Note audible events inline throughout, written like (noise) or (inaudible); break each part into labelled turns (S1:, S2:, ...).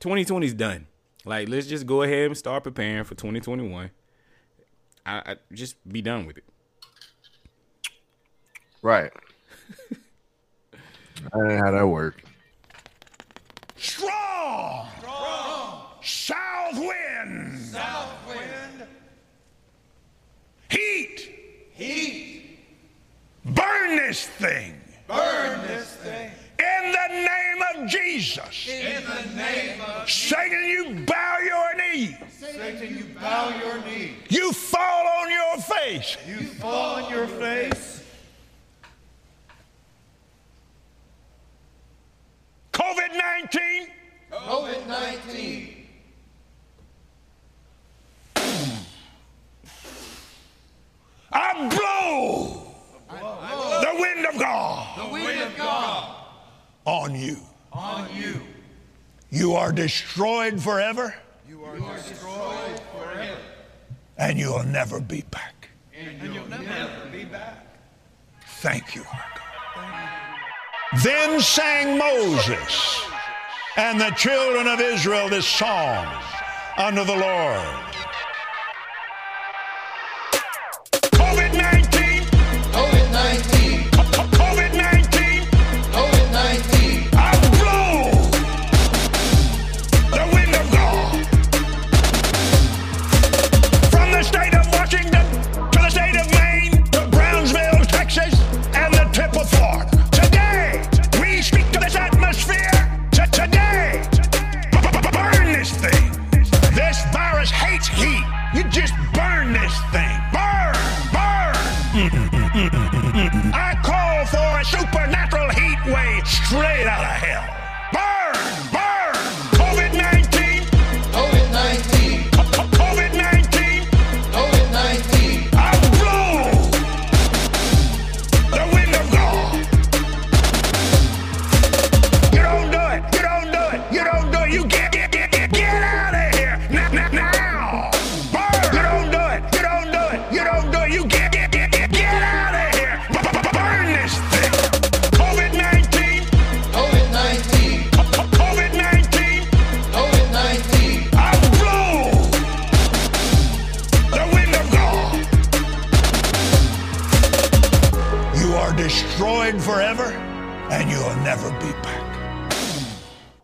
S1: 2020 is done. Like, let's just go ahead and start preparing for 2021. I, I just be done with it.
S2: Right. (laughs) I how that work.
S3: Strong. South wind.
S4: South wind.
S3: Heat.
S4: Heat.
S3: Burn this thing.
S4: Burn this thing.
S3: In the name of Jesus.
S4: In the name of
S3: Satan, you bow your knee.
S4: Satan, you bow your knee.
S3: You fall on your face.
S4: You fall on your face.
S3: COVID 19.
S4: COVID 19.
S3: I blow the wind of God
S4: The wind of God
S3: on you.
S4: on you.
S3: You are destroyed forever
S4: You are destroyed forever.
S3: and you'll never be back.
S4: And you'll never be back.
S3: Thank you, our God. Then sang Moses and the children of Israel this song unto the Lord. Call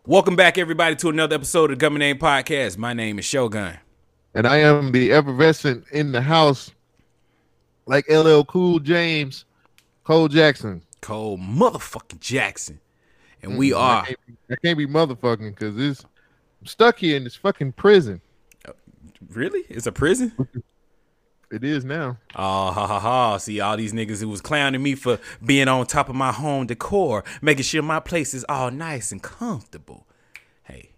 S1: Welcome back, everybody, to another episode of the Government Name Podcast. My name is Shogun.
S2: And I am the effervescent in the house, like LL Cool James, Cole Jackson.
S1: Cole motherfucking Jackson. And we
S2: Mm,
S1: are
S2: I can't, be- I can't be motherfucking because this I'm stuck here in this fucking prison.
S1: really? It's a prison?
S2: It is now.
S1: Oh, ha ha ha. See, all these niggas who was clowning me for being on top of my home decor, making sure my place is all nice and comfortable. Hey,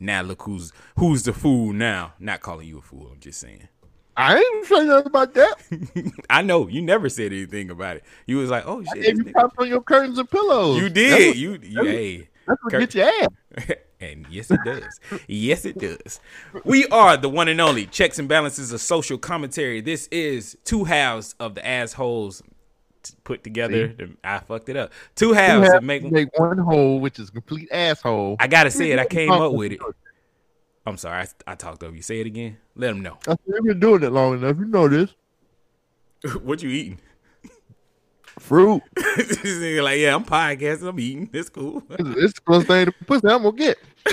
S1: now look who's who's the fool now. Not calling you a fool, I'm just saying.
S2: I ain't saying nothing about that. (laughs)
S1: I know you never said anything about it. You was like, oh shit.
S2: If
S1: this
S2: you on your curtains and pillows,
S1: You did.
S2: what-
S1: you, you hey.
S2: That's what
S1: Kurt-
S2: get your ass. (laughs)
S1: and yes, it does. yes, it does. We are the one and only checks and balances of social commentary. This is two halves of the assholes put together. I fucked it up. Two halves
S2: have
S1: that make.
S2: make one hole, which is complete asshole.
S1: I gotta say it. I came up with it. I'm sorry. I, I talked over you. Say it again. Let them know.
S2: I said, You've been doing it long enough. You know this. (laughs)
S1: what you eating?
S2: Fruit. (laughs)
S1: Like, yeah, I'm podcasting. I'm eating. It's cool.
S2: It's the closest thing to pussy I'm gonna get. (laughs)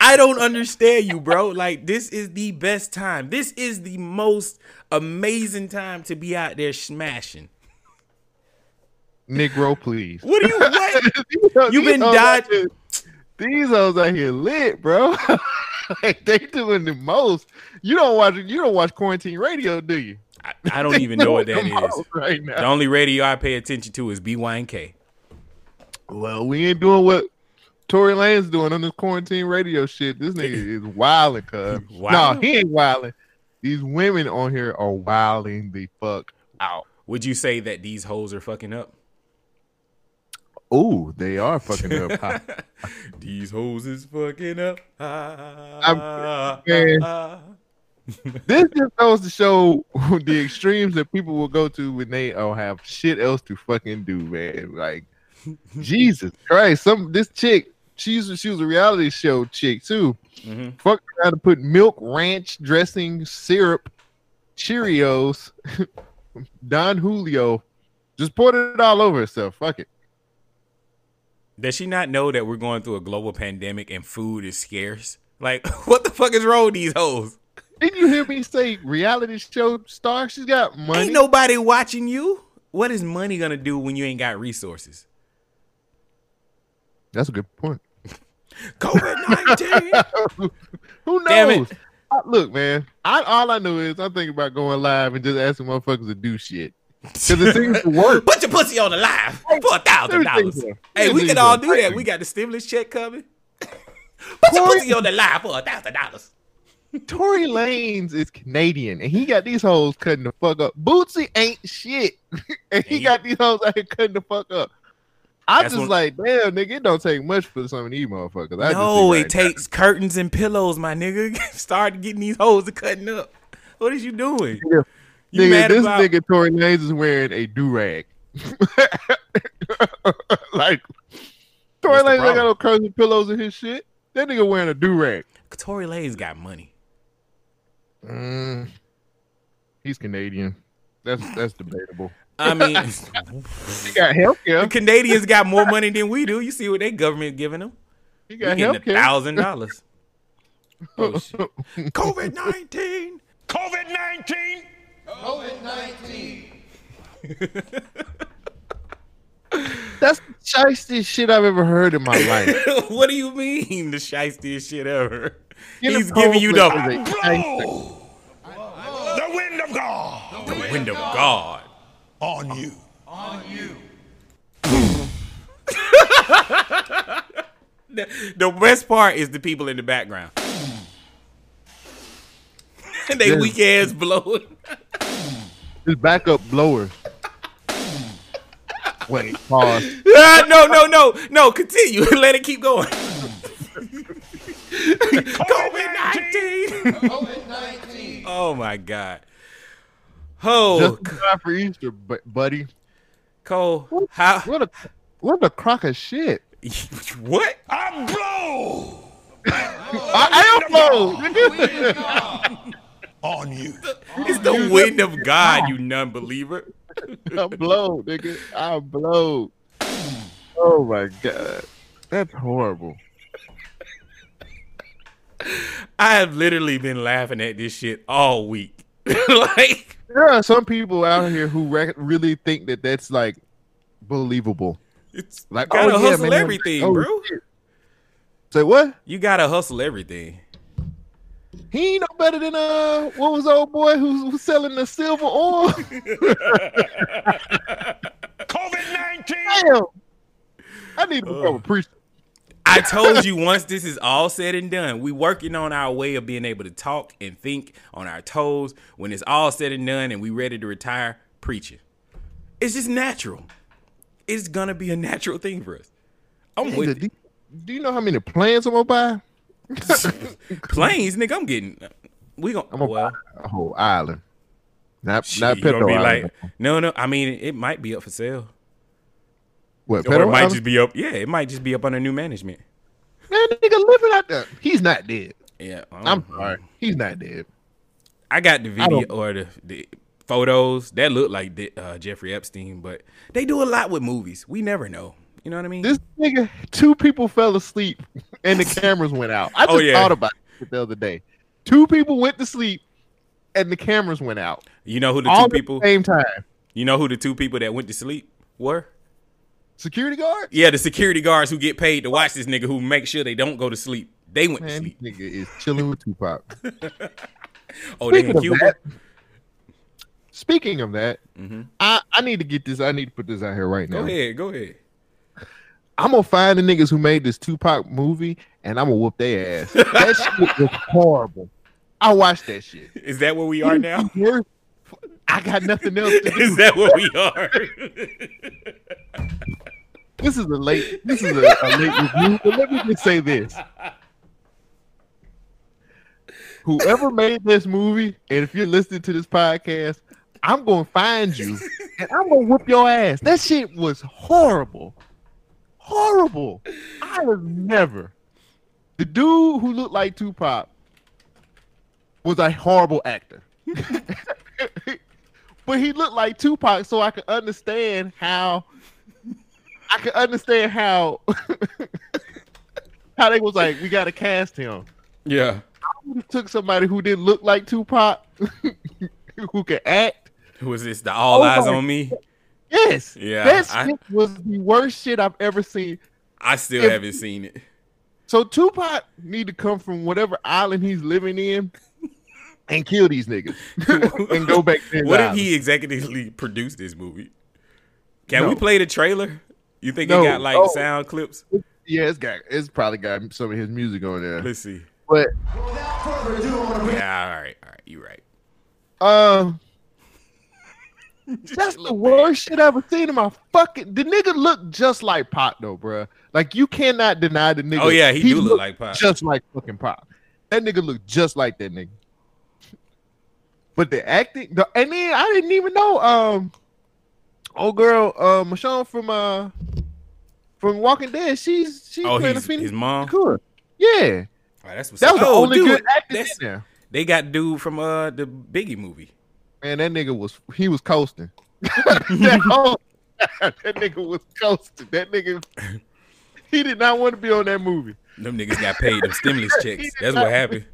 S1: I don't understand you, bro. Like this is the best time. This is the most amazing time to be out there smashing.
S2: Negro, please.
S1: What do you (laughs) what?
S2: These
S1: You
S2: these
S1: been dodging-
S2: These hoes out here lit, bro. like they doing the most. You don't watch. You don't watch quarantine radio, do you?
S1: I, I don't even know what (laughs) that is.
S2: Doing the
S1: is.
S2: most right
S1: The only radio I pay attention to is BYNK.
S2: Well, we ain't doing what Tory Lanez doing on this quarantine radio shit. This nigga (laughs) is wilding, cuz. No, he ain't wilding. These women on here are wilding the fuck out.
S1: Would you say that these hoes are fucking up?
S2: Ooh, they are fucking up. (laughs)
S1: These hoes is fucking up.
S2: I'm- man. This just goes to show (laughs) the extremes that people will go to when they don't have shit else to fucking do, man. Like (laughs) Jesus Christ, some this chick she's she was a reality show chick too.
S1: Mhm.
S2: Fucked around to put milk, ranch dressing, syrup, Cheerios, (laughs) Don Julio, just poured it all over herself. Fuck it.
S1: Does she not know that we're going through a global pandemic and food is scarce? Like, what the fuck is wrong with these hoes?
S2: Didn't you hear me say reality show star? She's got money.
S1: Ain't nobody watching you. What is money gonna do when you ain't got resources?
S2: That's a good point. (laughs)
S1: COVID nineteen. (laughs)
S2: Who knows?
S1: Damn it.
S2: I- look, man. I, all I know is I'm thinking about going live and just asking motherfuckers to do shit because it seems to work. (laughs)
S1: Put your pussy on the live for a thousand dollars. Hey, we can all do that. We got the stimulus check coming. Put your pussy on the live for a thousand dollars.
S2: Tory Lanez is Canadian, and he got these hoes cutting the fuck up. Bootsy ain't shit, (laughs) and he
S1: he-
S2: got these hoes out here cutting the fuck up. I'm just
S1: when-
S2: like, damn, nigga, it don't take much for some of these motherfuckers. I just
S1: No, it takes curtains and pillows, my nigga. (laughs) Start getting these hoes to cutting up. What is you doing?
S2: now.
S1: You
S2: nigga, this
S1: about?
S2: nigga Tory Lanez is wearing a do rag. (laughs) like Tory Lanez ain't got no curtains and pillows in his shit. That nigga wearing a do rag.
S1: Tory Lanez got money.
S2: Mm, he's Canadian. That's that's debatable.
S1: I mean, (laughs)
S2: He got health
S1: the
S2: care.
S1: Canadians got more money than we do. You see what their government giving them?
S2: He
S1: We
S2: got
S1: getting a
S2: health care.
S1: thousand dollars. (laughs) Oh shit! COVID nineteen.
S3: COVID 19.
S4: COVID 19. (laughs)
S2: That's the shiestiest shit I've ever heard in my (laughs) life.
S1: what do you mean the shiestiest shit ever?
S2: Get
S1: He's giving you the,
S2: Coldplay is a shyster.
S3: Blow the wind of God
S1: the wind of God.
S3: on you. On you.
S1: the, the best part is the people in the background. (laughs) they
S2: Yeah.
S1: weak ass blowing.
S2: His backup blowers. Wait, (laughs) pause.
S1: Ah, no, no, no, no. Continue. (laughs) Let it keep going. COVID (laughs) nineteen.
S4: COVID 19.
S1: Oh my god. Oh,
S2: Just time for Easter, buddy.
S1: Cole. How?
S2: What a what a crock of shit.
S1: What?
S3: I blow
S2: I am blow. Nigga.
S3: on you.
S1: It's the wind of God, you non-believer. (laughs)
S2: I blow, nigga. I blow. Oh my god, that's horrible.
S1: I have literally been laughing at this shit all week. (laughs) like,
S2: There are some people out here who re- really think that that's like believable.
S1: it's
S2: Like,
S1: gotta
S2: oh, yeah,
S1: hustle
S2: man.
S1: everything,
S2: Oh,
S1: bro.
S2: shit. Say what?
S1: You gotta hustle everything.
S2: He ain't no better than uh, what was the old boy who was selling the silver oil? (laughs)
S3: COVID 19.
S2: Damn, I need to become a priest.
S1: I told you once this is all said and done, we working on our way of being able to talk and think on our toes. When it's all said and done and we ready to retire, preaching. It's just natural. It's gonna be a natural thing for us. I'm
S2: Nigga,
S1: with
S2: do, do you know how many plans I'm gonna buy? (laughs)
S1: planes, nigga. I'm getting. We gonna
S2: I'm gonna
S1: well.
S2: buy a whole island. Not
S1: shit,
S2: not
S1: you be
S2: Island.
S1: like, no, no. I mean, it might be up for sale,
S2: what?
S1: or it might
S2: Island?
S1: just be up. Yeah, it might just be up under new management.
S2: Man, nigga living out there. He's not dead.
S1: Yeah,
S2: I'm sorry. He's not dead.
S1: I got the video or the, the photos that look like the, uh, Jeffrey Epstein, but they do a lot with movies. We never know. You know what I mean?
S2: This nigga, two people fell asleep and the cameras went out. I (laughs) just
S1: Oh, yeah.
S2: thought about it the other day. Two people went to sleep and the cameras went out.
S1: you know who the
S2: all
S1: two
S2: at
S1: people?
S2: the same time.
S1: You know who the two people that went to sleep were?
S2: Security guard?
S1: Yeah, the security guards who get paid to watch this nigga who make sure they don't go to sleep. They went to sleep.
S2: nigga is chilling with Tupac. (laughs)
S1: Oh, they
S2: Speaking
S1: in
S2: of
S1: Cuba.
S2: that, speaking of that,
S1: Mm-hmm.
S2: I, I need to get this. I need to put this out here right now.
S1: Go ahead, go ahead.
S2: I'm gonna find the niggas who made this Tupac movie and I'm gonna whoop their ass. That (laughs) shit was horrible. I watched that shit.
S1: Is that where we are now?
S2: I got nothing else to (laughs) do.
S1: Is that where we are?
S2: This is a late. This is a, a late review. But let me just say this: whoever made this movie, and if you're listening to this podcast, I'm gonna find you and I'm gonna whoop your ass. That shit was horrible, horrible. I have never. The dude who looked like Tupac was a horrible actor. (laughs) but he looked like Tupac, so I could understand how I could understand how (laughs) how they was like, we gotta cast him.
S1: Yeah.
S2: I took somebody who didn't look like Tupac, (laughs) who could act.
S1: Who was this? The All
S2: Oh
S1: Eyes on Me?
S2: Yes,
S1: Yeah,
S2: that
S1: I-
S2: was the worst shit I've ever seen.
S1: I still
S2: If-
S1: haven't seen it.
S2: So Tupac need to come from whatever island he's living in and kill these niggas (laughs) and go back to his
S1: What if he executively produced this movie? Can we play the trailer? You think
S2: No.
S1: it got like
S2: Oh.
S1: sound clips?
S2: Yeah, it's got it's probably got some of his music on there.
S1: Let's see.
S2: But
S4: Without further ado, I want to bring
S1: Yeah, all right, all right, you're right.
S2: um that's the worst shit I've ever seen in my fucking the nigga look just like Pop though, bruh. Like you cannot deny the nigga.
S1: Oh, yeah, he do look like Pop,
S2: Just like fucking Pop. That nigga look just like that nigga. But the acting, the, and then I didn't even know. Um, old girl, uh, Michonne from uh, from Walking Dead. She's she's
S1: Oh,
S2: playing the Phoenix
S1: his mom?
S2: Cool. Yeah,
S1: right, that's what's
S2: that was the
S1: oh,
S2: only
S1: dude,
S2: good acting in there.
S1: They got dude from uh the Biggie movie.
S2: Man, that nigga was he was coasting. (laughs) that, (laughs) whole, that nigga was coasting. That nigga, he did not want to be on that movie.
S1: Them niggas got paid them stimulus (laughs) checks. That's
S2: not-
S1: what happened.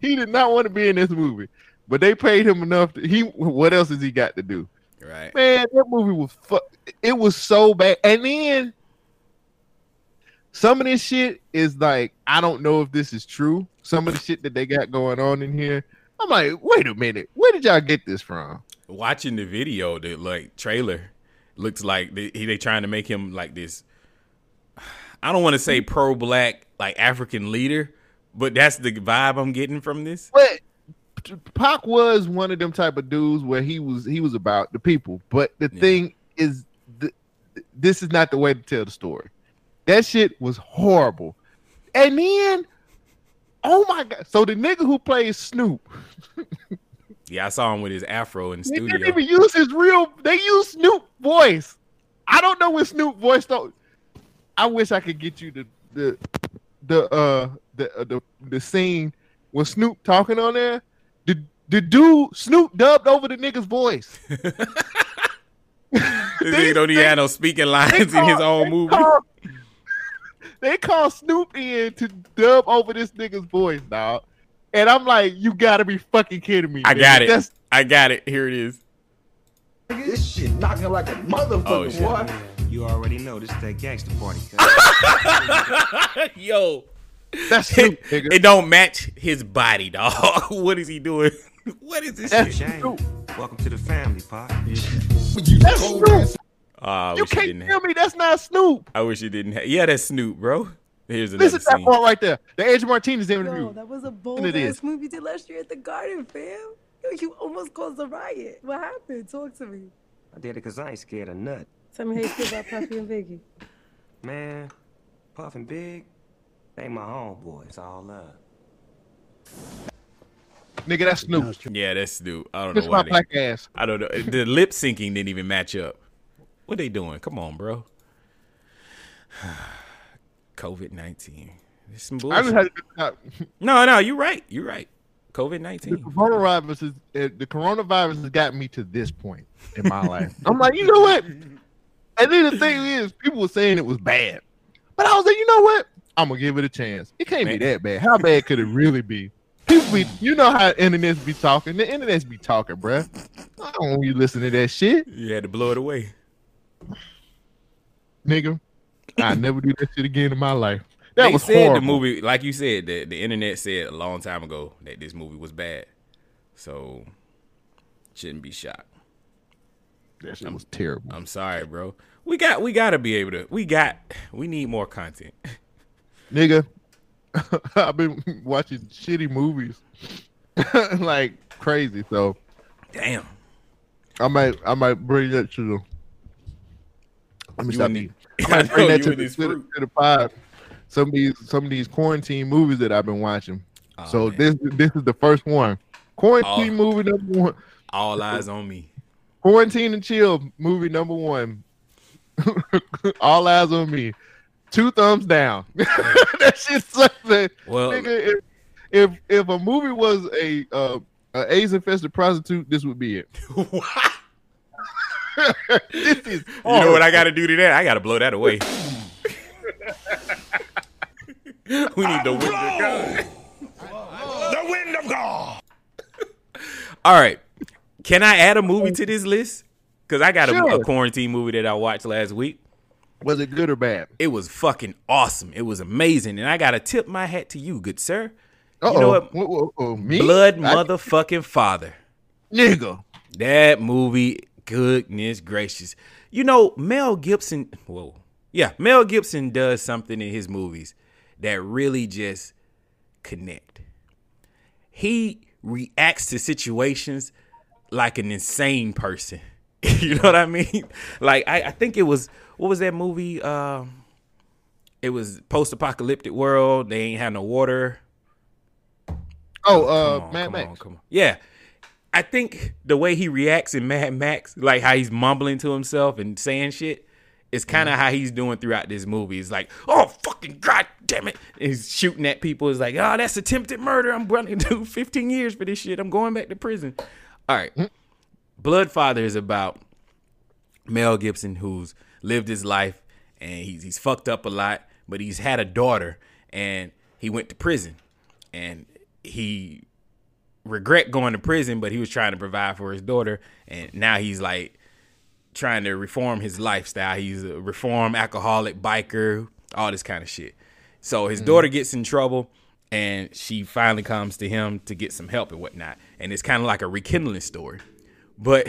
S2: He did not want to be in this movie, but they paid him enough. To, he what else has he got to do?
S1: Right.
S2: Man, that movie was fu- It was so bad. And then some of this shit is like, I don't know if this is true. Some of the shit that they got going on in here, I'm like, wait a minute, where did y'all get this from?
S1: Watching the video, the like trailer, looks like they they trying to make him like this. (sighs) I don't want to say pro black like African leader, but that's the vibe I'm getting from this.
S2: But Pac was one of them type of dudes where he was he was about the people. But the
S1: Yeah.
S2: thing is, th- this is not the way to tell the story. That shit was horrible. And then, oh my god! So the nigga who plays Snoop,
S1: Yeah, I saw him with his afro in the studio.
S2: they didn't even use his real. They used Snoop voice. I don't know when Snoop voice though. I wish I could get you the the the uh the uh, the the scene with Snoop talking on there. The the dude Snoop dubbed over the nigga's voice. (laughs)
S1: This nigga don't even have no speaking lines in his own movie.
S2: call- they call Snoop in to dub over this nigga's voice, dog. And I'm like, you gotta be fucking kidding me.
S1: I
S2: nigga.
S1: got it.
S2: That's
S1: I got it. Here it is.
S4: This shit knocking like a motherfucker,
S1: Oh, shit.
S4: boy.
S5: You already know this is that gangster party. (laughs)
S1: Yo,
S2: that's Snoop,
S1: it, (laughs)
S2: nigga.
S1: it don't match his body, dog. (laughs) what is he doing? What is this
S2: That's
S1: shit?
S5: Shame. Welcome to the family, Pop.
S2: That's Snoop.
S1: Ah, I
S2: You can't
S1: didn't.
S2: tell me that's not Snoop.
S1: I wish it didn't. Ha- yeah, that's Snoop, bro. Here's another
S2: Listen to that
S1: scene.
S2: part right there. The Angie Martinez interview.
S6: Yo, that was a bold ass move you did last year at the Garden, fam. Yo, you almost caused a riot. What happened? Talk to me.
S5: I did it because I ain't scared of nut.
S6: Tell me how you feel about Puffy and Biggie. (laughs)
S5: Man, Puff and Big, they my homeboys, all love.
S2: Nigga, that's Snoop.
S1: Yeah, that's Snoop. I don't
S2: Kiss
S1: know why.
S2: my
S1: They,
S2: black ass.
S1: I don't know. The lip syncing didn't even match up. What they doing? Come on, bro. (sighs) COVID nineteen. This some
S2: I just
S1: bullshit.
S2: had to, (laughs)
S1: No, no, you're right. You're right. COVID
S2: the
S1: nineteen.
S2: coronavirus is eh, the coronavirus has gotten me to this point in my (laughs) life. I'm like, you know what? And then the thing is, people were saying it was bad, but I was like, you know what? I'm gonna give it a chance. It can't
S1: Man.
S2: be that bad. How bad could it really be? People be, you know how internets be talking. The internets be talking, bruh. I don't want you listen to that shit,
S1: You had to blow it away.
S2: Nigga. I never do that shit again in my life. That
S1: they
S2: was
S1: said
S2: horrible.
S1: the movie, like you said, the, the internet said a long time ago that this movie was bad. So shouldn't be shocked.
S2: That shit was terrible.
S1: I'm sorry, bro. We got we gotta be able to we got we need more content.
S2: nigga. (laughs) I've been watching shitty movies (laughs) like crazy, so
S1: Damn.
S2: I might I might bring that to the. Let me
S1: You
S2: stop eating. (laughs) I bring that to the, to, the, to the pod. Some of these some of these quarantine movies that I've been watching.
S1: Oh,
S2: so
S1: man.
S2: this this is the first one. Quarantine
S1: Oh.
S2: movie number one.
S1: All eyes on me.
S2: Quarantine and chill movie number one. (laughs) All eyes on me. Two thumbs down. (laughs) that shit's something.
S1: Well,
S2: Nigga, if, if if a movie was a uh, a AIDS infested prostitute, this would be it. (laughs) this is (laughs)
S1: You know what I got to do to that? I got to blow that away. (laughs) we need the wind of God.
S3: The wind of God.
S1: All right. Can I add a movie to this list? Because I got a, a quarantine movie that I watched last week.
S2: Was it good or bad?
S1: It was fucking awesome. It was amazing. And I got to tip my hat to you, good sir.
S2: Uh-oh.
S1: know what?
S2: Whoa, whoa, whoa, me?
S1: Blood
S2: I-
S1: motherfucking father.
S2: nigga.
S1: That movie, goodness gracious. You know, Mel Gibson, whoa. Yeah, Mel Gibson does something in his movies that really just connect. He reacts to situations like an insane person. (laughs) you know what I mean? Like I, I think it was what was that movie? Um it was post apocalyptic world. They ain't had no water.
S2: Oh, uh,
S1: Come on,
S2: Mad
S1: come
S2: Max.
S1: on, come on. Yeah. I think the way he reacts in Mad Max, like how he's mumbling to himself and saying shit, is mm-hmm. kind of how he's doing throughout this movie. It's like, oh fucking god damn it. And he's shooting at people. It's like, oh, that's attempted murder. I'm going to do (laughs) 15 years for this shit. I'm going back to prison. All right. Mm-hmm. Bloodfather is about Mel Gibson who's lived his life and he's he's fucked up a lot, but he's had a daughter and he went to prison and he regret going to prison, but he was trying to provide for his daughter and now he's like trying to reform his lifestyle. He's a reform alcoholic biker, all this kind of shit. So his mm. daughter gets in trouble and she finally comes to him to get some help and whatnot. And it's kind of like a rekindling story. But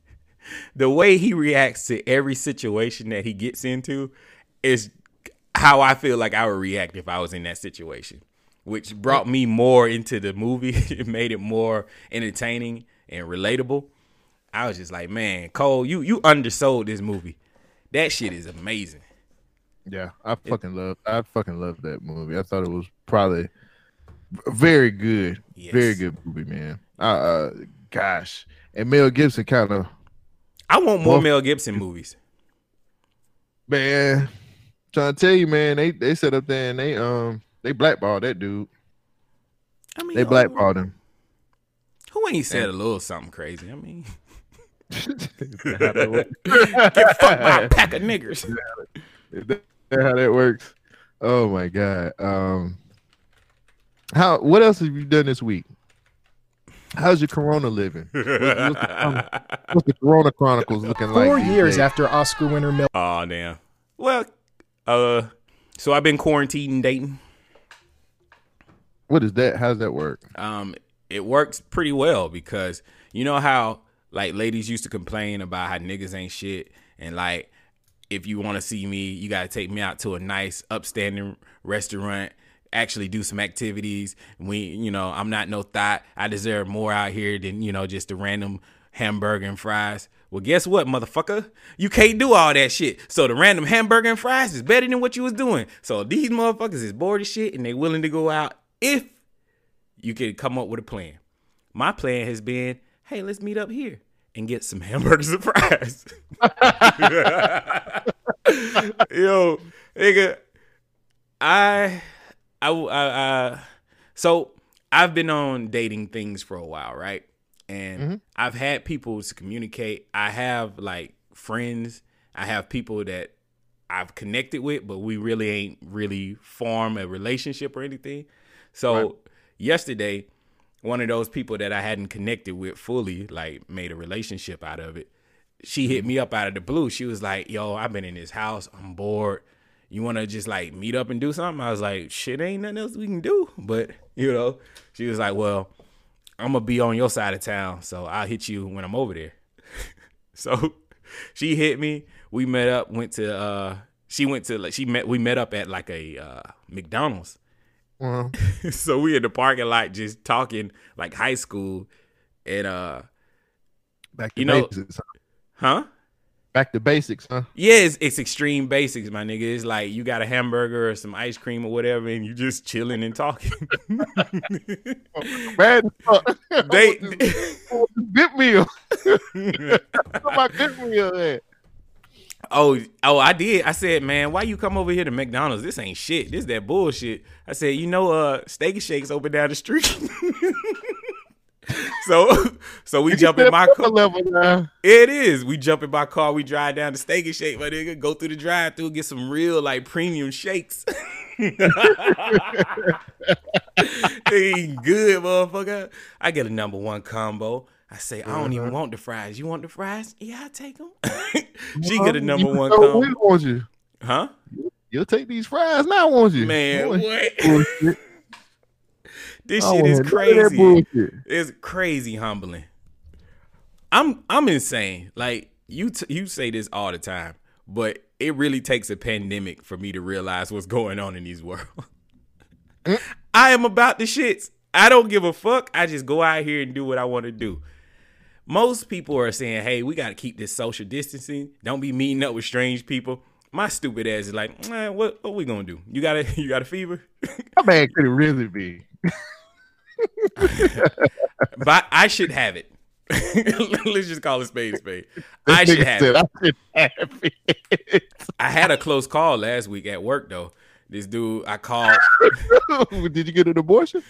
S1: (laughs) the way he reacts to every situation that he gets into is how I feel like I would react if I was in that situation, which brought me more into the movie. (laughs) it made it more entertaining and relatable. I was just like, man, Cole, you you undersold this movie. That shit is amazing.
S2: Yeah, I fucking love. I fucking love that movie. I thought it was probably very good.
S1: Yes.
S2: Very good movie, man. Uh, uh gosh, and Mel Gibson kind of
S1: I want more
S2: Well-
S1: Mel Gibson movies.
S2: man. Trying to tell you, man, they they set up there and they um they blackballed that dude.
S1: I mean,
S2: They
S1: oh,
S2: blackballed him.
S1: Who ain't said a little something crazy? I mean,
S2: How that works.
S1: get fucked by a pack of niggers.
S2: Is that how that works? Oh my god. Um how what else have you done this week? How's your corona living? What's the, what's the Corona Chronicles looking like?
S7: Four years
S2: days?
S7: after Oscar winner Mel
S1: Oh damn. Well, uh, so I've been quarantining dating.
S2: What is that? How's that work?
S1: um, it works pretty well because you know how like ladies used to complain about how niggas ain't shit and like if you want to see me, you got to take me out to a nice upstanding restaurant, actually do some activities. We, you know, I'm not no thought. I deserve more out here than, you know, just a random hamburger and fries. Well, guess what, motherfucker? You can't do all that shit. So the random hamburger and fries is better than what you was doing. So these motherfuckers is bored as shit and they willing to go out if you can come up with a plan. My plan has been, hey, let's meet up here and get some (laughs) hamburgers and fries. (laughs) Yo, nigga, I, I, I, I, so I've been on dating things for a while, right? And mm-hmm. I've had people to communicate. I have like friends. I have people that I've connected with, but we really ain't really form a relationship or anything. So
S2: Right.
S1: yesterday, one of those people that I hadn't connected with fully, like made a relationship out of it. She hit me up out of the blue. She was like, "Yo, I've been in this house. I'm bored. You want to just like meet up and do something?" I was like, "Shit, ain't nothing else we can do." (laughs) But you know, she was like, "Well, I'm gonna be on your side of town, so I'll hit you when I'm over there." (laughs) so she hit me. We met up. Went to. uh She went to. like She met. We met up at like a uh McDonald's.
S2: Uh, (laughs)
S1: so we in the parking lot just talking like high school, and uh,
S2: back to
S1: You know-
S2: basics. huh?
S1: huh?
S2: Back to basics, huh?
S1: Yeah, it's, it's extreme basics, my nigga. It's like you got a hamburger or some ice cream or whatever, and you just chilling and talking. (laughs)
S2: Fuck.
S1: they, (laughs)
S2: Good meal. My meal at?
S1: Oh, oh, I did. I said, man, why you come over here to McDonald's? This ain't shit. This that bullshit. I said, you know, uh, Steak and Shakes open down the street. (laughs) so, so we jump in my car.
S2: level.
S1: It is. We jump in my car. We drive down to Steak and Shake, my nigga. Go through the drive-through, get some real like premium shakes. (laughs) Ain't good, motherfucker. I get a number one combo. I say, I don't even mm-hmm. want the fries. You want the fries? Yeah, I take them. (laughs) she get a number one
S2: we
S1: combo.
S2: want you.
S1: Huh?
S2: You'll take these fries now, won't you?
S1: Man,
S2: Boy,
S1: what? (laughs) This shit is
S2: want none of that
S1: crazy. It's crazy humbling. I'm I'm insane. Like you t- you say this all the time, but it really takes a pandemic for me to realize what's going on in these (laughs) world. Mm. I am about the shits. I don't give a fuck. I just go out here and do what I want to do. Most people are saying, "Hey, we got to keep this social distancing. Don't be meeting up with strange people." My stupid ass is like, man, what what we gonna do? You got a (laughs) you got a fever? (laughs)
S2: How bad could it really be? (laughs)
S1: but I should have it. Let's just call it spade spade. I should have it.
S2: I should have it.
S1: I had a close call last week at work though. This dude I called.
S2: Did you get an abortion?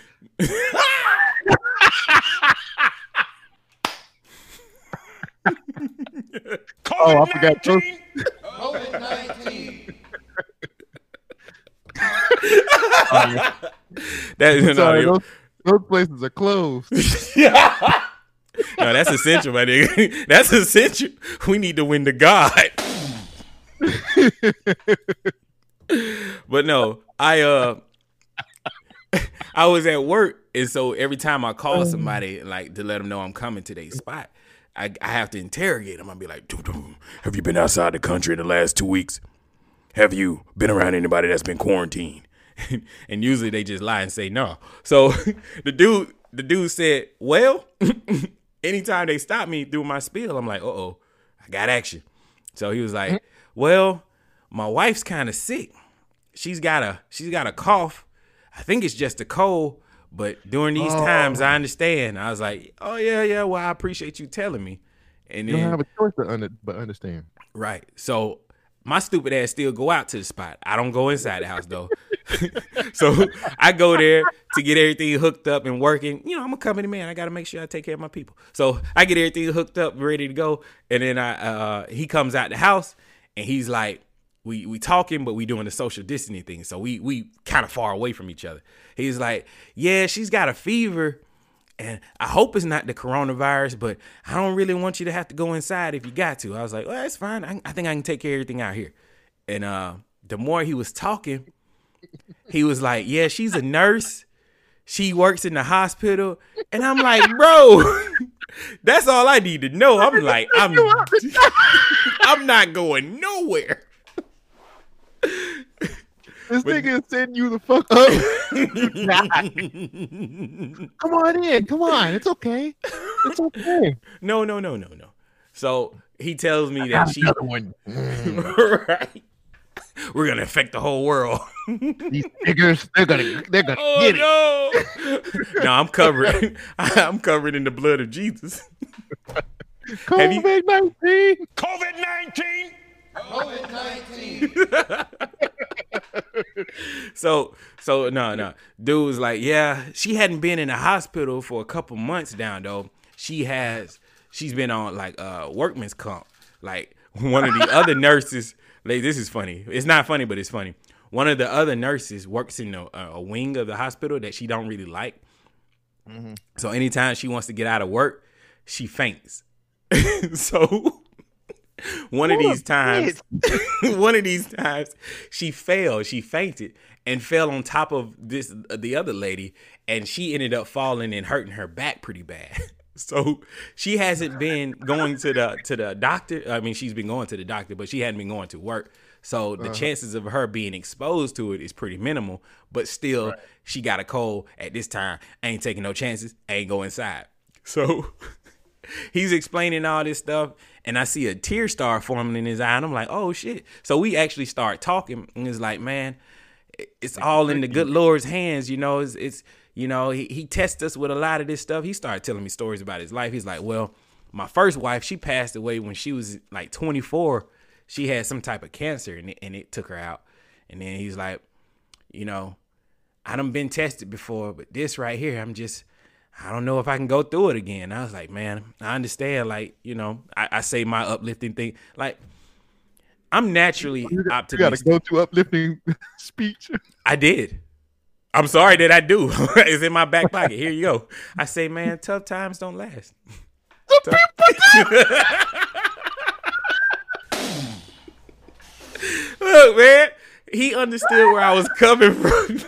S2: Oh, I forgot. Those-
S1: That no,
S2: Sorry,
S1: no,
S2: those, those places are closed. (laughs)
S1: no, that's essential, my nigga. (laughs) That's essential. We need to win the God. (laughs) but no, I uh I was at work and so every time I call somebody like to let them know I'm coming to their spot, I, I have to interrogate him. I'll be like, "Dude, dude, have you been outside the country in the last two weeks? Have you been around anybody that's been quarantined? (laughs) and usually they just lie and say no. So (laughs) the dude, the dude said, "Well, (laughs) anytime they stop me through my spiel, I'm like, uh oh, I got action." So he was like, "Well, my wife's kind of sick. She's got a she's got a cough. I think it's just a cold." But during these times, I understand. I was like, "Oh yeah, yeah. Well, I appreciate you telling me." And
S2: You
S1: then
S2: don't have a choice to under, but understand.
S1: Right. So my stupid ass still go out to the spot. I don't go inside the house though. (laughs) so I go there to get everything hooked up and working. You know, I'm a company man. I got to make sure I take care of my people. So I get everything hooked up, ready to go, and then I uh, he comes out the house and he's like, we we talking, but we doing the social distancing thing. So we we kind of far away from each other. He's like, yeah, she's got a fever. And I hope it's not the coronavirus, but I don't really want you to have to go inside if you got to. I was like, well, that's fine. I, I think I can take care of everything out here. And uh, the more he was talking, he was like, yeah, she's a nurse. She works in the hospital. And I'm like, (laughs) bro, (laughs) that's all I need to know. I'm like, I'm, (laughs) I'm not going nowhere.
S2: This nigga is setting you the fuck oh. up. (laughs) come on in. Come on. It's okay. It's okay.
S1: No, no, no, no, no. So he tells me that she,
S2: Another one. (laughs) Mm.
S1: right? We're gonna affect the whole world.
S2: These niggas, they're gonna, they're gonna
S1: Oh
S2: get it.
S1: no! (laughs) no, I'm covered. I'm covered in the blood of Jesus. Have you-
S2: COVID nineteen.
S3: COVID 19.
S1: So, so no, no. Dude was like, yeah, she hadn't been in the hospital for a couple months down though. She has. She's been on like uh workman's comp. Like one of the (laughs) other nurses. Like this is funny. It's not funny, but it's funny. One of the other nurses works in a, a wing of the hospital that she don't really like. So anytime she wants to get out of work, she faints. (laughs) so (laughs) one of these times, (laughs) (laughs) one of these times, she fell. She fainted and fell on top of this uh, the other lady, and she ended up falling and hurting her back pretty bad. So she hasn't been going to the to the doctor. I mean, she's been going to the doctor, but she hadn't been going to work. So the chances of her being exposed to it is pretty minimal. But still, she got a cold at this time. I ain't taking no chances. I ain't go inside. So (laughs) he's explaining all this stuff and I see a tear start forming in his eye and I'm like, oh shit. So we actually start talking and it's like, man, it's all in the good Lord's hands, you know. It's, it's you know, he, he tests us with a lot of this stuff. He started telling me stories about his life. He's like, well, my first wife, she passed away when she was like 24. she had some type of cancer and it, and it took her out. And then he's like, you know, I done been tested before, but this right here, I'm just, I don't know if I can go through it again. I was like, man, I understand. Like, you know, I, I say my uplifting thing. Like, I'm naturally
S2: You got, you got to go to uplifting (laughs) speech.
S1: I did. I'm sorry that I do. (laughs) it's in my back pocket. Here you go. I say, man, tough times don't last. (laughs) Look, man, he understood where I was coming from.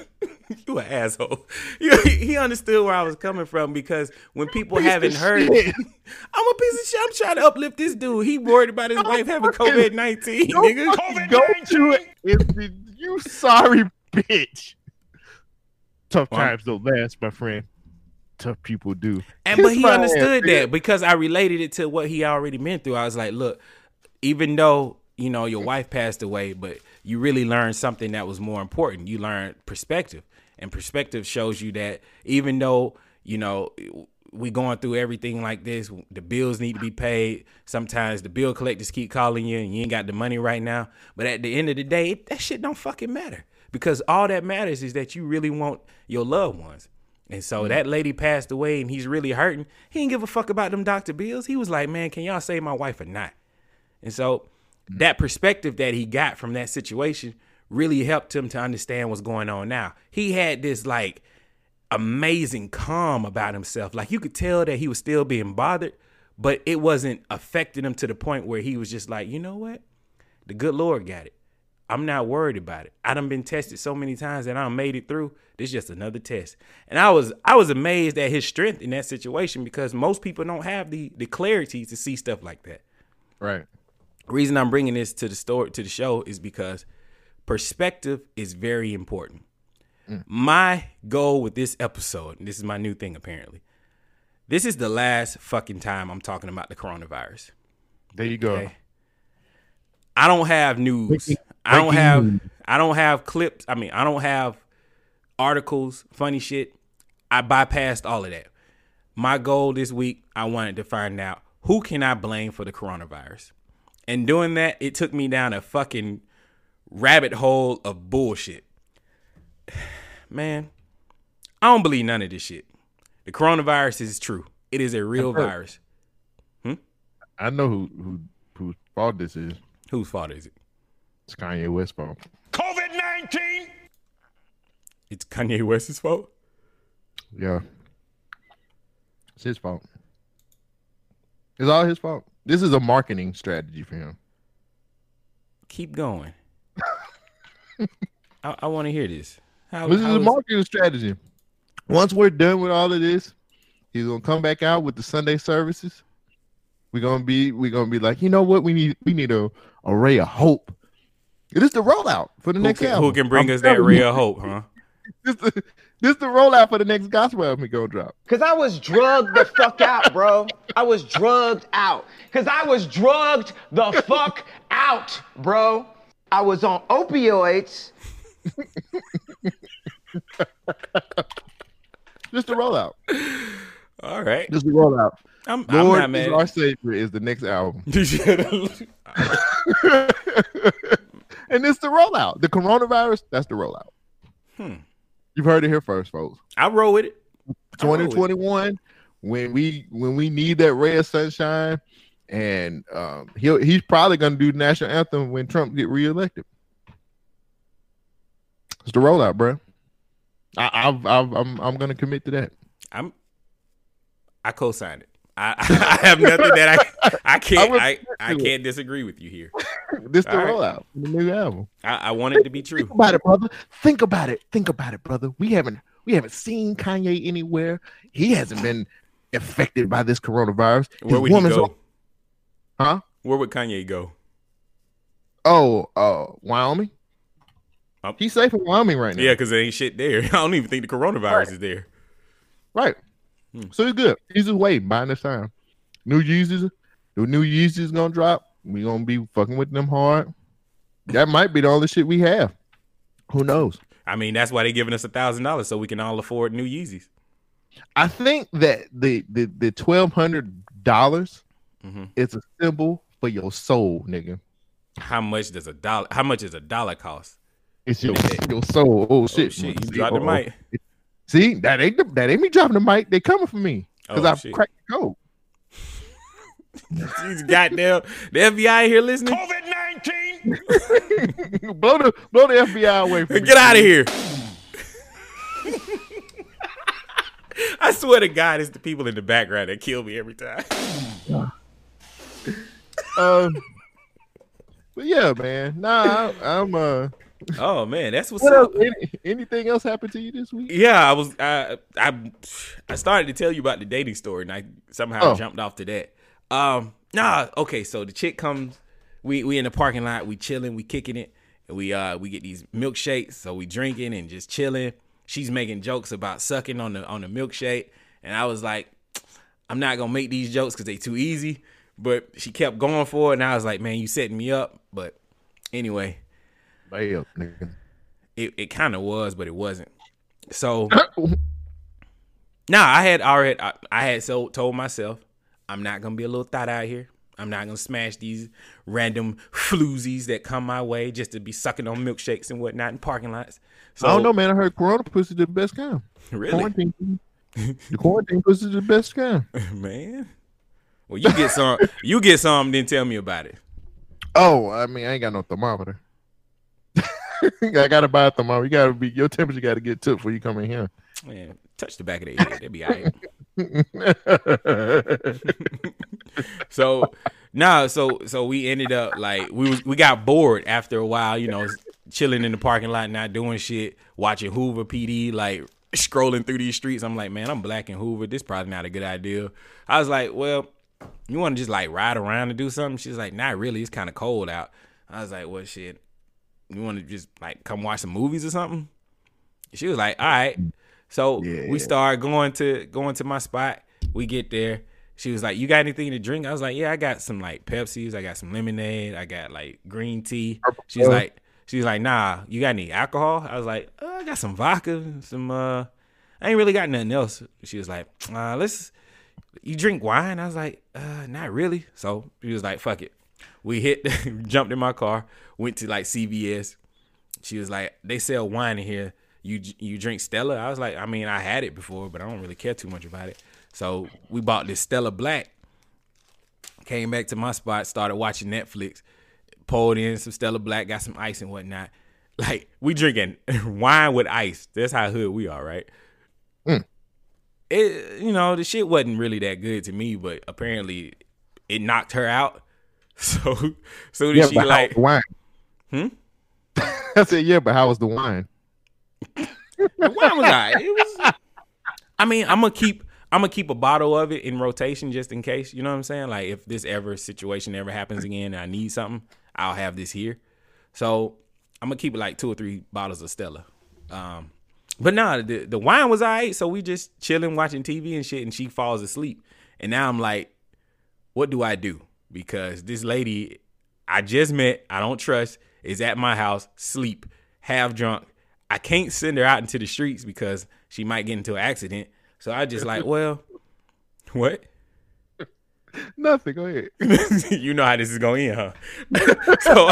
S1: (laughs) you an asshole. (laughs) You- he understood where I was coming from because when people haven't heard,
S2: shit. (laughs)
S1: I'm a piece of shit. I'm trying to uplift this dude. He worried about his wife having COVID nineteen,
S2: Your
S1: nigga.
S2: fucking go to it is the, you sorry bitch. Tough
S1: Well,
S2: times don't last, my friend. Tough people do.
S1: And
S2: Kiss
S1: but he
S2: my ass,
S1: understood
S2: nigga.
S1: that because I related it to what he already been through. I was like, look, even though you know your wife passed away, but you really learned something that was more important. You learned perspective, and perspective shows you that even though you know we going through everything like this, the bills need to be paid. Sometimes the bill collectors keep calling you, and you ain't got the money right now. But at the end of the day, that shit don't fucking matter because all that matters is that you really want your loved ones. And so that lady passed away and he's really hurting. He didn't give a fuck about them doctor bills. He was like, man, can y'all save my wife or not? And so that perspective that he got from that situation really helped him to understand what's going on now. He had this like amazing calm about himself. Like you could tell that he was still being bothered, but it wasn't affecting him to the point where he was just like, you know what? The good Lord got it. I'm not worried about it. I done been tested so many times that I made it through. This just another test. And I was I was amazed at his strength in that situation because most people don't have the the clarity to see stuff like that.
S2: Right.
S1: reason I'm bringing this to the story to the show is because perspective is very important. Mm. My goal with this episode, and this is my new thing apparently. This is the last fucking time I'm talking about the coronavirus.
S2: There you go.
S1: Okay. I don't have news.
S2: Breaking-
S1: I don't have
S2: news.
S1: I don't have clips. I mean, I don't have articles, funny shit. I bypassed all of that. My goal this week, I wanted to find out who can I blame for the coronavirus. And doing that, it took me down a fucking rabbit hole of bullshit. (sighs) Man, I don't believe none of this shit. The coronavirus is true. It is a real
S2: I've heard-
S1: virus. Hmm?
S2: I know who who whose fault this is.
S1: Whose fault is it?
S2: It's Kanye West's fault.
S3: COVID 19.
S1: It's Kanye West's fault.
S2: Yeah. It's his fault. It's all his fault. This is a marketing strategy for him.
S1: Keep going. I, I want to hear this. How,
S2: This is
S1: how
S2: a
S1: is-
S2: marketing strategy. Once we're done with all of this, he's gonna come back out with the Sunday services. We're gonna be we're gonna be like, you know what? We need we need a, a ray of hope. It is the rollout for the
S1: who,
S2: next
S1: can,
S2: album.
S1: who can bring
S2: I'm
S1: us that
S2: telling
S1: ray of hope, huh? (laughs)
S2: This the this the rollout for the next gospel album we gonna drop.
S7: Cause I was drugged the fuck out, bro. I was drugged out. Cause I was drugged the fuck out, bro. I was on opioids. (laughs)
S2: Just the rollout.
S1: All right.
S2: Just the rollout.
S1: I'm, I'm
S2: Lord
S1: not
S2: is our savior is the next album. (laughs)
S1: and (laughs)
S2: and it's the rollout. The coronavirus, that's the rollout.
S1: Hmm.
S2: You've heard it here first, folks.
S1: I roll with it. I roll with it.
S2: 2021, when we when we need that ray of sunshine, and um, he'll he's probably gonna do the national anthem when Trump get reelected. It's the rollout, bro. I, I've, I've, I'm I'm gonna commit to that.
S1: I'm. I co-sign it. I, (laughs) I have nothing that I I can't I, I can't disagree with you here.
S2: This the
S1: All right.
S2: rollout the new album.
S1: I, I want it to be true.
S2: Think about it, brother. Think about it. Think about it, brother. We haven't we haven't seen Kanye anywhere. He hasn't been affected by this coronavirus.
S1: Where
S2: His
S1: would he
S2: woman's
S1: go?
S2: Huh?
S1: Where would Kanye go?
S2: Oh, uh, Wyoming.
S1: Um,
S2: He's safe in Wyoming right now.
S1: Yeah, because there ain't shit there. (laughs) I don't even think the coronavirus is there.
S2: Right.
S1: Hmm.
S2: So he's good. He's just waiting, buying this time. New Yeezys, the new Yeezys gonna drop. We gonna be fucking with them hard. That might be the only shit we have. Who knows?
S1: I mean, that's why they're giving us a thousand dollars so we can all afford new Yeezys.
S2: I think that the the the twelve hundred dollars
S1: Mhm.
S2: is a symbol for your soul, nigga.
S1: How much does a dollar? How much is a dollar cost?
S2: It's your, (laughs) your soul. Oh shit!
S1: Oh, shit, you dropped the mic.
S2: See, that ain't the, that ain't me dropping the mic. They coming for me because
S1: Oh,
S2: I
S1: shit.
S2: cracked the code. (laughs)
S1: These goddamn the FBI here listening.
S3: COVID 19. (laughs)
S2: blow the blow the FBI away from me.
S1: Get out of here. I swear to God, it's the people in the background that kill me every time.
S2: Um, but yeah, man. Nah, I, I'm. Uh,
S1: Oh man, that's what's
S2: what
S1: up.
S2: Any, anything else happened to you this week?
S1: Yeah, I was I I I started to tell you about the dating story, and I somehow
S2: Oh.
S1: jumped off to that. Um, nah, okay, so the chick comes, we we in the parking lot, we chilling, we kicking it, and we uh we get these milkshakes, so we drinking and just chilling. She's making jokes about sucking on the on the milkshake, and I was like, I'm not gonna make these jokes because they too easy. But she kept going for it, and I was like, man, you setting me up. But anyway, it, it kind of was, but it wasn't. So (laughs) Nah, I had already I, I had so told myself I'm not gonna be a little thought out here. I'm not gonna smash these random floozies that come my way just to be sucking on milkshakes and whatnot in parking lots. So
S2: I don't know, man. I heard Corona pussy the best kind.
S1: Really?
S2: Quarantine, (laughs) the quarantine pussy the best kind.
S1: man. Well, you get some. (laughs) you get some. Then tell me about it.
S2: Oh, I mean, I ain't got no thermometer. (laughs) I gotta buy a thermometer. You gotta be your temperature. Got to get took before you come in here.
S1: Man, touch the back of their head. They'll be all right. (laughs) so nah, so so we ended up like we was we got bored after a while, you know, chilling in the parking lot, not doing shit, watching Hoover PD, like scrolling through these streets. I'm like, man, I'm black in Hoover. This probably not a good idea. I was like, well, you want to just like ride around and do something? She's like, not really. It's kind of cold out. I was like, well, shit. You want to just like come watch some movies or something? She was like, all right. So we start going to going to my spot. We get there. She was like, "You got anything to drink?" I was like, "Yeah, I got some like Pepsis. I got some lemonade. I got like green tea." She's like, "She's like, nah, you got any alcohol?" I was like, uh, "I got some vodka, some uh, I ain't really got nothing else." She was like, uh, "Let's, you drink wine?" I was like, uh, "Not really." So she was like, "Fuck it." We hit, (laughs) jumped in my car, went to like CVS. She was like, "They sell wine in here. You you drink Stella?" I was like, "I mean, I had it before, but I don't really care too much about it." So we bought this Stella Black. Came back to my spot, started watching Netflix, pulled in some Stella Black, got some ice and whatnot. (laughs) Like we drinking (laughs) wine with ice. That's how hood we are, right? It you know the shit wasn't really that good to me, but apparently it knocked her out. (laughs) So so did
S2: Yeah,
S1: she
S2: but how
S1: like
S2: wine?
S1: Hmm? (laughs)
S2: I said, yeah, but how was the wine?
S1: The wine was. It was. I mean, I'm gonna keep. I'm gonna keep a bottle of it in rotation just in case. You know what I'm saying? Like if this ever situation ever happens again and I need something, I'll have this here. So I'm gonna keep it like two or three bottles of Stella. Um, but nah, the the wine was alright. So we just chilling, watching TV and shit, and she falls asleep. And now I'm like, what do I do? Because this lady I just met, I don't trust, is at my house, sleep, half drunk. I can't send her out into the streets because she might get into an accident. So I just like, (laughs) well, what?
S2: Nothing. Go ahead. (laughs)
S1: you know how this is going in, huh? (laughs) so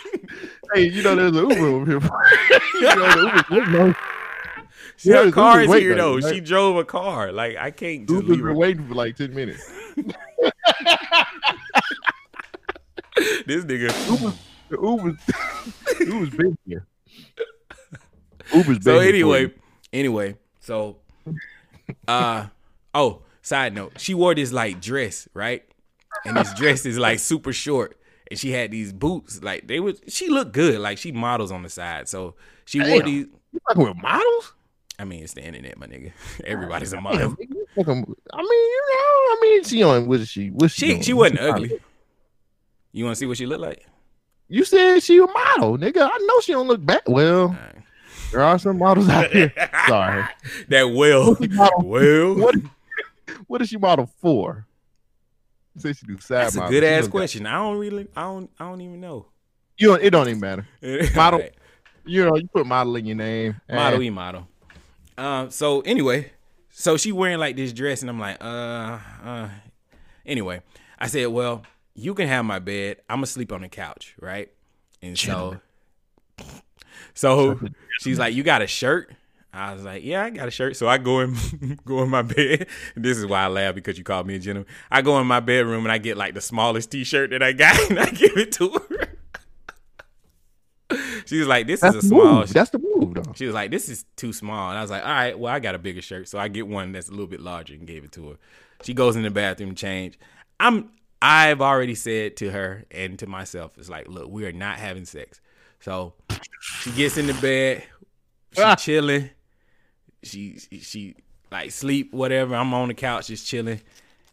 S1: (laughs)
S2: Hey, you know there's an Uber over here. (laughs) you know, the Uber's waiting on-
S1: she,
S2: Yeah,
S1: her
S2: Uber's
S1: car is here though.
S2: right?
S1: She drove a car. Like I can't
S2: Uber's been waiting for like ten minutes. (laughs)
S1: This nigga.
S2: The Uber's Uber's been here. Uber's been
S1: So anyway, anyway, so uh oh, side note, she wore this like dress, right? And this dress is like super short. And she had these boots, like they was she looked good, like she models on the side. So she wore these
S2: You fucking with models?
S1: I mean it's the internet, my nigga. (laughs) Everybody's a model.
S2: nigga, you fucking- I mean, you know, I mean, she on what is she? What's she?
S1: She
S2: doing?
S1: she wasn't
S2: What's
S1: ugly. You wanna see what she looked like?
S2: You said she a model, nigga. I know she don't look bad. Well, there are some models out here. (laughs) Sorry.
S1: That
S2: model?
S1: well
S2: What? What is she model for? Say she do side
S1: that's a good ass
S2: don't got-
S1: question. I don't really I don't I don't even know.
S2: You don't, it don't even matter. (laughs) Model. You know, you put model in your name.
S1: model e model. Um. So anyway, so she wearing like this dress, and I'm like, uh, uh. Anyway, I said, well, you can have my bed. I'm gonna sleep on the couch, right? And so, (laughs) so she's like, you got a shirt? I was like, yeah, I got a shirt. So I go in, (laughs) go in my bed. (laughs) This is why I laugh because you called me a gentleman. I go in my bedroom and I get like the smallest T-shirt that I got, (laughs) and I give it to her. She was like, "This
S2: That's
S1: is a small."
S2: move. That's the move, though.
S1: She was like, "This is too small," and I was like, "All right, well, I got a bigger shirt, so I get one that's a little bit larger and gave it to her." She goes in the bathroom to change. I'm I've already said to her and to myself, it's like, look, we are not having sex. So she gets in the bed, she
S2: Ah.
S1: chilling, she she like sleep whatever. I'm on the couch just chilling,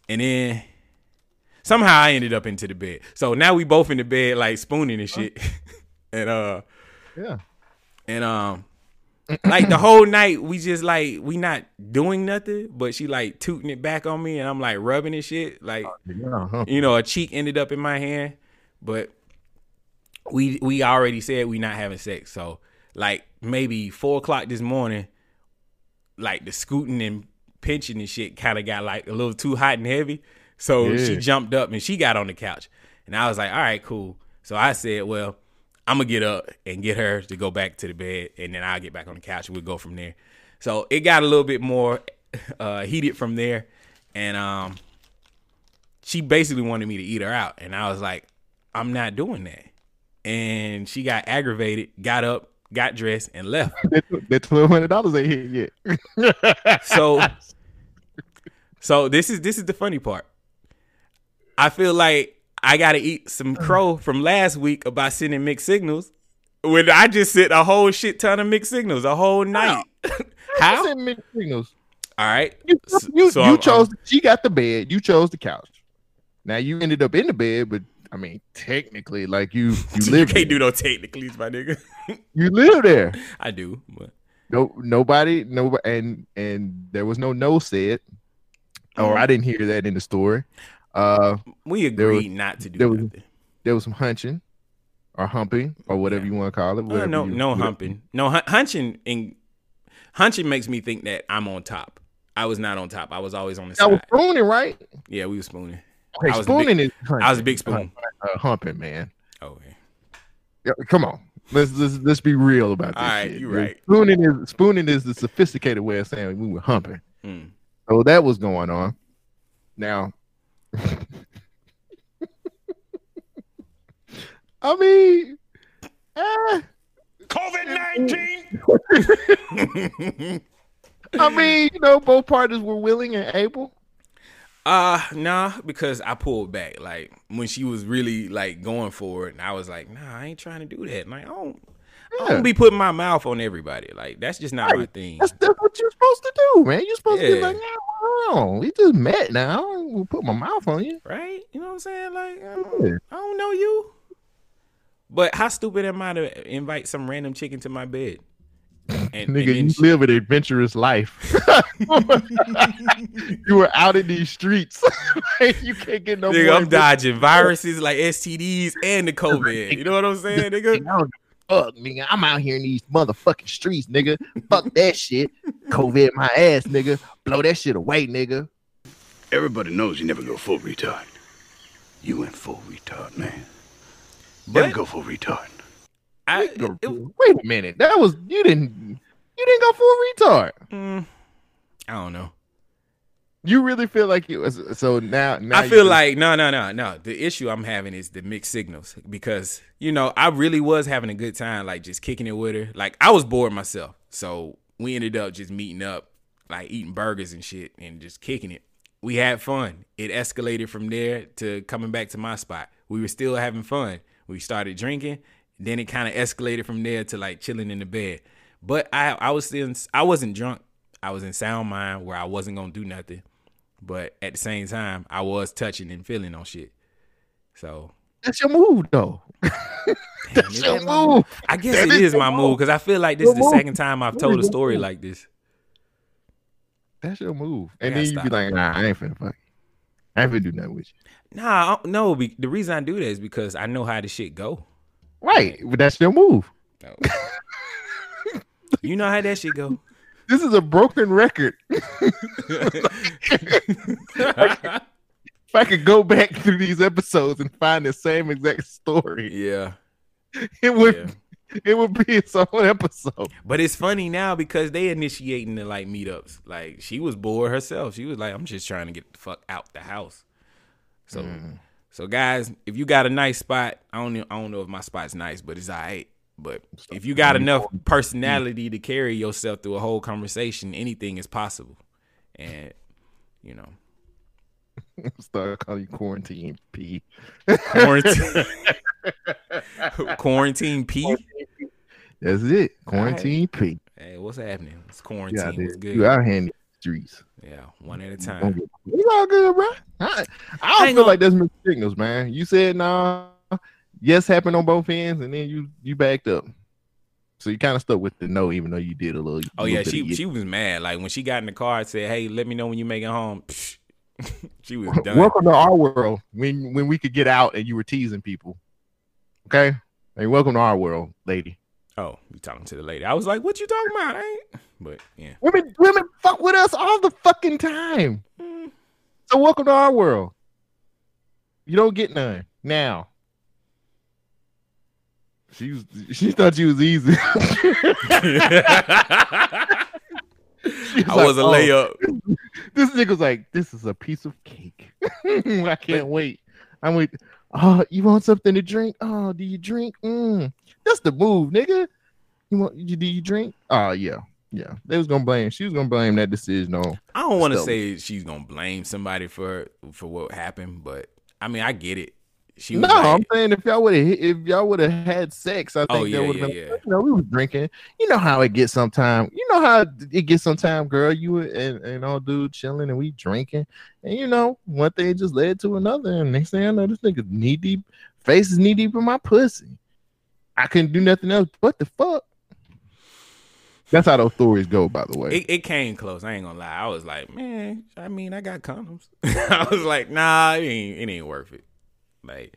S1: and then somehow I ended up into the bed. So now we both in the bed like spooning and shit, (laughs) and uh
S2: Yeah.
S1: and um like the whole night we just like we not doing nothing but she like tooting it back on me and i'm like rubbing and shit like
S2: Yeah, huh.
S1: you know a cheek ended up in my hand but we we already said we not having sex so like maybe four o'clock this morning like the scooting and pinching and shit kind of got like a little too hot and heavy. So she jumped up and she got on the couch. And i was like all right cool. So i said well i'm gonna get up and get her to go back to the bed and then i'll get back on the couch and we'll go from there. So it got a little bit more uh heated from there. And um she basically wanted me to eat her out. And i was like i'm not doing that. And she got aggravated got up got dressed and left
S2: That, that twelve hundred dollars ain't hit yet. (laughs)
S1: so so this is this is the funny part i feel like i gotta eat some crow from last week about sending mixed signals when i just sent a whole shit ton of mixed signals a whole night how
S2: Send mixed signals.
S1: all right
S2: You,
S1: S-
S2: you,
S1: so
S2: you
S1: I'm-
S2: chose. she got the bed. You chose the couch. Now you ended up in the bed, but I mean, technically, like you, (laughs) you
S1: you can't do no technicalities my nigga (laughs)
S2: You live there. (laughs)
S1: i do but
S2: No, nobody, nobody, and and there was no no said, or
S1: Mm-hmm.
S2: I didn't hear that in the story. Uh,
S1: we
S2: There was-
S1: agreed not to do
S2: there was- there was some hunching, or humping, or whatever you want to call it.
S1: Uh, no,
S2: you-
S1: no
S2: whatever-
S1: humping. No hun- hunching. And hunching makes me think that I'm on top. I was not on top. I was always on the
S2: side. I
S1: was
S2: spooning, right?
S1: Yeah, we were spooning.
S2: Okay,
S1: I was
S2: spooning
S1: big-
S2: is.
S1: I was a big spoon.
S2: Uh, humping, man.
S1: Oh,
S2: Yeah, come on. Let's, let's let's be real about this.
S1: All right,
S2: shit.
S1: you
S2: The
S1: right.
S2: Spooning is spooning is the sophisticated way of saying we were humping.
S1: Mm.
S2: So that was going on. Now, (laughs) I mean, eh,
S3: COVID 19. (laughs)
S2: I mean, you know, both parties were willing and able.
S1: Uh nah, because I pulled back. Like when she was really like going for it, and I was like, nah, I ain't trying to do that. Like I don't, I don't be putting my mouth on everybody. Like that's just not my
S2: Right.
S1: thing.
S2: That's, that's what you're supposed to do, man. You're supposed to be like, nah, hold on. We just met now. I gonna put my mouth on you.
S1: right? You know what I'm saying? Like I don't,
S2: Yeah.
S1: I don't know you. But how stupid am I to invite some random chicken to my bed? And, and
S2: Nigga,
S1: then
S2: you
S1: she-
S2: live an adventurous life. (laughs) you were out in these streets. (laughs) you can't get no
S1: nigga,
S2: more
S1: I'm dodging viruses like STDs and the COVID. You know what I'm saying, nigga?
S2: I don't give a Fuck, nigga. I'm out here in these motherfucking streets, nigga. Fuck that shit. COVID my ass, nigga. Blow that shit away, nigga.
S8: Everybody knows you never go full retard. You went full retard, man.
S1: But
S8: Never go full retard.
S1: I,
S2: Go-
S1: it-
S2: Wait a minute. That was you didn't you didn't go full retard.
S1: mm, I don't know.
S2: You really feel like it was so now. now
S1: I feel like no, no, no, no. The issue I'm having is the mixed signals because you know I really was having a good time, like just kicking it with her. Like I was bored myself, so we ended up just meeting up, like eating burgers and shit, and just kicking it. We had fun. It escalated from there to coming back to my spot. We were still having fun. We started drinking, then it kind of escalated from there to like chilling in the bed. But I, I was still, I wasn't drunk. I was in sound mind where I wasn't gonna do nothing but at the same time, I was touching and feeling on shit. So
S2: that's your move though. (laughs) That's your
S1: that
S2: move.
S1: I guess
S2: That
S1: it
S2: is
S1: is my
S2: move.
S1: because I feel like this is the
S2: move.
S1: second time I've told a story like this.
S2: That's your move. And then you be like, nah, I ain't finna fuck. I ain't finna do nothing with you.
S1: Nah, I- no. Be, the reason I do that is because I know how the shit go.
S2: Right. But that's your move.
S1: No. (laughs) you know how that shit go.
S2: This is a broken record. (laughs) if I could go back through these episodes and find the same exact story,
S1: Yeah.
S2: it would
S1: Yeah.
S2: it would be its own episode.
S1: But it's funny now because they initiating the like meetups. Like she was bored herself. She was like, I'm just trying to get the fuck out the house. So
S2: Mm.
S1: So guys, if you got a nice spot, I don't know, I don't know if my spot's nice, but it's alright. But if you got enough personality to carry yourself through a whole conversation, anything is possible. And you know, (laughs)
S2: Start calling you quarantine P.
S1: quarantine (laughs) quarantine P.
S2: That's it. Quarantine P.
S1: Hey, what's happening? It's
S2: Yeah,
S1: quarantine. What's
S2: dude.
S1: good?
S2: You out here in the streets.
S1: Yeah, one at a time.
S2: It's all good, bro. I, I don't
S1: ain't
S2: feel
S1: gonna-
S2: like there's mixed signals, man. You said nah, yes happened on both ends, and then you you backed up. So you kind of stuck with the no, even though you did a little.
S1: Oh
S2: little
S1: yeah, she she was mad. Like when she got in the car and said, "Hey, let me know when you make it home." (laughs) Psh, she was done.
S2: Welcome to our world when when we could get out and you were teasing people. Okay, hey, welcome to our world, lady.
S1: Oh, you talking to the lady? I was like, "What you talking about?" I ain't. But yeah,
S2: Women women fuck with us all the fucking time.
S1: Mm.
S2: So welcome to our world. You don't get none now. She was she thought you was easy. (laughs) She
S1: I was a
S2: like, "Oh,
S1: layup.
S2: This nigga's like, this is a piece of cake. (laughs) I can't wait. I'm like, oh, you want something to drink? Oh, do you drink? Mm. That's the move, nigga. You want? You, do you drink? Oh yeah, yeah. They was gonna blame. She was gonna blame that decision on.
S1: I don't want to say she's gonna blame somebody for for what happened, but I mean, I get it. She was
S2: No,
S1: like,
S2: I'm saying if y'all would have if y'all would have had sex, I oh, think
S1: Oh,
S2: that
S1: yeah,
S2: would
S1: yeah,
S2: have been.
S1: yeah.
S2: You know, we was drinking. You know how it gets sometimes. You know how it gets sometimes, girl. You and and all dude chilling and we drinking, and you know one thing just led to another, and next thing I know, this nigga knee deep, face is knee deep in my pussy. I couldn't do nothing else. What the fuck? That's how those stories go, by the way.
S1: It, it came close. I ain't gonna lie. I was like, man, I mean, I got condoms. (laughs) I was like, nah, it ain't, it ain't worth it. Like,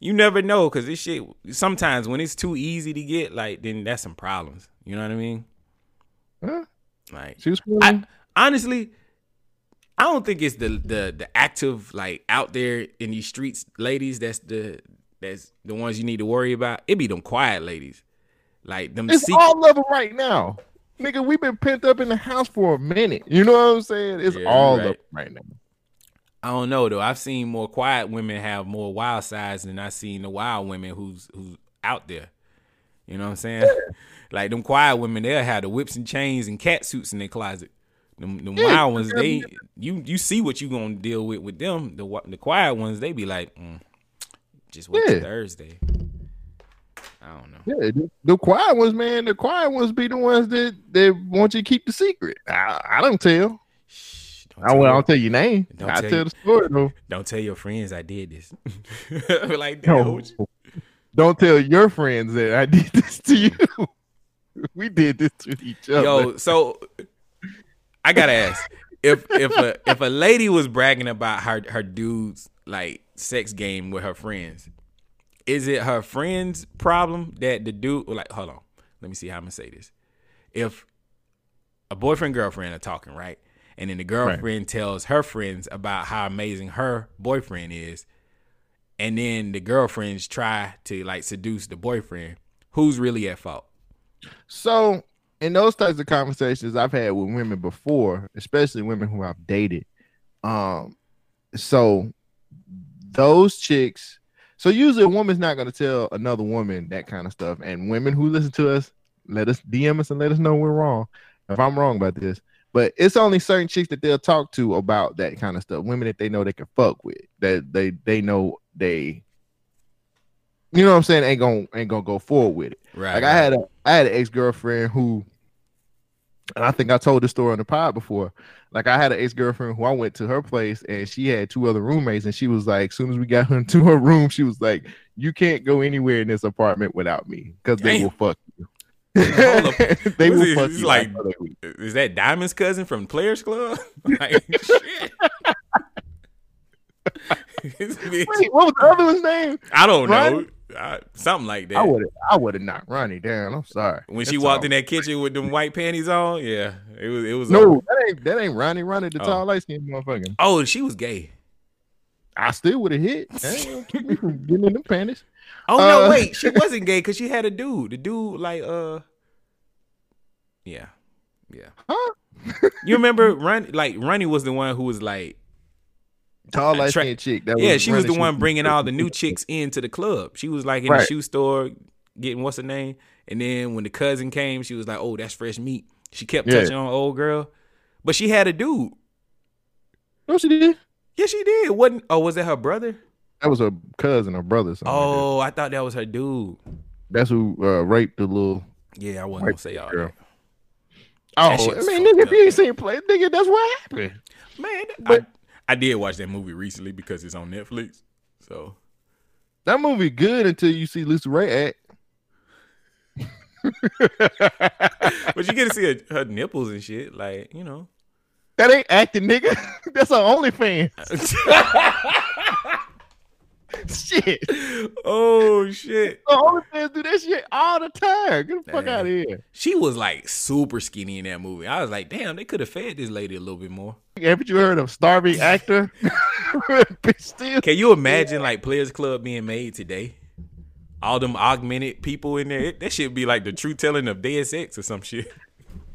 S1: you never know, cause this shit. Sometimes when it's too easy to get, like, then that's some problems. You know what I mean?
S2: Huh?
S1: Like,
S2: She was.
S1: I honestly, I don't think it's the the the active like out there in these streets ladies. That's the that's the ones you need to worry about. It be them quiet ladies, like them.
S2: It's
S1: secret-
S2: all of them right now. Nigga, we've been pent up in the house for a minute. You know what I'm saying? It's
S1: Yeah,
S2: all
S1: right.
S2: them right now.
S1: I don't know though. I've seen more quiet women have more wild sides than I've seen the wild women who's who's out there. You know what I'm saying? (laughs) Like them quiet women, they'll have the whips and chains and cat suits in their closet. Them, them
S2: Yeah,
S1: wild ones, they you you see what you gonna deal with with them. The the quiet ones, they be like, mm, just wait
S2: Yeah.
S1: Thursday. I don't know.
S2: Yeah, the, the quiet ones, man. The quiet ones be the ones that that want you to keep the secret. I, I don't tell.
S1: Shh, don't,
S2: I
S1: tell
S2: I'll tell your name.
S1: Don't
S2: I
S1: tell
S2: tell
S1: you-
S2: the story though. (laughs)
S1: don't tell your friends I did this. (laughs) like,
S2: No. Don't tell your friends that I did this to you. (laughs) we did this to each other.
S1: Yo, so I gotta ask if if a if a lady was bragging about her her dude's like sex game with her friends, is it her friend's problem that the dude like? Hold on, let me see how I'm gonna say this. If a boyfriend girlfriend are talking right, and then the girlfriend tells her friends about how amazing her boyfriend is, and then the girlfriends try to like seduce the boyfriend, who's really at fault?
S2: So in those types of conversations I've had with women before, especially women who I've dated, um, so those chicks. So usually a woman's not going to tell another woman that kind of stuff. And women who listen to us, let us DM us and let us know we're wrong if I'm wrong about this. But it's only certain chicks that they'll talk to about that kind of stuff. Women that they know they can fuck with, that they they know they, you know what I'm saying, ain't gonna ain't gonna go forward with it.
S1: Right.
S2: Like I had a I had an ex girlfriend who, and I think I told this story on the pod before. Like I had an ex girlfriend who I went to her place and she had two other roommates, and she was like, as soon as we got her (laughs) into her room, she was like, "You can't go anywhere in this apartment without me because they will fuck you." (laughs) They will
S1: it-
S2: fuck you
S1: like- Is that Diamond's cousin from Players Club? (laughs) like, shit.
S2: Wait, what was the other one's name?
S1: I don't know.
S2: Ronnie?
S1: I, something like that.
S2: I would have I would have knocked Ronnie down. I'm sorry.
S1: when she walked
S2: all.
S1: in that kitchen with them white panties on, yeah, it was. It was.
S2: No,
S1: over.
S2: that ain't that ain't Ronnie. Ronnie, the
S1: Oh.
S2: tall light skinned motherfucker.
S1: Oh, she was gay.
S2: I still would have hit. That ain't gonna keep me from getting in the panties.
S1: Oh no,
S2: Uh,
S1: wait, she (laughs) wasn't gay because she had a dude. The dude, like, uh, yeah, yeah.
S2: Huh?
S1: You remember Run? Like, Ronnie was the one who was like,
S2: Tall light skinned chick. That
S1: yeah, she was the one bringing all the new chicks into the club. She was like in the shoe store getting what's her name, and then when the cousin came, she was like, "Oh, that's fresh meat." She kept
S2: Yeah.
S1: touching on old girl, but she had a dude.
S2: No, she did.
S1: Yeah, she did. Wasn't? Oh, was that her brother?
S2: That was her cousin or brother. something like.
S1: Oh, I thought that was her dude.
S2: that's who uh, raped the little.
S1: Yeah, I wasn't gonna say all
S2: girl.
S1: that.
S2: Oh, I mean, nigga, if you ain't seen play, nigga, that's what happened.
S1: Man,
S2: But-
S1: I, I did watch that movie recently because it's on Netflix. So
S2: That movie good until you see LisaRaye act. (laughs)
S1: but you get to see her, her nipples and shit, like you know.
S2: That ain't acting, nigga. (laughs) That's her OnlyFans. (laughs) (laughs) shit.
S1: oh shit!
S2: OnlyFans do that shit all the time. Get the fuck out of here.
S1: She was like super skinny in that movie. I was like, damn, they could have fed this lady a little bit more.
S2: Haven't you heard of starving (laughs) actor? (laughs) Still.
S1: Can you imagine like Players Club being made today? All them augmented people in there. It- that should be like the true telling of Deus Ex or some shit.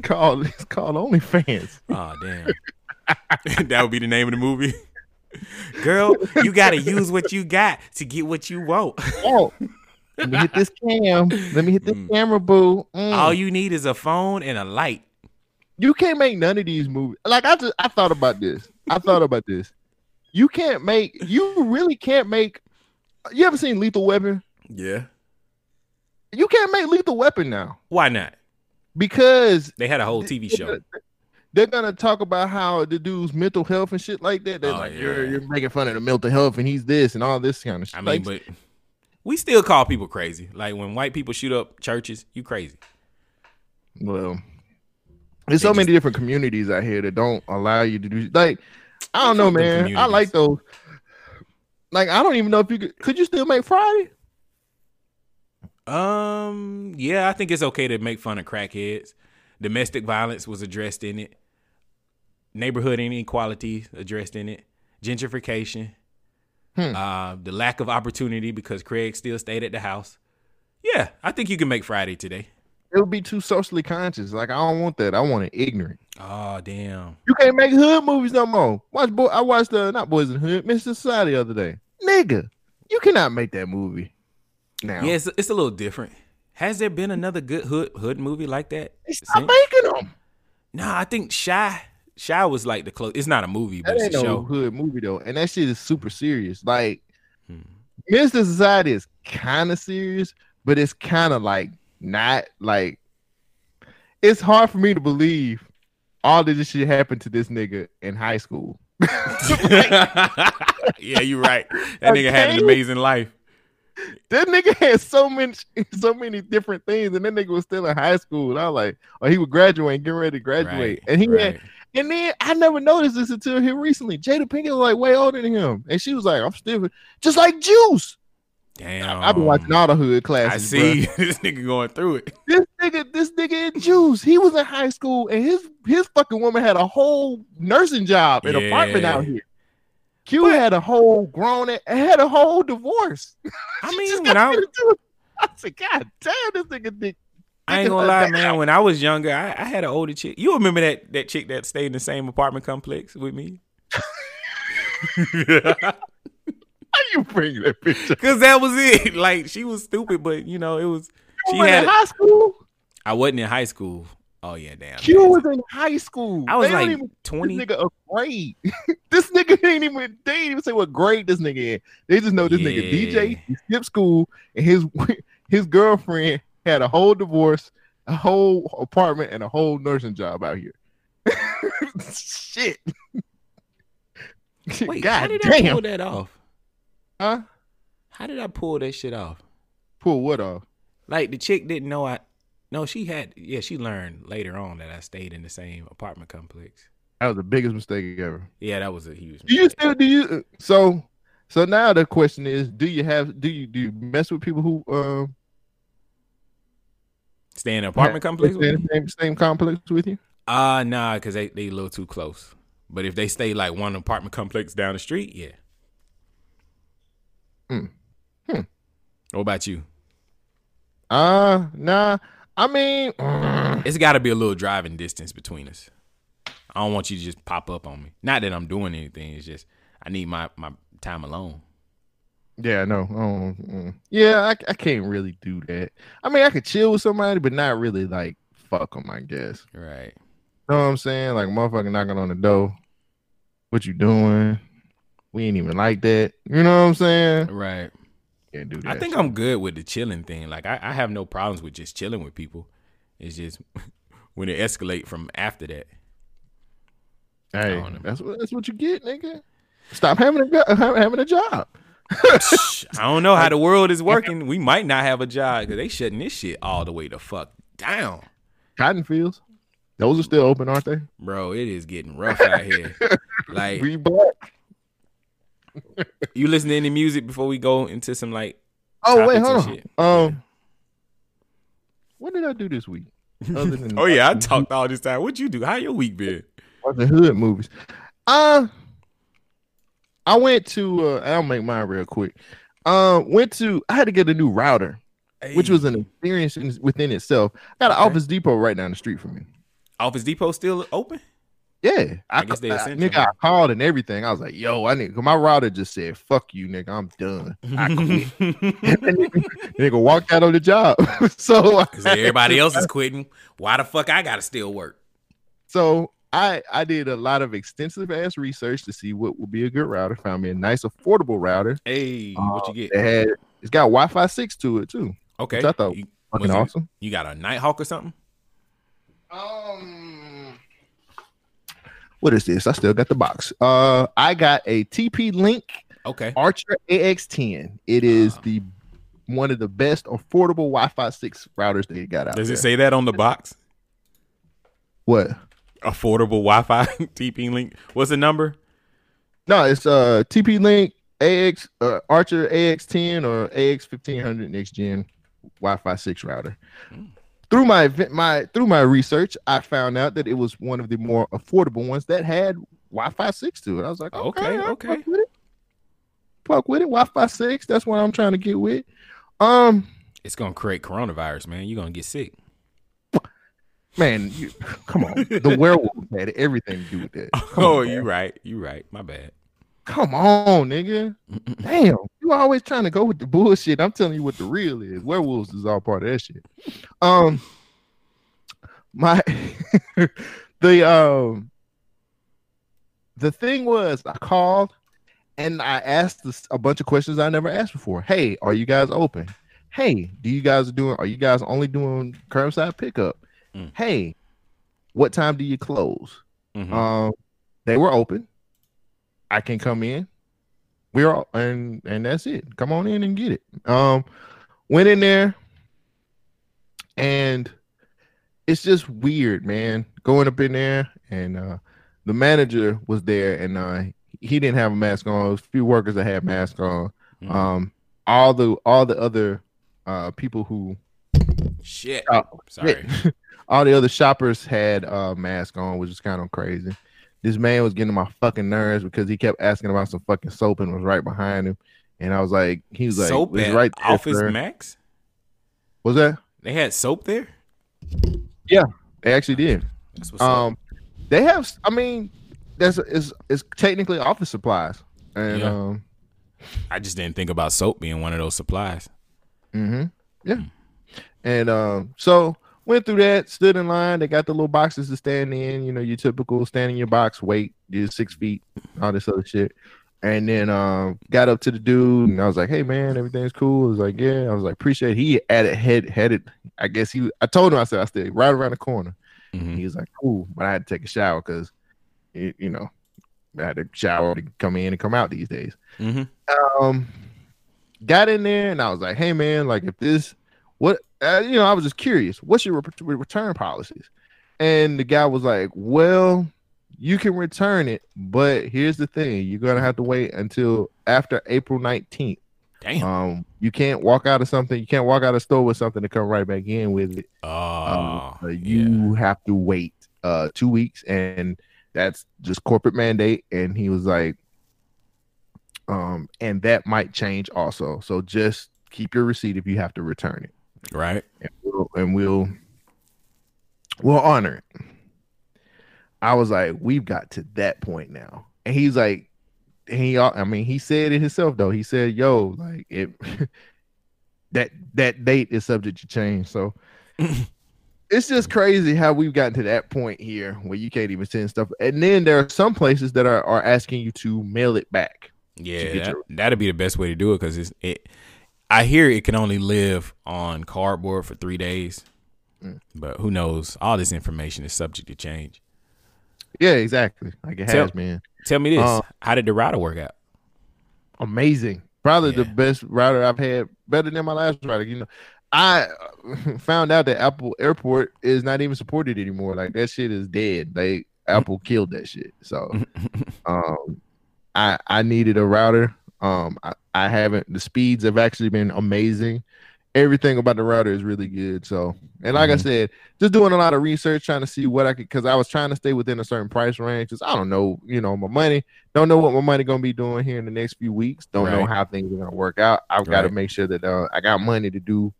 S2: Called it's called OnlyFans.
S1: Oh damn. that would be the name of the movie. Girl, you gotta use what you got to get what you want.
S2: Oh, let me hit this cam. Let me hit this camera, boo. Mm.
S1: All you need is a phone and a light.
S2: you can't make none of these movies. Like I just I thought about this. I thought about this. You can't make. You really can't make. You ever seen Lethal Weapon?
S1: Yeah.
S2: You can't make Lethal Weapon now
S1: Why not?
S2: because
S1: They had a whole TV show.
S2: They're gonna talk about how the dude's mental health and shit like that. They're
S1: Oh,
S2: like,
S1: yeah.
S2: you're, you're making fun of the mental health and he's this and all this kind of shit.
S1: I mean,
S2: Like,
S1: but we still call people crazy. Like when white people shoot up churches, you crazy.
S2: well, there's so
S1: They
S2: many different communities out here that don't allow you to do like. I don't know, man. I like those. Like, I don't even know if you could. Could you still make Friday?
S1: Um, yeah, I think it's okay to make fun of crackheads. Domestic violence was addressed in it. Neighborhood inequality addressed in it. Gentrification.
S2: Hmm.
S1: Uh, the lack of opportunity because Craig still stayed at the house. Yeah, I think you can make Friday today.
S2: It would be too socially conscious. Like, I don't want that. I want it ignorant.
S1: Oh damn.
S2: You can't make hood movies no more. Watch boy. I watched uh, not Boys in Hood, Menace II Society the other day. Nigga, you cannot make that movie now.
S1: Yeah, it's, it's a little different. Has there been another good hood hood movie like that?
S2: stop making them.
S1: Nah, I think Shy Shy was like the close. It's not a movie, but
S2: That
S1: it's a
S2: no
S1: show.
S2: hood movie though, and that shit is super serious. Like,
S1: Hmm.
S2: Menace II Society is kind of serious, but it's kind of like not like. It's hard for me to believe all of this shit happened to this nigga in high school. (laughs) (laughs)
S1: yeah, you're right. That nigga had an amazing life.
S2: That nigga had so many, (laughs) so many different things, and that nigga was still in high school. And I was like, or he was graduating, getting ready to graduate,
S1: Right,
S2: and he
S1: right.
S2: had, and then I never noticed this until here recently. Jada Pinkett was like way older than him, and she was like, I'm still just like Juice.
S1: Damn.
S2: I've been watching all the hood classes.
S1: I
S2: see (laughs)
S1: this nigga going through it.
S2: this nigga, this nigga in Juice. He was in high school, and his his fucking woman had a whole nursing job, an apartment out here. Q had a whole grown, had a whole divorce.
S1: I (laughs) mean,
S2: just
S1: when I,
S2: me to do it. I said, God damn, this nigga dick.
S1: I ain't gonna (laughs) lie, man. When I was younger, I, I had an older chick. You remember that that chick that stayed in the same apartment complex with me? (laughs)
S2: How you bring that picture?
S1: Cause that was it. Like she was stupid, but you know it was. She
S2: You were
S1: had.
S2: in high school.
S1: I wasn't in high school. Oh yeah, damn.
S2: Q
S1: man.
S2: was in high school.
S1: I was
S2: They
S1: like
S2: even-
S1: 20.
S2: This nigga a grade. (laughs) this nigga ain't even. They ain't even say what grade this nigga in. They just know this nigga
S1: Yeah.
S2: DJ. He skipped school, and his (laughs) his girlfriend had a whole divorce, a whole apartment, and a whole nursing job out here. (laughs) Shit.
S1: Wait,
S2: God
S1: how did I pull that off?
S2: Huh?
S1: How did I pull that shit off?
S2: Pull what off?
S1: Like the chick didn't know I. No, she had. Yeah, she learned later on that I stayed in the same apartment complex.
S2: That was the biggest mistake ever.
S1: Yeah, that was a huge.
S2: Do you
S1: mistake.
S2: still do you so so now the question is do you have do you do you mess with people who um
S1: stay in an apartment complex?
S2: stay in the same, same complex with you?
S1: Uh nah, cause they they a little too close. But if they stay like one apartment complex down the street, yeah. Hmm. Hmm. What about you?
S2: Uh, nah. I mean,
S1: It's got to be a little driving distance between us. I don't want you to just pop up on me. Not that I'm doing anything. It's just I need my my time alone.
S2: yeah, no. Oh, mm. yeah, I, I can't really do that. I mean, I could chill with somebody, but not really like fuck them. I guess.
S1: Right.
S2: You know what I'm saying? Like motherfucker knocking on the door. What you doing? We ain't even like that. You know what I'm saying?
S1: Right.
S2: Can't do that.
S1: I think
S2: shit.
S1: I'm good with the chilling thing. Like I, I have no problems with just chilling with people. It's just (laughs) when it escalate from after that.
S2: Hey, that's what that's what you get, nigga. Stop having a (laughs) having a job.
S1: I don't know how the world is (laughs) working. We might not have a job because they shutting this shit all the way the fuck down,
S2: Cotton fields. Those are still open, aren't they?
S1: bro. It is getting rough out here. Like
S2: We black.
S1: You listen to any music before we go into some like
S2: Oh wait, hold on.
S1: shit?
S2: Um, what did I do this week? Other than (laughs)
S1: Oh yeah, I talked all this time. What'd you do? How your week been?
S2: The hood movies. Uh I went to uh I'll make mine real quick. Uh went to I had to get a new router, which was an experience within itself. I got an
S1: Okay.
S2: Office Depot right down the street from me.
S1: Office Depot still open?
S2: Yeah,
S1: I guess they
S2: I,
S1: essential.
S2: nigga, I called and everything. I was like, "Yo, I need." My router just said, "Fuck you, nigga. I'm done." (laughs) I quit. (laughs) nigga walked out on the job. (laughs) so,
S1: Cause everybody else is quitting. Why the fuck I gotta still work?
S2: so I I did a lot of extensive ass research to see what would be a good router. Found me a nice, affordable router.
S1: Hey, what you get?
S2: It had it's got Wi-Fi six to it too.
S1: Okay,
S2: which I thought
S1: you,
S2: Fucking
S1: was it-
S2: awesome.
S1: You got a Nighthawk or something?
S2: Um, what is this? I still got the box. Uh, I got a TP Link
S1: Okay,
S2: Archer AX10. It is
S1: Ah.
S2: the one of the best affordable Wi-Fi six routers they got out
S1: does
S2: there.
S1: it say that on the box?
S2: what?
S1: Affordable Wi-Fi (laughs) TP link. What's the number?
S2: No, it's uh TP Link AX uh, Archer AX10 or AX1500 next gen Wi-Fi six router. Through my my through my research, I found out that it was one of the more affordable ones that had Wi-Fi six to it. I was like,
S1: Okay,
S2: okay,
S1: okay.
S2: fuck with it. Fuck with it. Wi-Fi six. That's what I'm trying to get with. Um,
S1: It's gonna create coronavirus, man. You're gonna get sick.
S2: man, you, come on. The (laughs) werewolf had everything to do with that. Come
S1: oh,
S2: on,
S1: you
S2: man.
S1: right. You're right. My bad.
S2: Come on, nigga. Damn, you always trying to go with the bullshit. I'm telling you what the real is. Werewolves is all part of that shit. Um, my (laughs) the um the thing was, I called and I asked this, a bunch of questions I never asked before. Hey, are you guys open? Hey, do you guys doing? Are you guys only doing curbside pickup?
S1: Mm.
S2: Hey, what time do you close?
S1: Mhm.
S2: Um, they were open. I can come in. We're all and and that's it. Come on in and get it. Um, went in there, and it's just weird, man. Going up in there, and uh, the manager was there, and uh, he didn't have a mask on. There was a few workers that had masks on.
S1: Mhm.
S2: Um, all the all the other uh people who
S1: Shit.
S2: Oh,
S1: Sorry. (laughs)
S2: all the other shoppers had uh mask on, which is kind of crazy. This man was getting my fucking nerves because he kept asking about some fucking soap and was right behind him. And I was like, he was like,
S1: soap
S2: "It's
S1: at
S2: right there,
S1: Office
S2: sir."
S1: Max.
S2: Was that?
S1: They had soap there.
S2: Yeah, they actually did.
S1: That's what's up.
S2: Um, they have. I mean, that's it's it's technically office supplies, and
S1: Yeah.
S2: um,
S1: I just didn't think about soap being one of those supplies.
S2: Mm-hmm. Yeah. And um, so went through that, stood in line. They got the little boxes to stand in, you know, your typical stand in your box, wait, you're six feet, all this other shit. And then um got up to the dude and I was like, Hey man, everything's cool. He was like, Yeah. I was like, appreciate it. He added head headed. I guess he I told him I said I stayed right around the corner.
S1: Mhm.
S2: He was like, Cool, but I had to take a shower because you know, I had to shower to come in and come out these days
S1: Mhm.
S2: um got in there and I was like, hey man, like if this what uh, you know, I was just curious, what's your re- return policies? And the guy was like, well, you can return it, but here's the thing, you're gonna have to wait until after April 19th.
S1: Damn.
S2: Um, you can't walk out of something, you can't walk out of store with something to come right back in with it.
S1: Oh,
S2: Um, uh,
S1: yeah.
S2: you have to wait uh two weeks, and that's just corporate mandate. And he was like, Um, and that might change also. So just keep your receipt if you have to return it.
S1: Right.
S2: And we'll and we'll, we'll honor it. I was like, we've got to that point now. And he's like, he I mean, he said it himself though. He said, yo, like it (laughs) that that date is subject to change. So (laughs) it's just crazy how we've gotten to that point here where you can't even send stuff. And then there are some places that are, are asking you to mail it back.
S1: Yeah, that,
S2: your-
S1: that'd be the best way to do it because it's it. I hear it can only live on cardboard for three days,
S2: Mm.
S1: but who knows? All this information is subject to change.
S2: Yeah, exactly. Like it
S1: Tell-
S2: has been.
S1: Tell me this:
S2: Uh,
S1: How did the router work out?
S2: amazing. Probably the best router I've had, better than my last router. You know, I (laughs) found out that Apple Airport is not even supported anymore. Like that shit is dead. They Apple killed that shit. So, (laughs) um, I I needed a router. Um, I, I haven't. The speeds have actually been amazing. Everything about the router is really good. So, and like I
S1: Mhm.
S2: said, just doing a lot of research, trying to see what I could, because I was trying to stay within a certain price range. Because I don't know, you know, my money. Don't know what my money gonna be doing here in the next few weeks. Don't know how things are gonna work out. I've got to make sure that uh, I got money to do,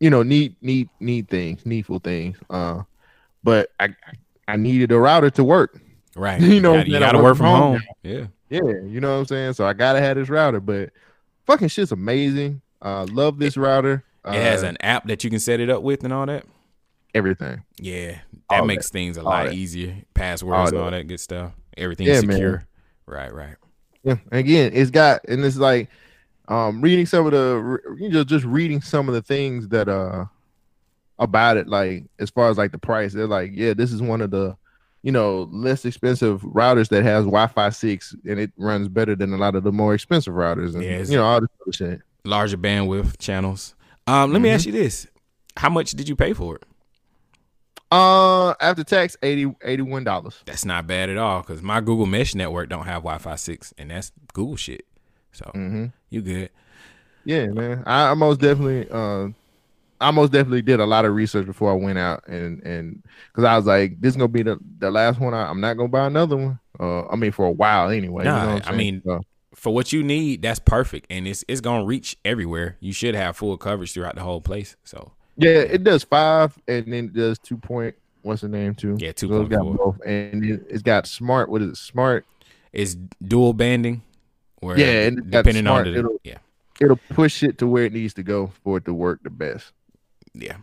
S2: you know, need need need things, needful things. Uh, but I I needed a router to work.
S1: Right. (laughs)
S2: You know,
S1: you got to
S2: work from home
S1: home. Yeah.
S2: Yeah, you know what I'm saying. So I gotta have this router, but fucking shit's amazing. Uh, love this router. Uh,
S1: It has an app that you can set it up with and all that.
S2: everything.
S1: Yeah, that
S2: All
S1: makes things a
S2: All
S1: lot
S2: that.
S1: easier. Passwords and all that good stuff. Everything's
S2: Yeah, man.
S1: secure. Right, right.
S2: Yeah, again, it's got and it's like um reading some of the you know just reading some of the things that uh about it like as far as like the price they're like yeah this is one of the you know less expensive routers that has Wi-Fi 6 and it runs better than a lot of the more expensive routers and
S1: Yeah,
S2: you know all this shit.
S1: Larger bandwidth channels. Um, let me
S2: Mm-hmm.
S1: ask you this: How much did you pay for it?
S2: Uh after tax 80 81 dollars.
S1: That's not bad at all because my Google Mesh network don't have Wi-Fi six, and that's Google shit. So
S2: Mhm.
S1: you good?
S2: Yeah, man. I, I most definitely uh I most definitely did a lot of research before I went out and and because I was like, this is gonna be the, the last one. I, I'm not gonna buy another one. Uh I mean for a while anyway. you know
S1: I mean,
S2: So,
S1: For what you need, that's perfect, and it's it's gonna reach everywhere. You should have full coverage throughout the whole place. So
S2: yeah, it does five and then it does two point what's the name too?
S1: Yeah,
S2: two it's got both and it, it's got smart what is it? Smart
S1: it's dual banding. Where
S2: Yeah, and
S1: depending
S2: smart,
S1: on the
S2: it'll-
S1: yeah
S2: it'll push it to where it needs to go for it to work the best.
S1: Yeah.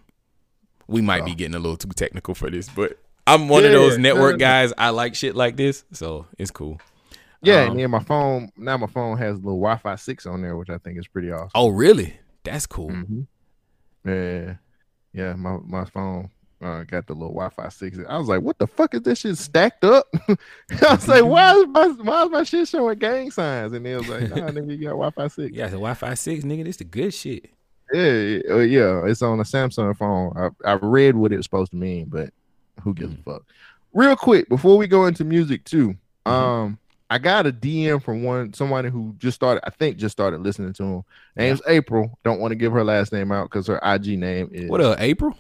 S1: We might be getting a little too technical for this, but I'm one of those network guys. I like shit like this, so it's cool.
S2: Yeah,
S1: Um,
S2: and then my phone now my phone has a little Wi-Fi six on there, which I think is pretty awesome.
S1: Oh, really? That's cool.
S2: Mhm. Yeah, yeah. My my phone uh, got the little Wi-Fi six. I was like, what the fuck is this shit stacked up? (laughs) I was like, why is my why is my shit showing gang signs? And they was like, nah, nigga, you got Wi-Fi six. (laughs)
S1: Yeah, the Wi-Fi six, nigga. This the good shit.
S2: Yeah, uh, yeah. It's on a Samsung phone. I I read what it's supposed to mean, but who gives
S1: Mm-hmm.
S2: a fuck? Real quick before we go into music too. Um, I got a DM from one somebody who just started. I think just started listening to him. Name's April. Don't want to give her last name out because her IG name is
S1: What up, April?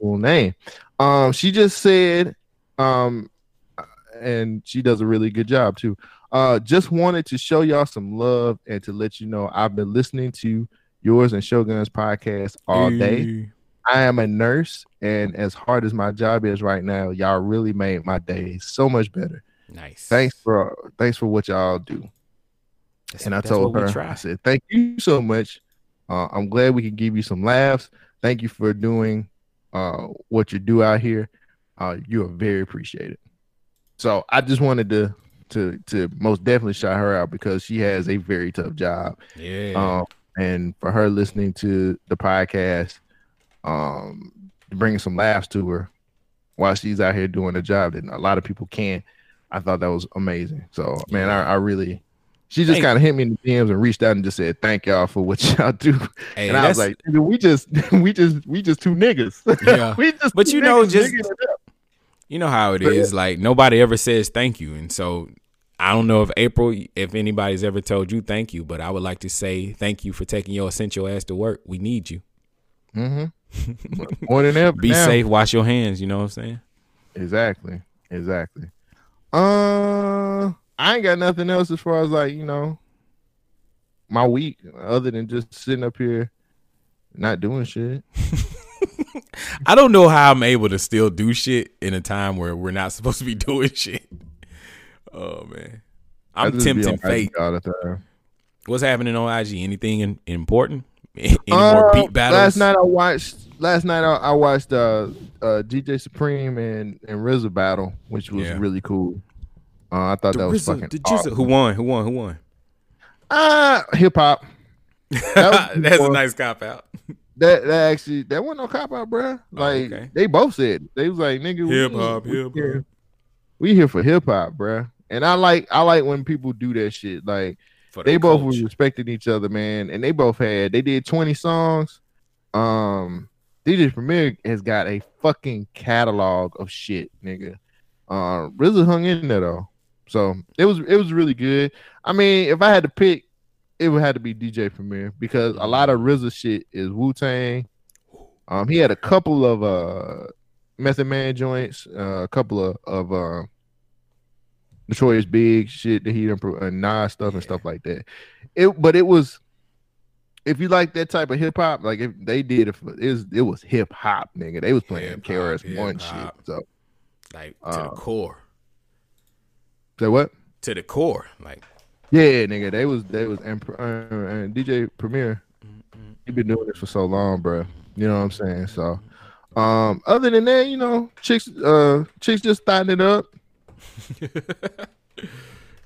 S2: full name. Um, she just said, um, and she does a really good job too. Uh, just wanted to show y'all some love and to let you know I've been listening to yours and Shogun's podcast all day.
S1: Hey.
S2: I am a nurse, and as hard as my job is right now, y'all really made my day so much better.
S1: Nice.
S2: Thanks for thanks for what y'all do.
S1: That's-
S2: And I told her. I said, thank you so much. Uh, I'm glad we can give you some laughs. Thank you for doing uh, what you do out here. Uh, you are very appreciated. So I just wanted to to to most definitely shout her out because she has a very tough job.
S1: Yeah.
S2: Um, and for her listening to the podcast, um, bringing some laughs to her while she's out here doing a job that a lot of people can't. I thought that was amazing. So man, I, I really she just
S1: Hey.
S2: kind of hit me in the DMs and reached out and just said thank y'all for what (laughs) y'all do.
S1: Hey,
S2: and I was like, we just (laughs) we just we just two niggas.
S1: Yeah. (laughs)
S2: we just
S1: But you know, just-
S2: niggas it up.
S1: you know how it
S2: But-
S1: is. Like nobody ever says thank you, and so I don't know if April, if anybody's ever told you thank you, but I would like to say thank you for taking your essential ass to work. We need you.
S2: Mm-hmm. (laughs) more than ever.
S1: Be
S2: now.
S1: safe. Wash your hands. You know what I'm saying?
S2: Exactly. Exactly. Uh I ain't got nothing else as far as like you know my week other than just sitting up here not doing shit. (laughs)
S1: I don't know how I'm able to still do shit in a time where we're not supposed to be (laughs) doing shit. Oh man, I'm tempting fate.
S2: All the time.
S1: What's happening on IG? Anything in, important? (laughs) Any
S2: Uh,
S1: more beat battles?
S2: Last night I watched. Last night I, I watched uh, uh, DJ Supreme and and RZA battle, which was
S1: Yeah.
S2: really cool. Uh, I thought
S1: The
S2: that was
S1: RZA,
S2: fucking awesome.
S1: Who won? Who won? Who won?
S2: Ah, hip hop. That (laughs)
S1: That's a nice cop out.
S2: That that actually that wasn't no cop out, bruh. Like
S1: Oh, okay.
S2: they both said it. they was like, nigga,
S1: Hip hop, hip hop.
S2: We here for hip hop, bruh. And I like I like when people do that shit. Like they
S1: the
S2: both
S1: coach.
S2: was respecting each other, man. And they both had they did 20 songs. Um DJ Premier has got a fucking catalog of shit, nigga. Uh RZA hung in there though. So it was it was really good. I mean, if I had to pick, it would have to be DJ Premier because a lot of RZA shit is Wu Tang. Um, he had a couple of uh Method Man joints, uh, a couple of of uh, Notorious Big shit that he and Nas stuff and stuff like that. It, but it was, if you like that type of hip hop, like if they did it, for, it was it was hip hop, nigga. They was playing KRS One shit. So
S1: like to the
S2: uh,
S1: core.
S2: say what?
S1: To the core. Like
S2: Yeah, nigga, they was they was and, uh, and DJ Premier. He been doing this for so long, bro. You know what I'm saying? So, um, other than that, you know, chicks, uh, chicks just starting it up. (laughs)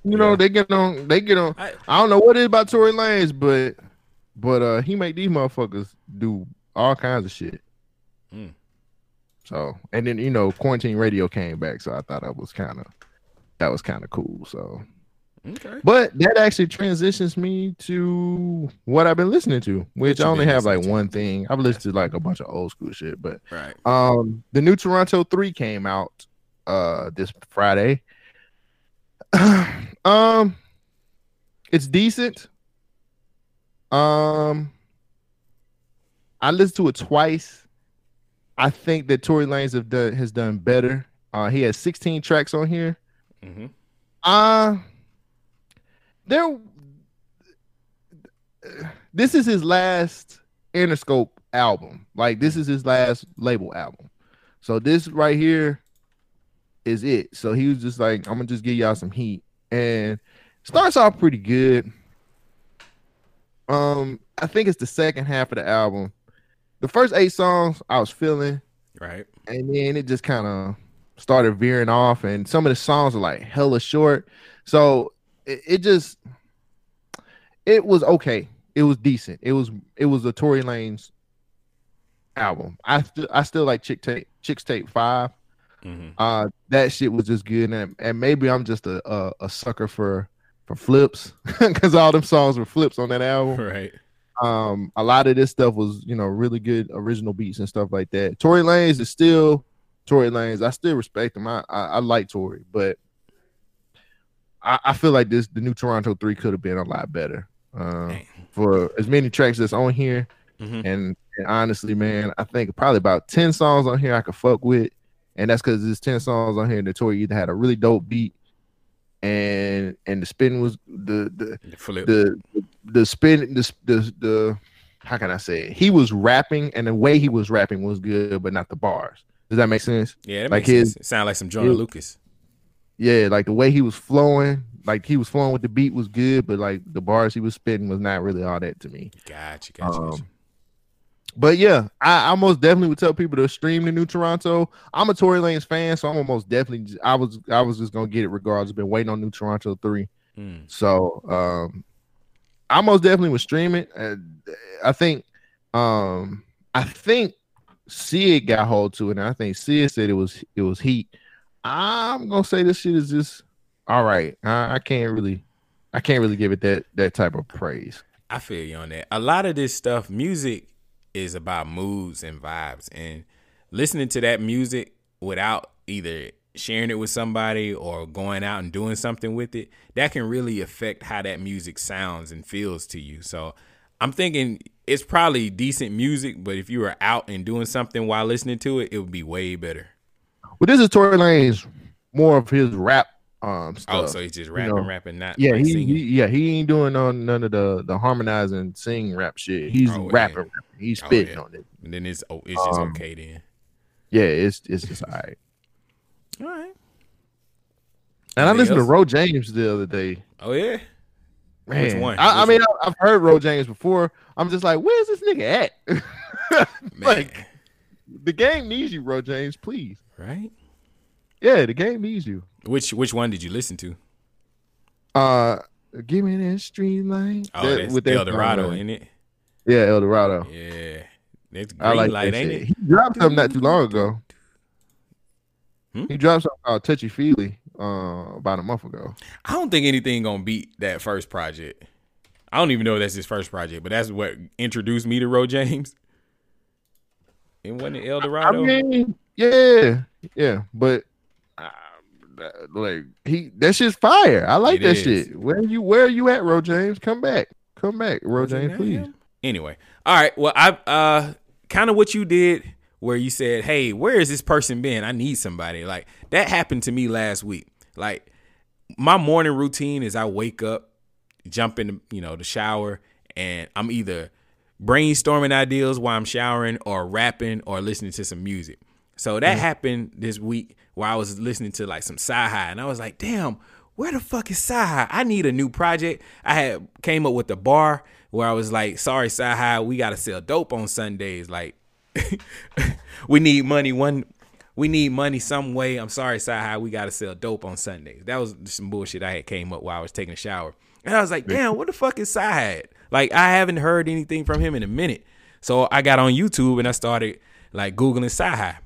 S2: You know, they get on, they get on.
S1: I-
S2: I, don't know what it is about Tory Lanez, but but uh, he make these motherfuckers do all kinds of shit.
S1: Mm.
S2: So, and then you know, quarantine radio came back, so I thought that was kind of that was kind of cool. So,
S1: okay.
S2: but that actually transitions me to what I've been listening to, which I only have like
S1: to?
S2: one thing. I've listened to like a bunch of old school shit, but
S1: Right.
S2: um the new Toronto 3 came out uh this Friday. (clears throat) um it's decent. Um I listened to it twice. I think that Tory Lanez have done has done better. Uh he has 16 tracks on here.
S1: hmm
S2: Uh there this is his last Interscope album. Like this is his last label album. So this right here is it. So he was just like, I'm gonna just give y'all some heat. And starts off pretty good. Um, I think it's the second half of the album. The first eight songs I was feeling,
S1: Right.
S2: and then it just kind of started veering off and some of the songs are like hella short so it, it just it was okay it was decent it was it was a tory lanez album i st- i still like Chixtape chicks tape 5
S1: hmm
S2: uh that shit was just good and, and maybe i'm just a, a a sucker for for flips (laughs) because all them songs were flips on that album.
S1: Right.
S2: um a lot of this stuff was you know really good original beats and stuff like that. Tory lanez is still tory lanez i still respect him. I i, I like tory but I, I feel like this the new toronto 3 could have been a lot better uh, for as many tracks that's on here.
S1: Mhm.
S2: and, and honestly man i think probably about 10 songs on here i could fuck with and that's because there's 10 songs on here The tory either had a really dope beat and and the spin was the the
S1: The
S2: the the spin the the the how can I say it? He was rapping and the way he was rapping was good, but not the bars. Does that make sense?
S1: yeah,
S2: like
S1: makes
S2: his-
S1: sense. It sound like some Joyner
S2: his-
S1: Lucas.
S2: Yeah, like the way he was flowing, like he was flowing with the beat was good, but like the bars he was spitting was not really all that to me.
S1: Gotcha. Gotcha. gotcha.
S2: Um, But yeah, I, I most definitely would tell people to stream the new Toronto. I'm a Tory Lanez fan, so I'm almost definitely I was I was just gonna get it regardless. Been waiting on new Toronto three.
S1: Mm.
S2: So um I most definitely would stream it. And I think um I think Sid got hold to it, and I think Sid said it was it was heat. I'm gonna say this shit is just all right. I, I can't really I can't really give it that that type of praise.
S1: I feel you on that. A lot of this stuff, music is about moods and vibes, and listening to that music without either sharing it with somebody or going out and doing something with it, that can really affect how that music sounds and feels to you. So I'm thinking it's probably decent music, but if you were out and doing something while listening to it, it would be way better.
S2: Well, this is Tory Lanez, more of his rap um
S1: Oh, so he's just
S2: you
S1: rapping,
S2: know.
S1: rapping, not
S2: Yeah,
S1: like
S2: he, he yeah he ain't doing on none of the the harmonizing sing rap shit. He's
S1: Oh,
S2: rapping, rapping. He's
S1: Oh,
S2: spitting
S1: yeah.
S2: on it.
S1: And then it's oh, it's just
S2: Um,
S1: okay then.
S2: Yeah, it's it's just all right.
S1: All right.
S2: And I listened
S1: else?
S2: to Ro James the other day.
S1: Oh yeah.
S2: Man,
S1: Which one?
S2: I, I mean,
S1: one?
S2: I've heard Ro James before. I'm just like, where's this nigga at? (laughs) Like, the game needs you, Ro James. Please.
S1: right.
S2: Yeah, the game needs you.
S1: Which which one did you listen to?
S2: Uh, give me that street light.
S1: Oh,
S2: That-
S1: that's
S2: with
S1: El Dorado,
S2: song,
S1: ain't it?
S2: Yeah, El Dorado.
S1: Yeah. That's green
S2: I like
S1: light,
S2: that
S1: ain't
S2: shit.
S1: it?
S2: He dropped something not too long ago.
S1: Hmm?
S2: He dropped something called Touchy Feely uh, about a month ago.
S1: I don't think anything gonna beat that first project. I don't even know if that's his first project, but that's what introduced me to Ro James. (laughs) And wasn't it El
S2: I
S1: Dorado?
S2: mean, yeah, yeah, but uh, like he, that shit's fire. I like
S1: It
S2: that
S1: is.
S2: shit. Where you, where are you at, Ro James? Come back, come back, Ro James, please.
S1: him? Anyway, all right. Well, I uh kind of what you did where you said, "Hey, where has this person been? I need somebody." Like that happened to me last week. Like my morning routine is I wake up, jump in, the, you know, the shower, and I'm either brainstorming ideas while I'm showering, or rapping, or listening to some music. So that happened this week while I was listening to like some sci-hi, and I was like, "Damn, where the fuck is sci-hi? I need a new project." I had came up with the bar where I was like, "Sorry, sci-hi, we gotta sell dope on Sundays. Like, (laughs) we need money one." We need money some way. I'm sorry, sci-hi. We gotta sell dope on Sundays. That was some bullshit I had came up while I was taking a shower, and I was like, "Damn, what the fuck is sci-hi?" Like, I haven't heard anything from him in a minute. So I got on YouTube and I started like googling sci-hi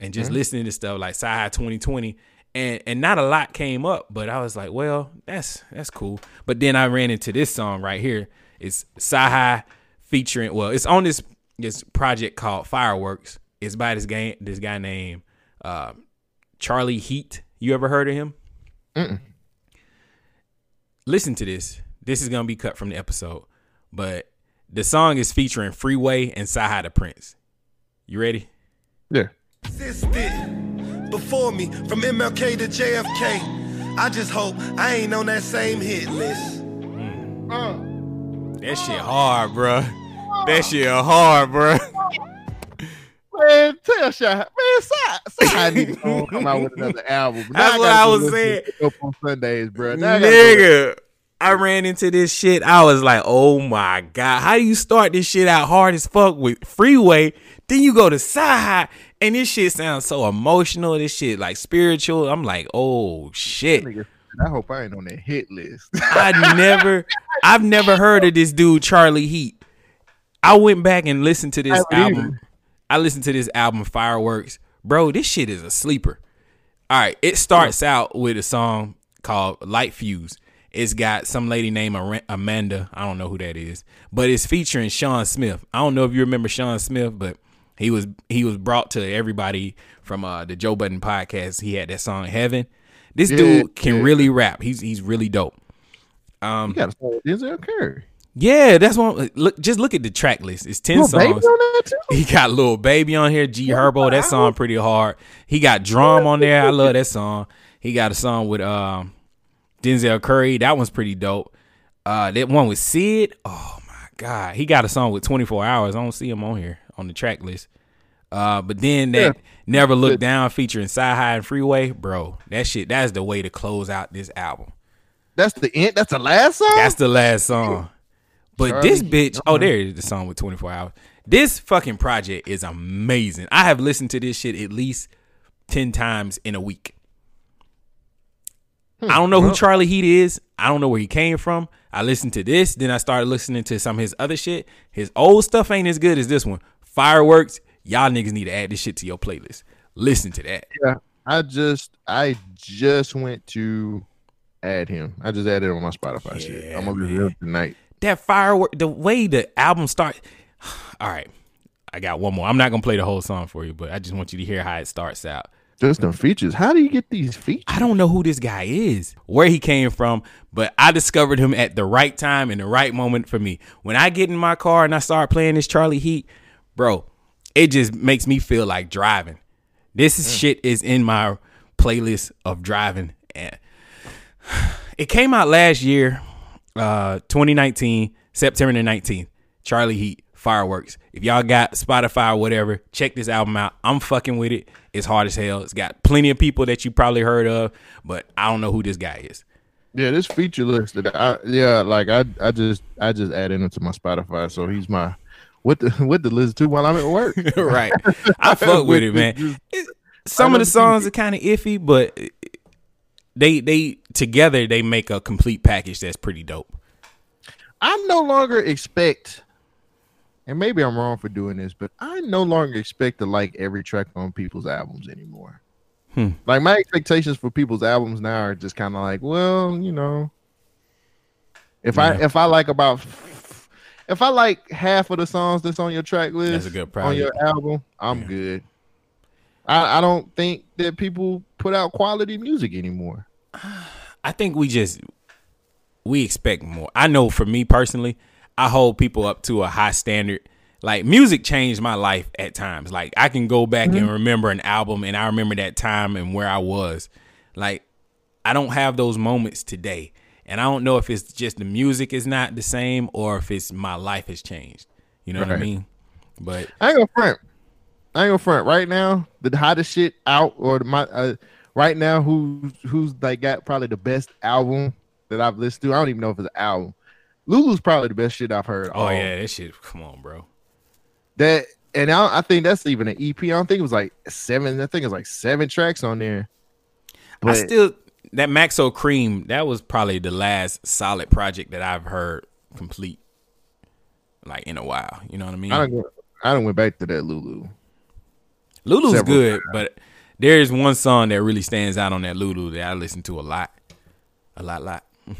S1: and just mm-hmm. listening to stuff like sci-hi 2020 and and not a lot came up but i was like well that's that's cool. But then i ran into this song right here. It's sci-hi featuring well it's on this this project called fireworks. It's by this guy this guy named uh, charlie heat. You ever heard of him? Listen to this. This is gonna be cut from the episode. But the song is featuring freeway and sci-hi the prince. You ready?
S2: Yeah,
S9: existed before me from MLK to JFK. I just hope I ain't on that same hit list. Mm. Uh.
S1: That shit hard, bruh. Uh. That shit hard, bruh. (laughs)
S2: man, tell Shy, man, Shy, Shy need to come out with another (laughs) album. Now
S1: That's what I was saying.
S2: Up on Sundays, bro. Now I
S1: Nigga, I ran into this shit. I was like, oh my God. How do you start this shit out hard as fuck with Freeway? Then you go to Sci and this shit sounds so emotional. This shit like spiritual. I'm like, oh shit.
S2: I hope I ain't on that hit list. (laughs)
S1: I never, I've never heard of this dude, Charlie Heat. I went back and listened to this
S2: I
S1: album. I listened to this album, Fireworks. Bro, this shit is a sleeper. All right, it starts out with a song called Light Fuse. It's got some lady named Amanda. I don't know who that is, but it's featuring Sean Smith. I don't know if you remember Sean Smith, but he was he was brought to everybody from uh, the Joe Budden podcast. He had that song Heaven. This
S2: Yeah,
S1: dude can
S2: yeah.
S1: really rap. He's he's really dope. Um,
S2: you gotta start with Denzel Curry.
S1: Yeah, that's one. Look, just look at the track list. It's ten
S2: baby
S1: songs.
S2: on that too.
S1: He got little baby on here. G Herbo, that song pretty hard. He got drum on there. I love that song. He got a song with um Denzel Curry. That one's pretty dope. Uh, that one with Sid. Oh my god, he got a song with Twenty Four Hours. I don't see him on here on the track list. Uh, but then that
S2: Yeah.
S1: Never Look Down featuring Sci High and Freeway, bro. That shit. That's the way to close out this album.
S2: That's the end. That's the last song.
S1: That's the last song. But this bitch, oh, there is the song with 24 hours. This fucking project is amazing. I have listened to this shit at least 10 times in a week. I don't know who Charlie Heat is. I don't know where he came from. I listened to this, then I started listening to some of his other shit. His old stuff ain't as good as this one. Fireworks, y'all niggas need to add this shit to your playlist. Listen to that.
S2: yeah. I just I just went to add him. I just added him on my Spotify shit. I'm gonna be real tonight.
S1: that firework the way the album starts. (sighs) all right i got one more i'm not gonna play the whole song for you but i just want you to hear how it starts out
S2: Just them features. How do you get these features?
S1: i don't know who this guy is where he came from but i discovered him at the right time and the right moment for me when i get in my car and i start playing this charlie heat bro it just makes me feel like driving this is shit is in my playlist of driving and (sighs) it came out last year, uh, 2019, September the 19th. Charlie Heat, Fireworks. If y'all got Spotify or whatever, check this album out. I'm fucking with it. It's hard as hell. It's got plenty of people that you probably heard of, but I don't know who this guy is.
S2: Yeah, this feature list that I yeah, like I I just I just added him to my Spotify, so he's my what the (laughs) what to listen to while I'm at work. (laughs)
S1: right. (laughs) I fuck with it, man. It, some of the songs are kind of iffy, but they they together they make a complete package that's pretty dope.
S2: I no longer expect, and maybe I'm wrong for doing this, but I no longer expect to like every track on people's albums anymore.
S1: Hmm.
S2: Like my expectations for people's albums now are just kind of like, well, you know, if I if I like about if I like half of the songs that's on your track list
S1: That's a good
S2: on your album, I'm
S1: Yeah.
S2: good. I, I don't think that people put out quality music anymore. (sighs)
S1: I think we just we expect more. I know for me personally, I hold people up to a high standard. Like music changed my life at times. Like I can go back and mm-hmm. remember an album and I remember that time and where I was. Like I don't have those moments today. And I don't know if it's just the music is not the same or if it's my life has changed. You know what I mean? But
S2: I ain't gonna front. I ain't gonna front. Right now, the hottest shit out or my uh, right now, who's who's like got probably the best album that I've listened to. I don't even know if it's an album. Lulu's probably the best shit I've heard.
S1: oh
S2: all.
S1: yeah, that shit. Come on, bro.
S2: that and I, I think that's even an EP. I don't think it was like seven. I think it was like seven tracks on there.
S1: I
S2: But
S1: still that Maxo Kream, that was probably the last solid project that I've heard complete like in a while. You know what I mean?
S2: I don't. go- I don't went back to that Lulu.
S1: Lulu's
S2: several
S1: good, but there is one song that really stands out on that Lulu that I listen to a lot. A lot, lot. (laughs)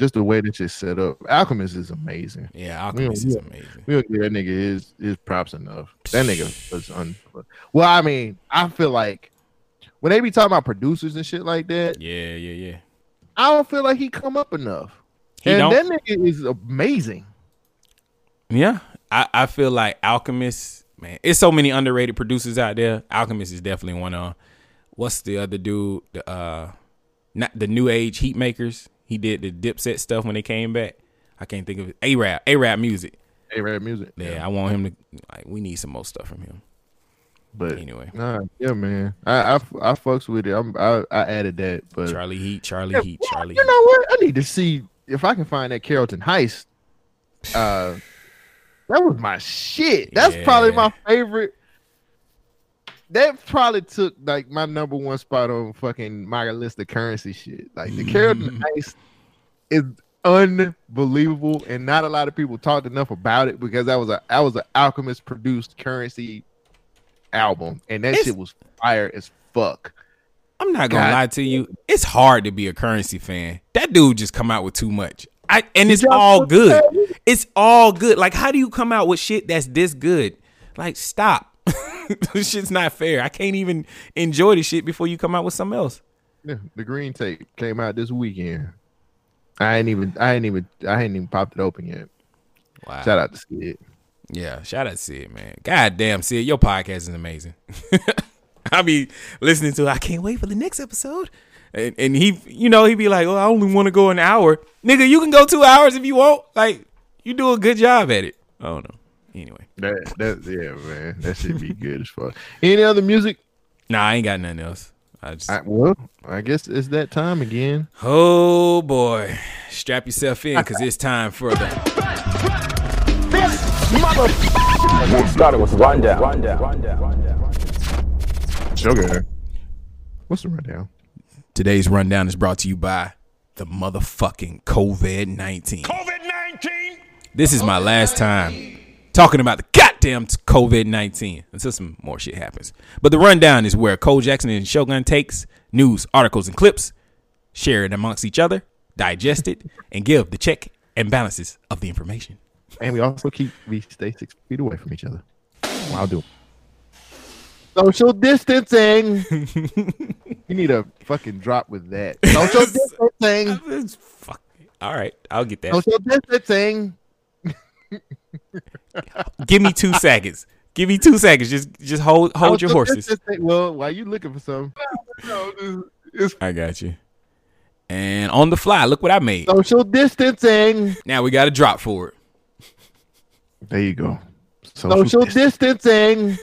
S2: Just the way that it's set up. Alchemist is amazing.
S1: Yeah, Alchemist
S2: We
S1: is amazing.
S2: We don't give that nigga his his props enough. That nigga (sighs) was un. Well, I mean, I feel like when they be talking about producers and shit like that,
S1: Yeah, yeah, yeah.
S2: I don't feel like he come up enough.
S1: He
S2: and
S1: don't?
S2: that nigga is amazing.
S1: Yeah. I, I feel like Alchemist, man, it's so many underrated producers out there. Alchemist is definitely one of. What's the other dude? The uh not the new age Heatmakerz. He did the dipset stuff when they came back. I can't think of it. A rap. AraabMuzik.
S2: A rap music.
S1: Yeah, I want him to like we need some more stuff from him.
S2: But
S1: Anyway.
S2: nah, yeah, man. I I, I fucks with it. I'm, I I added that, but
S1: Charlie Heat, Charlie
S2: Yeah,
S1: Heat, Charlie
S2: You
S1: Heat.
S2: know what? I need to see if I can find that Carrollton Heist. Uh, that was my shit. That's probably my favorite. That probably took like my number one spot on fucking my list of Curren$y shit. Like the Carrollton Heist is unbelievable, and not a lot of people talked enough about it because that was a that was an Alchemist produced Curren$y album, and that
S1: It's-
S2: shit was fire as fuck.
S1: I'm not gonna
S2: God
S1: lie to you. It's hard to be a Curren$y fan. That dude just come out with too much. I and it's
S2: y'all
S1: good. It's all good. Like, how do you come out with shit that's this good? Like, stop. (laughs) this shit's not fair. I can't even enjoy the shit before you come out with something else.
S2: Yeah, the green tape came out this weekend. I ain't even I ain't even I ain't even popped it open yet.
S1: Wow.
S2: Shout out to Skid.
S1: Yeah, shout out to Sid, man. God damn, Sid, your podcast is amazing. (laughs) I be listening to. it. I can't wait for the next episode. And, and he, you know, he'd be like, "Oh, I only want to go an hour, nigga. You can go two hours if you want. Like, you do a good job at it. I don't know. Anyway,
S2: That that yeah, man. That should be good as fuck. Any other music?
S1: nah, I ain't got nothing else. I just,
S2: I, well, I guess it's that time again.
S1: oh boy, strap yourself in because it's time for the.
S7: Started with rundown. Rundown. Rundown.
S2: Sugar. What's the rundown?
S1: Today's rundown is brought to you by the motherfucking COVID nineteen.
S3: COVID 19.
S1: This is my last time talking about the goddamn COVID 19 until some more shit happens. But the rundown is where Cole Jackson and Shogun takes news, articles, and clips, share it amongst each other, digest it, and give the check and balances of the information.
S2: And we also keep we stay six feet away from each other. I'll do. Social distancing. (laughs) you need a fucking drop with that. (laughs) Social distancing. (laughs)
S1: Fuck- All right, I'll get that.
S2: Social distancing.
S1: Give me two seconds. Give me two seconds. Just just hold hold your horses.
S2: distancing. Well, while you looking for some,
S1: I got you. And on the fly, look what I made.
S2: Social distancing.
S1: Now we got a drop for it.
S2: There you go. Social, distancing.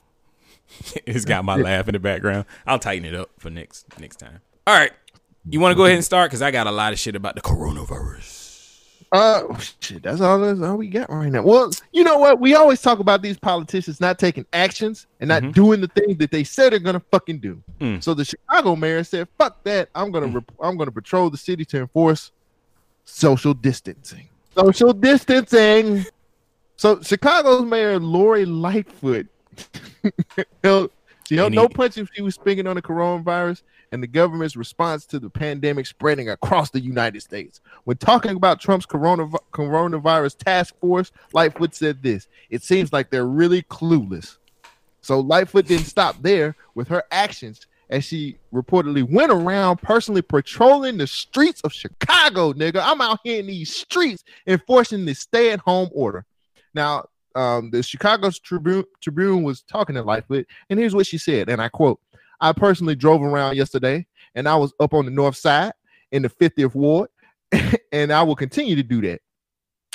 S2: (laughs)
S1: it's got my laugh in the background. I'll tighten it up for next next time. All right. You want to go ahead and start? Because I got a lot of shit about the coronavirus.
S2: Uh, shit, that's all, that's all we got right now. Well, you know what? We always talk about these politicians not taking actions and not doing the things that they said they're gonna fucking do.
S1: Mm.
S2: So the Chicago mayor said, "Fuck that! I'm gonna rep- I'm gonna patrol the city to enforce social distancing. Social distancing." So Chicago's mayor Lori Lightfoot (laughs) held, she held no punch if she was speaking on the coronavirus and the government's response to the pandemic spreading across the United States. When talking about Trump's coronav- coronavirus task force, Lightfoot said this It seems like they're really clueless. So Lightfoot didn't stop there with her actions as she reportedly went around personally patrolling the streets of Chicago, nigga. I'm out here in these streets enforcing the stay at home order. Now, um, the Chicago Tribune, Tribune was talking to Lightfoot, and here's what she said, and I quote, I personally drove around yesterday, and I was up on the north side in the 50th ward, (laughs) and I will continue to do that.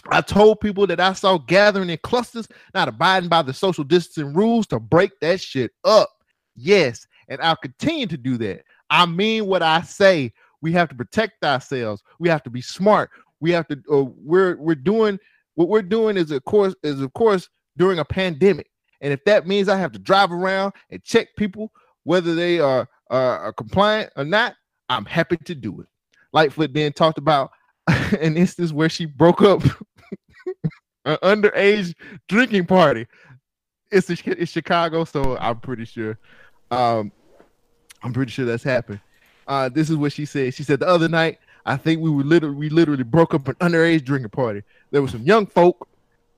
S2: I told people that I saw gathering in clusters, not abiding by the social distancing rules, to break that shit up. Yes, and I'll continue to do that. I mean what I say. We have to protect ourselves. We have to be smart. We have to. Uh, we're we're doing what we're doing is of course is of course during a pandemic, and if that means I have to drive around and check people whether they are are, are compliant or not, I'm happy to do it. Lightfoot then talked about (laughs) an instance where she broke up (laughs) an underage drinking party. It's, a, it's Chicago, so I'm pretty sure. Um, I'm pretty sure that's happened. Uh, this is what she said. She said the other night, I think we were literally we literally broke up an underage drinking party. There was some young folk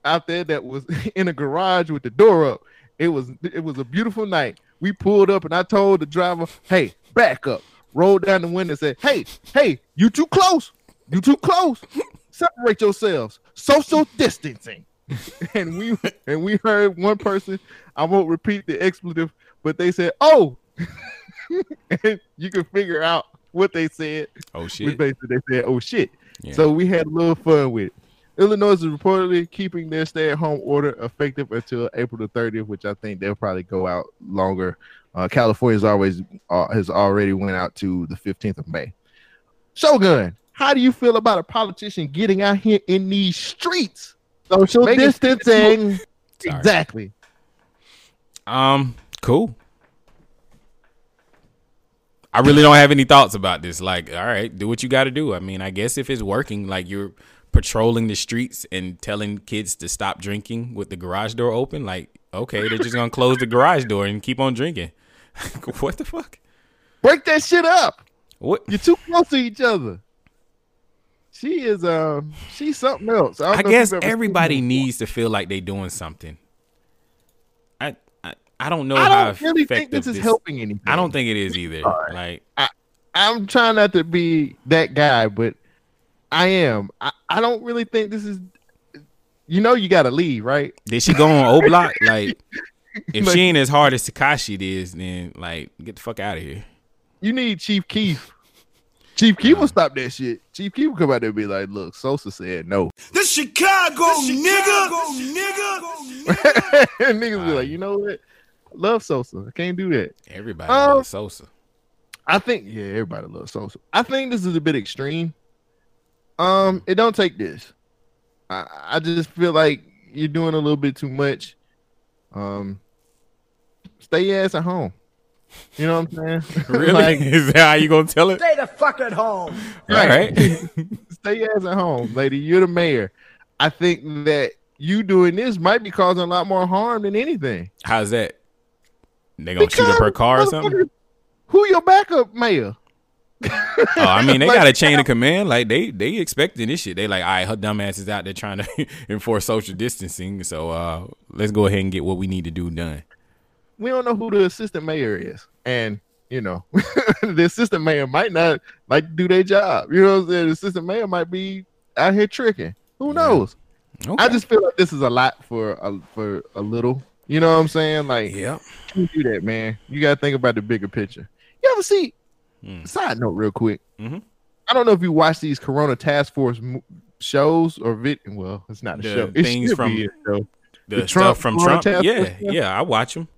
S2: out there that was (laughs) in a garage with the door up. It was it was a beautiful night. We pulled up and I told the driver, "Hey, back up." Rolled down the window and said, "Hey, hey, you too close. You too close. Separate yourselves. Social distancing." (laughs) and we and we heard one person. I won't repeat the expletive, but they said, "Oh." (laughs) and you can figure out what they said.
S1: Oh
S2: Which
S1: shit.
S2: basically they said, "Oh shit."
S1: Yeah.
S2: So we had a little fun with it. Illinois is reportedly keeping their stay-at-home order effective until April the 30th, which I think they'll probably go out longer. Uh, California's always uh, has already went out to the 15th of May. Shogun, how do you feel about a politician getting out here in these streets? Social distancing.
S1: Sorry.
S2: Exactly.
S1: Um, cool. I really don't have any thoughts about this. Like, all right, do what you got to do. I mean, I guess if it's working, like you're patrolling the streets and telling kids to stop drinking with the garage door open, like, okay, they're just gonna close the garage door and keep on drinking. (laughs) what the fuck?
S2: Break that shit up.
S1: What?
S2: You're too close to each other. She is um she's something else. don't
S1: I guess
S2: you've ever seen
S1: everybody needs to feel like they're doing something. I I, I don't know
S2: I don't really think
S1: effective
S2: this is helping anything.
S1: I don't think it is either. Like
S2: I, I'm trying not to be that guy, but I am. I, I don't really think this is. You know, you got to leave, right?
S1: Did she go on O Block? (laughs) Like, if
S2: Like-
S1: she ain't as hard as Tekashi is, then like get the fuck out of here.
S2: You need Chief Keef. Chief Keef will stop that shit. Chief Keef will come out there and be like, "Look, Sosa said no."
S9: The Chicago, nigga. nigga. (laughs)
S2: and niggas be like, "You know what? Love Sosa. I can't do that."
S1: Everybody
S2: Um,
S1: loves Sosa.
S2: I think yeah, everybody loves Sosa. I think this is a bit extreme. Um, it don't take this. I, I just feel like you're doing a little bit too much. Um, stay your ass at home. You know what I'm saying? (laughs) (laughs)
S1: Really?
S2: like,
S1: is that how you gonna tell it?
S4: Stay the fuck at home.
S1: All right. (laughs)
S2: stay your ass at home, lady. You're the mayor. I think that you doing this might be causing a lot more harm than anything.
S1: How's that? They gonna shoot up her car or something?
S2: Who your backup mayor?
S1: Oh, I mean, they
S2: Like, (laughs)
S1: got a chain of command. Like they they expecting this shit. They like, all right, her dumb ass is out there trying to (laughs) enforce social distancing. So uh, let's go ahead and get what we need to do done.
S2: we don't know who the assistant mayor is. And, you know, (laughs) the assistant mayor might not like do their job. You know what I'm saying? The assistant mayor might be out here tricking. Who knows? I just feel like this is a lot for a, for a little. You know what I'm saying? Like,
S1: yeah,
S2: you do that, man. You got to think about the bigger picture. You ever see?
S1: Hmm.
S2: Side note, real quick.
S1: Mhm.
S2: I don't know if you watch these Corona Task Force mo- shows or vid. Well, it's not a
S1: The
S2: show. It
S1: things from
S2: a show.
S1: The,
S2: The
S1: stuff
S2: Trump
S1: from
S2: Corona
S1: Trump.
S2: Task
S1: Yeah,
S2: Force, yeah.
S1: I watch them.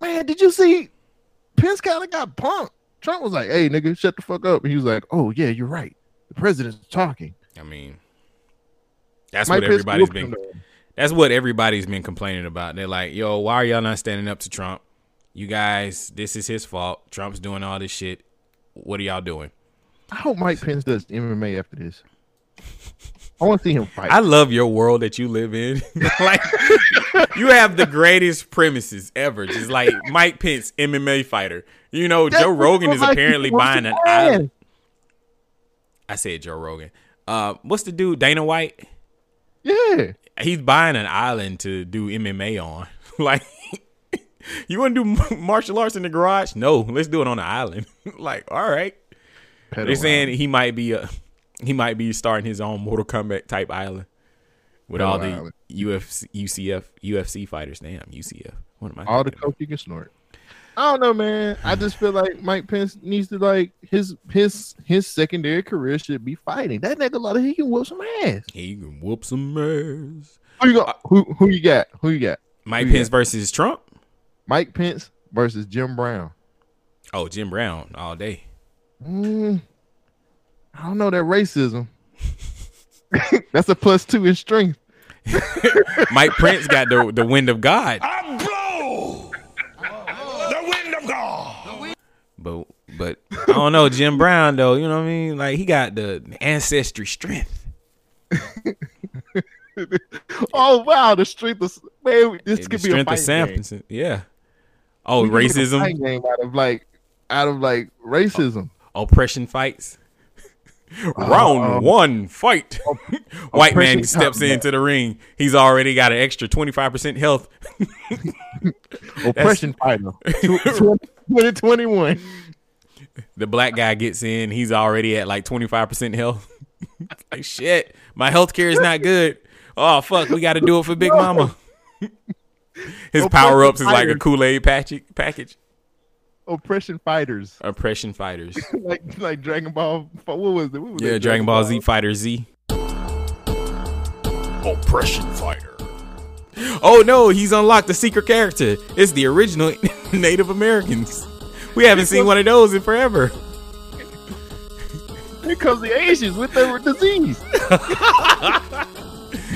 S2: Man, did you see? Pence kind of got punked. Trump was like, "Hey, nigga, shut the fuck up." And he was like, "Oh yeah, you're right. The president's talking."
S1: I mean, that's
S2: Mike
S1: what
S2: Pence
S1: everybody's
S2: whooped
S1: been.
S2: him.
S1: That's what everybody's been complaining about. They're like, "Yo, why are y'all not standing up to Trump? You guys, this is his fault. Trump's doing all this shit. What are y'all doing?"
S2: I hope Mike Pence does MMA after this. I want to see him fight.
S1: I love your world that you live in. (laughs) like, you have the greatest premises ever. Just like Mike Pence, MMA fighter. You know,
S2: That's
S1: Joe Rogan is
S2: like
S1: apparently buying an island. I said Joe Rogan. Uh, what's the dude? Dana White.
S2: Yeah,
S1: He's buying an island to do MMA on. (laughs) like, you want to do martial arts in the garage? No, let's do it on the island. (laughs) like, all right.
S2: Pedo
S1: They're saying he might be a he might be starting his own Mortal Kombat type island with
S2: Pedo
S1: all the
S2: island.
S1: UFC, UCF, UFC fighters. Damn, UCF. What am I?
S2: all the coke you can snort. I don't know, man. I just feel like Mike Pence needs to like his his his secondary career should be fighting. That nigga, a lot of he can whoop some ass.
S1: He can whoop some ass.
S2: Who you got? Who who you got? Who you got?
S1: Mike
S2: Who
S1: Pence
S2: got?
S1: versus Trump.
S2: Mike Pence versus Jim Brown.
S1: Oh, Jim Brown all day.
S2: Mm, I don't know that racism. (laughs) That's a plus two in strength. (laughs)
S1: Mike Pence got the the wind of God,
S3: I blow the wind of God.
S1: But but I don't know Jim Brown though. You know what I mean? Like he got the ancestry strength. (laughs)
S2: Oh wow, the strength of man. This
S1: The
S2: could be a game.
S1: Samson. Yeah. Oh,
S2: We could make a
S1: racism,
S2: fighting game out of like out of like racism.
S1: oppression fights.
S2: Oh,
S1: Round um, one, fight. (laughs) White man (laughs) steps into the ring. He's already got an extra twenty five percent health.
S2: Oppression fighter. 2021.
S1: The black guy gets in. He's already at like twenty five percent health. (laughs) like shit, my health care is not good. Oh fuck, we got to do it for Big Mama. (laughs) His
S2: Oppression
S1: power ups is like a. Kool Aid package. Package.
S2: Oppression fighters.
S1: Oppression fighters. (laughs)
S2: like like Dragon Ball. What was it? What was
S1: Yeah,
S2: that
S1: Dragon Ball Z Fighter Z.
S3: Oppression fighter.
S1: Oh no, he's unlocked a secret character. It's the original (laughs) Native Americans. We haven't seen one of those in forever.
S2: Here comes the Asians with their disease. (laughs)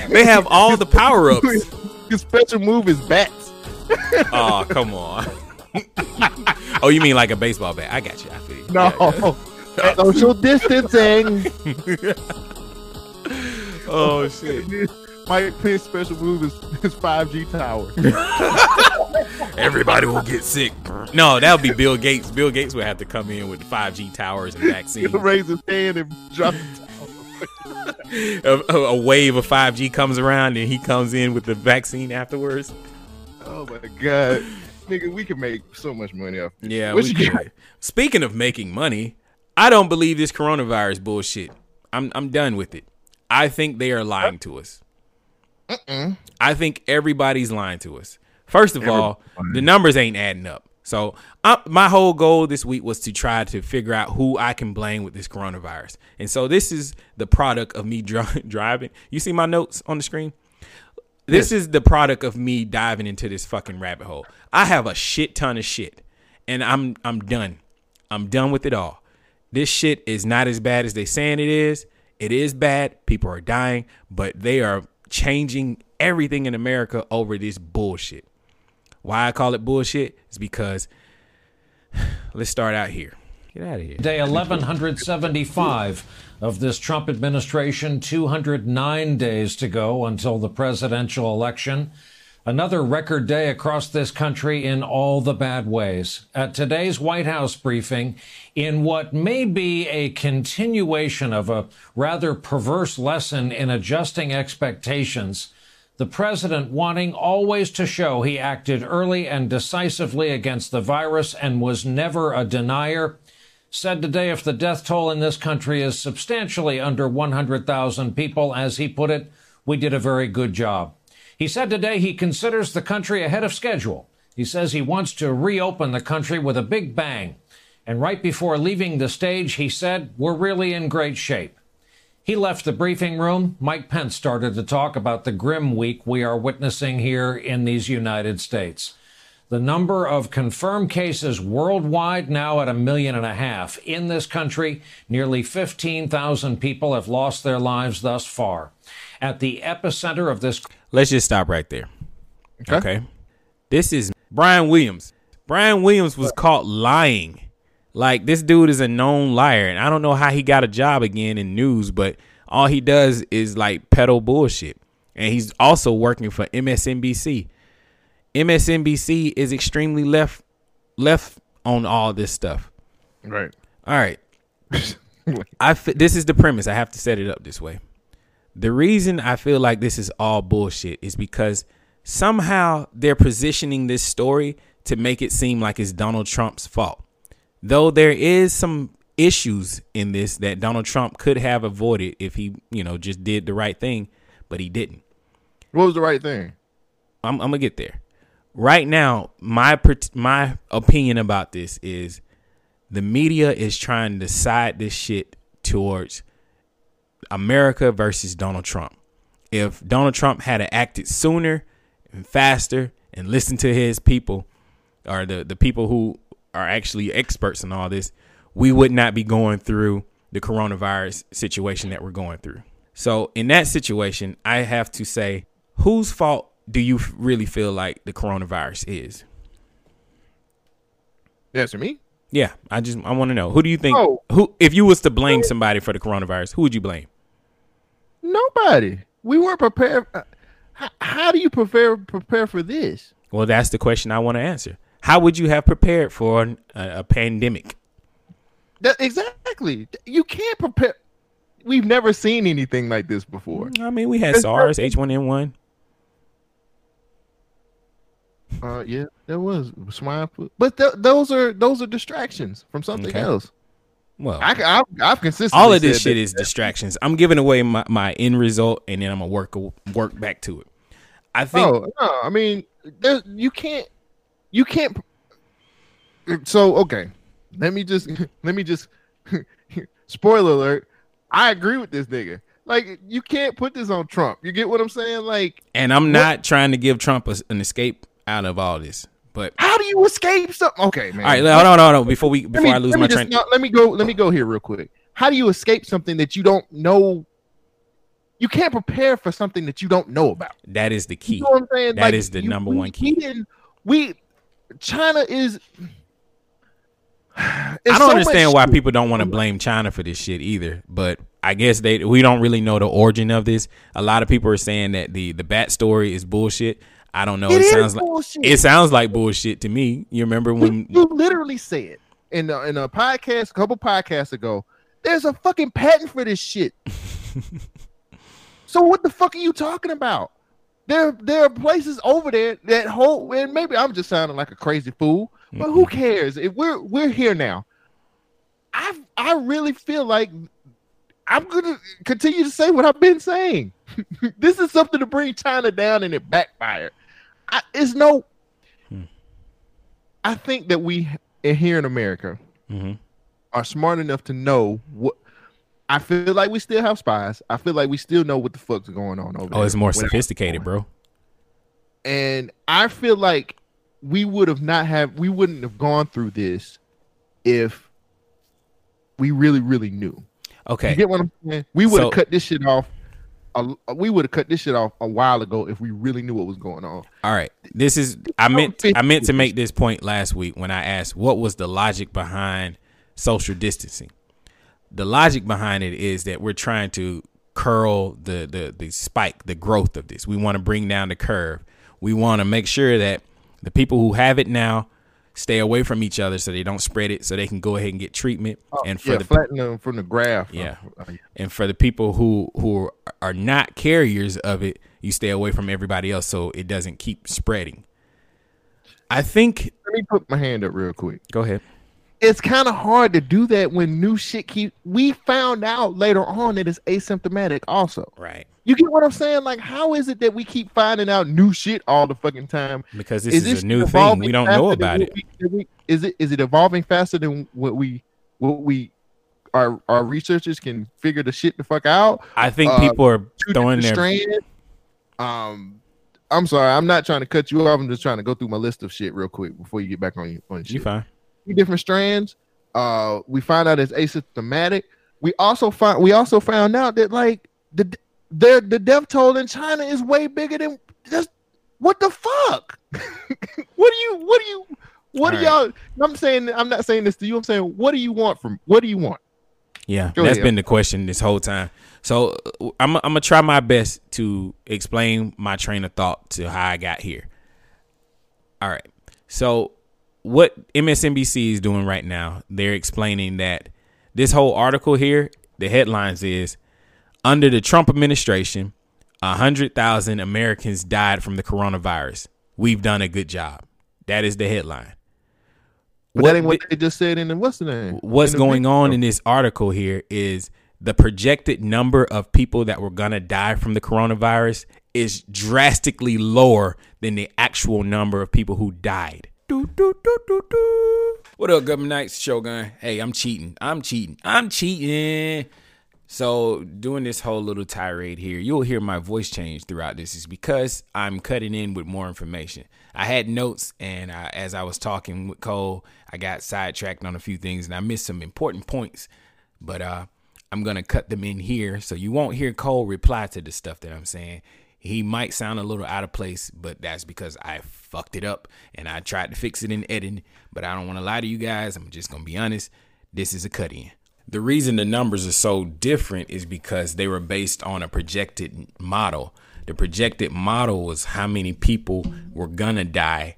S1: They have all the power ups. (laughs)
S2: His special move is bats.
S1: Oh, come on. oh, you mean like a baseball bat? I got you. I feel you.
S2: No. Social distancing.
S1: Oh shit.
S2: Mike Pence special move is (laughs) his 5G tower. (laughs)
S1: Everybody will get sick. No, that would be Bill Gates. Bill Gates would have to come in with the 5G towers and vaccines.
S2: He'll raise his hand and drop (laughs)
S1: a, a- a wave of 5G comes around and he comes in with the vaccine afterwards.
S2: Oh my god. Nigga, we can make so much money off this.
S1: Yeah,
S2: What
S1: we
S2: you
S1: could. Speaking of making money, I don't believe this coronavirus bullshit. I'm I'm done with it. I think they are lying to us. I think everybody's lying to us. First of all, the numbers ain't adding up. So my whole goal this week was to try to figure out who I can blame with this coronavirus. And so this is the product of me (laughs) dri- driving. You see my notes on the screen? This is the product of me diving into this fucking rabbit hole. I have a shit ton of shit, and I'm I'm done. I'm done with it all. This shit is not as bad as they saying it is. It is bad. People are dying, but they are changing everything in America over this bullshit. Why I call it bullshit is because (sighs) let's start out here. Get out of here.
S10: Day 1175 of this Trump administration, 209 days to go until the presidential election. Another record day across this country in all the bad ways. At today's White House briefing, in what may be a continuation of a rather perverse lesson in adjusting expectations, the president wanting always to show he acted early and decisively against the virus and was never a denier, said today if the death toll in this country is substantially under 100,000 people, as he put it, we did a very good job. He said today he considers the country ahead of schedule. He says he wants to reopen the country with a big bang. And right before leaving the stage, he said, We're really in great shape. He left the briefing room. Mike Pence started to talk about the grim week we are witnessing here in these United States. The number of confirmed cases worldwide now at a million and a half. In this country, nearly 15,000 people have lost their lives thus far. At the epicenter of this.
S1: Let's just stop right there. Okay. This is Brian Williams. Brian Williams was caught lying. Like this dude is a known liar, and I don't know how he got a job again in news, but all he does is like peddle bullshit. And he's also working for MSNBC. MSNBC is extremely left left on all this stuff.
S2: Right.
S1: All right. (laughs) I f- this is the premise. I have to set it up this way. The reason I feel like this is all bullshit is because somehow they're positioning this story to make it seem like it's Donald Trump's fault. Though there is some issues in this that Donald Trump could have avoided if he, you know, just did the right thing, but he didn't.
S2: What was the right thing?
S1: I'm, I'm gonna get there. Right now, my my opinion about this is the media is trying to side this shit towards America versus Donald Trump. If Donald Trump had acted sooner and faster and listened to his people or the, the people who are actually experts in all this, we would not be going through the coronavirus situation that we're going through. So, in that situation, I have to say, whose fault do you really feel like the coronavirus is?
S2: Yes, me.
S1: Yeah, I just I want to know who do you think
S2: Oh.
S1: who if you was to blame somebody for the coronavirus, who would you blame?
S2: Nobody. We weren't prepared. uh, How, how do you prepare prepare for this?
S1: Well, that's the question I want to answer. How would you have prepared for an, a, a pandemic?
S2: That exactly. You can't prepare. We've never seen anything like this before.
S1: I mean, we had SARS, H1N1.
S2: Uh, yeah, there was swine flu, but th- those are those are distractions from something
S1: Okay.
S2: else.
S1: Well,
S2: I, I've, I've consistently
S1: all of this shit
S2: that-
S1: is distractions. I'm giving away my, my end result, and then I'm gonna work work back to it. I think
S2: Oh no, I mean, you can't, you can't. So okay, let me just (laughs) let me just (laughs) spoiler alert. I agree with this nigga. Like you can't put this on Trump. You get what I'm saying? Like,
S1: And I'm not trying to give Trump a, an escape out of all this. But
S2: how do you escape something? Okay, man.
S1: all right, hold on, hold on. Before we before
S2: me-
S1: I lose my train.
S2: let me go. Let me go here real quick. How do you escape something that you don't know? You can't prepare for something that you don't know about.
S1: That is the key.
S2: You know what I'm saying?
S1: That is the number
S2: we,
S1: one key.
S2: We. We China is. (sighs)
S1: I don't understand why people don't want to blame China for this shit either. But I guess they we don't really know the origin of this. A lot of people are saying that the the bat story is bullshit. I don't know.
S2: It
S1: sounds
S2: bullshit.
S1: like it sounds like bullshit to me. You remember when?
S2: You literally said in a, in a podcast a couple podcasts ago. There's a fucking patent for this shit. (laughs) so what the fuck are you talking about? There there are places over there that hold and maybe I'm just sounding like a crazy fool, but who cares? If we're we're here now. I I really feel like I'm gonna continue to say what I've been saying. (laughs) this is something to bring China down and it backfired. I, it's no. I think that we here in America
S1: Mhm.
S2: are smart enough to know what. I feel like we still have spies. I feel like we still know what the fuck's going on over there.
S1: Oh, it's more sophisticated, bro.
S2: and I feel like we would have not have we wouldn't have gone through this if we really really knew.
S1: Okay.
S2: You get what I'm saying? We would have
S1: So-
S2: cut this shit off. A, we would have cut this shit off a while ago if we really knew what was going on.
S1: All right. This is I meant I meant to make this point last week when I asked what was the logic behind social distancing. The logic behind it is that we're trying to curl the the the spike, the growth of this. We want to bring down the curve. We want to make sure that the people who have it now stay away from each other so they don't spread it so they can go ahead and get treatment and for
S2: yeah,
S1: the
S2: flatten them from the graph.
S1: yeah.
S2: Uh,
S1: And for the people who who are not carriers of it, you stay away from everybody else so it doesn't keep spreading. I think
S2: Let me put my hand up real quick.
S1: go ahead.
S2: It's kind of hard to do that when new shit keep. We found out later on that it's asymptomatic. Also,
S1: Right.
S2: you get what I'm saying? Like, how is it that we keep finding out new shit all the fucking time?
S1: Because this is, a new thing. We don't know about it.
S2: we- we- is it is it evolving faster than what we what we our our researchers can figure the shit the fuck out?
S1: I think
S2: Uh,
S1: people are throwing their
S2: strands. Um, I'm sorry, I'm not trying to cut you off. I'm just trying to go through my list of shit real quick before you get back on your on shit.
S1: You fine.
S2: Two different strands. Uh, we find out it's asymptomatic. We also find we also found out that like the the the death toll in China is way bigger than just what the fuck. (laughs) what do you what do you what do y'all? I'm saying I'm not saying this to you. I'm saying what do you want from what do you want?
S1: Yeah,
S2: Go
S1: that's
S2: ahead.
S1: been the question this whole time. So I'm I'm gonna try my best to explain my train of thought to how I got here. All right. So what MSNBC is doing right now, they're explaining that this whole article here, the headlines is under the Trump administration, a hundred thousand Americans died from the coronavirus. We've done a good job. That is the headline.
S2: But that ain't what they just said in the what's the name?
S1: what's
S2: the
S1: going
S2: video.
S1: on in this article here is the projected number of people that were gonna die from the coronavirus is drastically lower than the actual number of people who died. Do, do, do. What up, Government Knights Shogun? Hey, I'm cheating. I'm cheating. I'm cheating. So, doing this whole little tirade here, you'll hear my voice change throughout this is because I'm cutting in with more information. I had notes, and I, as I was talking with Cole, I got sidetracked on a few things and I missed some important points. But uh, I'm going to cut them in here so you won't hear Cole reply to the stuff that I'm saying. He might sound a little out of place, but that's because I fucked it up and I tried to fix it in editing. But I don't want to lie to you guys. I'm just going to be honest. This is a cut in. The reason the numbers are so different is because they were based on a projected model. The projected model was how many people were gonna die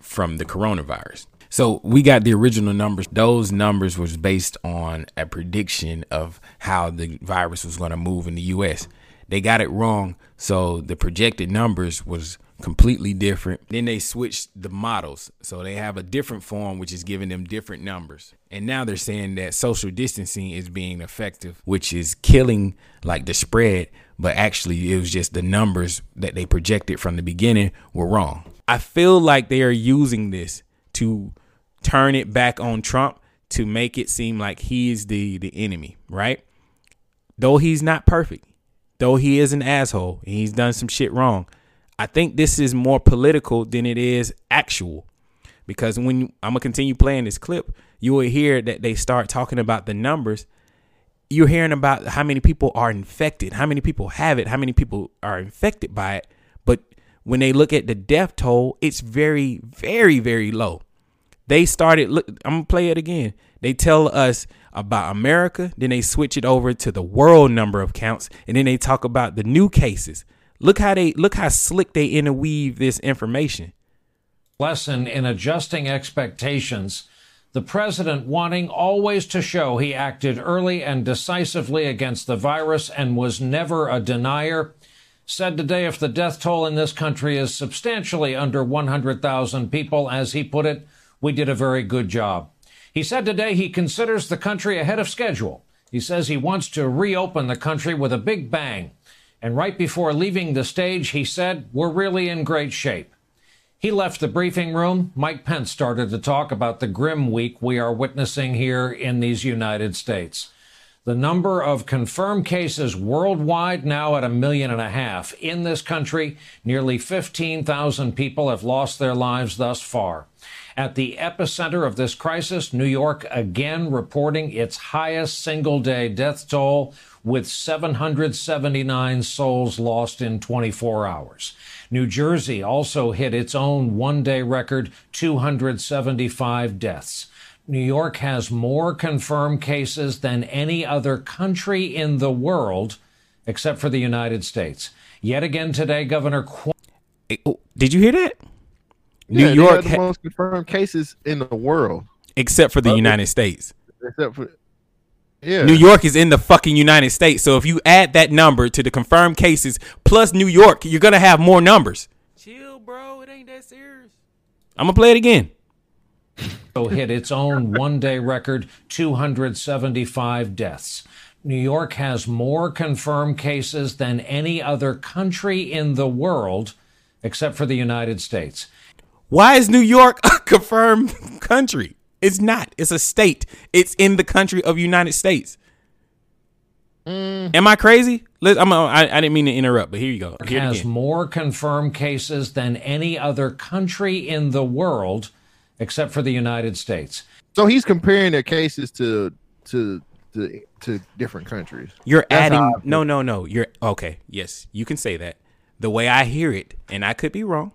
S1: from the coronavirus. So we got the original numbers. Those numbers was based on a prediction of how the virus was going to move in the US. They got it wrong, so the projected numbers was completely different. Then they switched the models. So they have a different form which is giving them different numbers. And now they're saying that social distancing is being effective, which is killing like the spread, but actually it was just the numbers that they projected from the beginning were wrong. I feel like they are using this to turn it back on Trump to make it seem like he is the the enemy, right? Though he's not perfect, though he is an asshole, and he's done some shit wrong. I think this is more political than it is actual. Because when I'm gonna continue playing this clip, you will hear that they start talking about the numbers. You're hearing about how many people are infected, how many people have it, how many people are infected by it. But when they look at the death toll, it's very, very, very low. They started look I'm gonna play it again. They tell us about America, then they switch it over to the world number of counts, and then they talk about the new cases. Look how they look how slick they interweave this information.
S10: lesson in adjusting expectations. The president wanting always to show he acted early and decisively against the virus and was never a denier. Said today if the death toll in this country is substantially under 100,000 people, as he put it, we did a very good job. He said today he considers the country ahead of schedule. He says he wants to reopen the country with a big bang. And right before leaving the stage, he said, We're really in great shape. He left the briefing room. Mike Pence started to talk about the grim week we are witnessing here in these United States. The number of confirmed cases worldwide now at a million and a half. In this country, nearly 15,000 people have lost their lives thus far. At the epicenter of this crisis, New York again reporting its highest single day death toll with 779 souls lost in 24 hours. New Jersey also hit its own one day record 275 deaths. New York has more confirmed cases than any other country in the world, except for the United States. Yet again today, Governor Cuomo.
S1: oh, Did you hear that?
S2: Yeah,
S1: New
S2: they
S1: York,
S2: had the
S1: ha-
S2: most confirmed cases in the world,
S1: except for the
S2: Uh,
S1: United States.
S2: except for yeah,
S1: New York is in the fucking United States. So if you add that number to the confirmed cases plus New York, you're gonna have more numbers. Chill, bro. It ain't that serious. I'm gonna play it again.
S10: So hit its own one day record 275 deaths. New York has more confirmed cases than any other country in the world, except for the United States.
S1: Why is New York (laughs) a confirmed country? It's not. It's a state. It's in the country of United States. Am I crazy? Let, I'm, I, I didn't mean to interrupt, but here you go. Here
S10: has more confirmed cases than any other country in the world, except for the United States.
S2: So he's comparing their cases to to to, to different countries.
S1: You're
S2: That's
S1: adding. No, no, no. You're okay. Yes, you can say that. The way I hear it, and I could be wrong,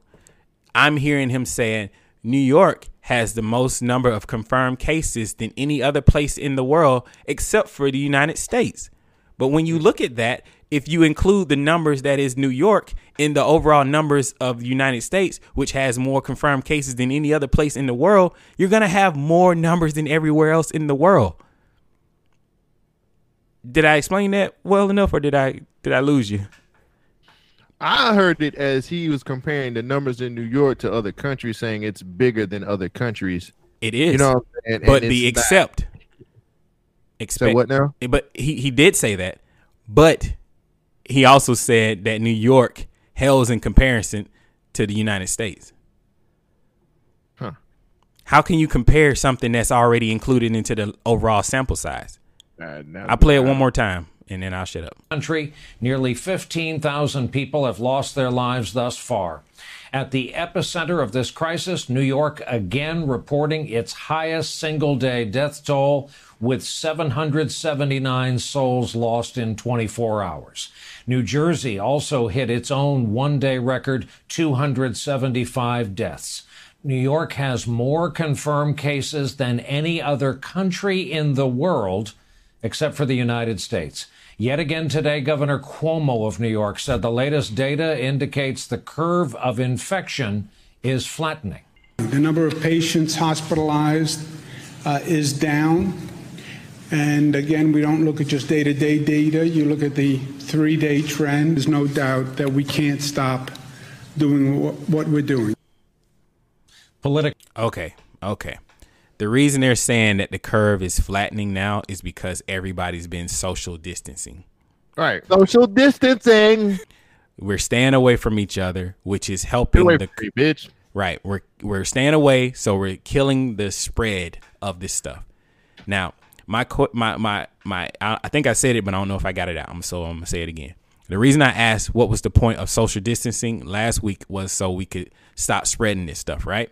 S1: I'm hearing him saying New York has the most number of confirmed cases than any other place in the world except for the United States. But when you look at that, if you include the numbers that is New York in the overall numbers of the United States, which has more confirmed cases than any other place in the world, you're going to have more numbers than everywhere else in the world. Did I explain that well enough or did I did I lose you?
S2: I heard it as he was comparing the numbers in New York to other countries, saying it's bigger than other countries.
S1: It is.
S2: You know, what I'm saying?
S1: but
S2: And
S1: the
S2: it's not-
S1: except expect
S2: what now?
S1: But he he did say that. But he also said that New York hails in comparison to the United States.
S2: Huh.
S1: How can you compare something that's already included into the overall sample size?
S2: Uh,
S1: I'll play it one more time and then I'll shut up.
S10: country, nearly 15,000 people have lost their lives thus far. At the epicenter of this crisis, New York again reporting its highest single day death toll with 779 souls lost in 24 hours. New Jersey also hit its own one day record 275 deaths. New York has more confirmed cases than any other country in the world except for the United States. Yet again today, Governor Cuomo of New York said the latest data indicates the curve of infection is flattening.
S11: The number of patients hospitalized uh, is down. And again, we don't look at just day to day data, you look at the three day trend. There's no doubt that we can't stop doing what, what we're doing.
S10: Political.
S1: Okay. Okay. The reason they're saying that the curve is flattening now is because everybody's been social distancing.
S2: Right. Social distancing.
S1: We're staying away from each other, which is helping
S2: away
S1: the
S2: from me, bitch.
S1: Right. We're we're staying away, so we're killing the spread of this stuff. Now, my my my my I I think I said it, but I don't know if I got it out. I'm so I'm gonna say it again. The reason I asked what was the point of social distancing last week was so we could stop spreading this stuff, right?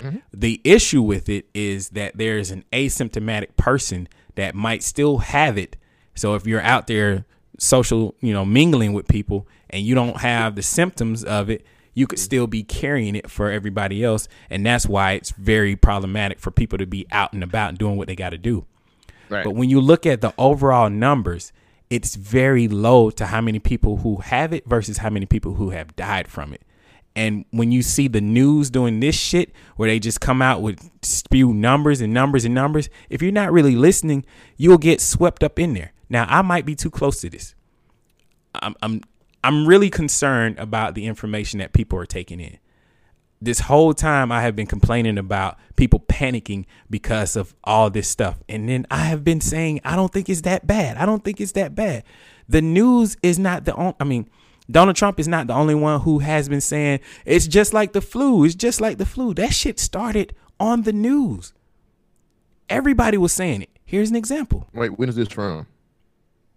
S1: Mm-hmm. The issue with it is that there is an asymptomatic person that might still have it. So if you're out there social, you know, mingling with people and you don't have the symptoms of it, you could still be carrying it for everybody else. And that's why it's very problematic for people to be out and about and doing what they got to do.
S2: Right.
S1: But when you look at the overall numbers, it's very low to how many people who have it versus how many people who have died from it. And when you see the news doing this shit where they just come out with spew numbers and numbers and numbers, if you're not really listening, you'll get swept up in there. Now, I might be too close to this. I'm I'm I'm really concerned about the information that people are taking in. This whole time I have been complaining about people panicking because of all this stuff. And then I have been saying I don't think it's that bad. I don't think it's that bad. The news is not the only I mean Donald Trump is not the only one who has been saying it's just like the flu. It's just like the flu. That shit started on the news. Everybody was saying it. Here's an example.
S2: Wait, when is this from?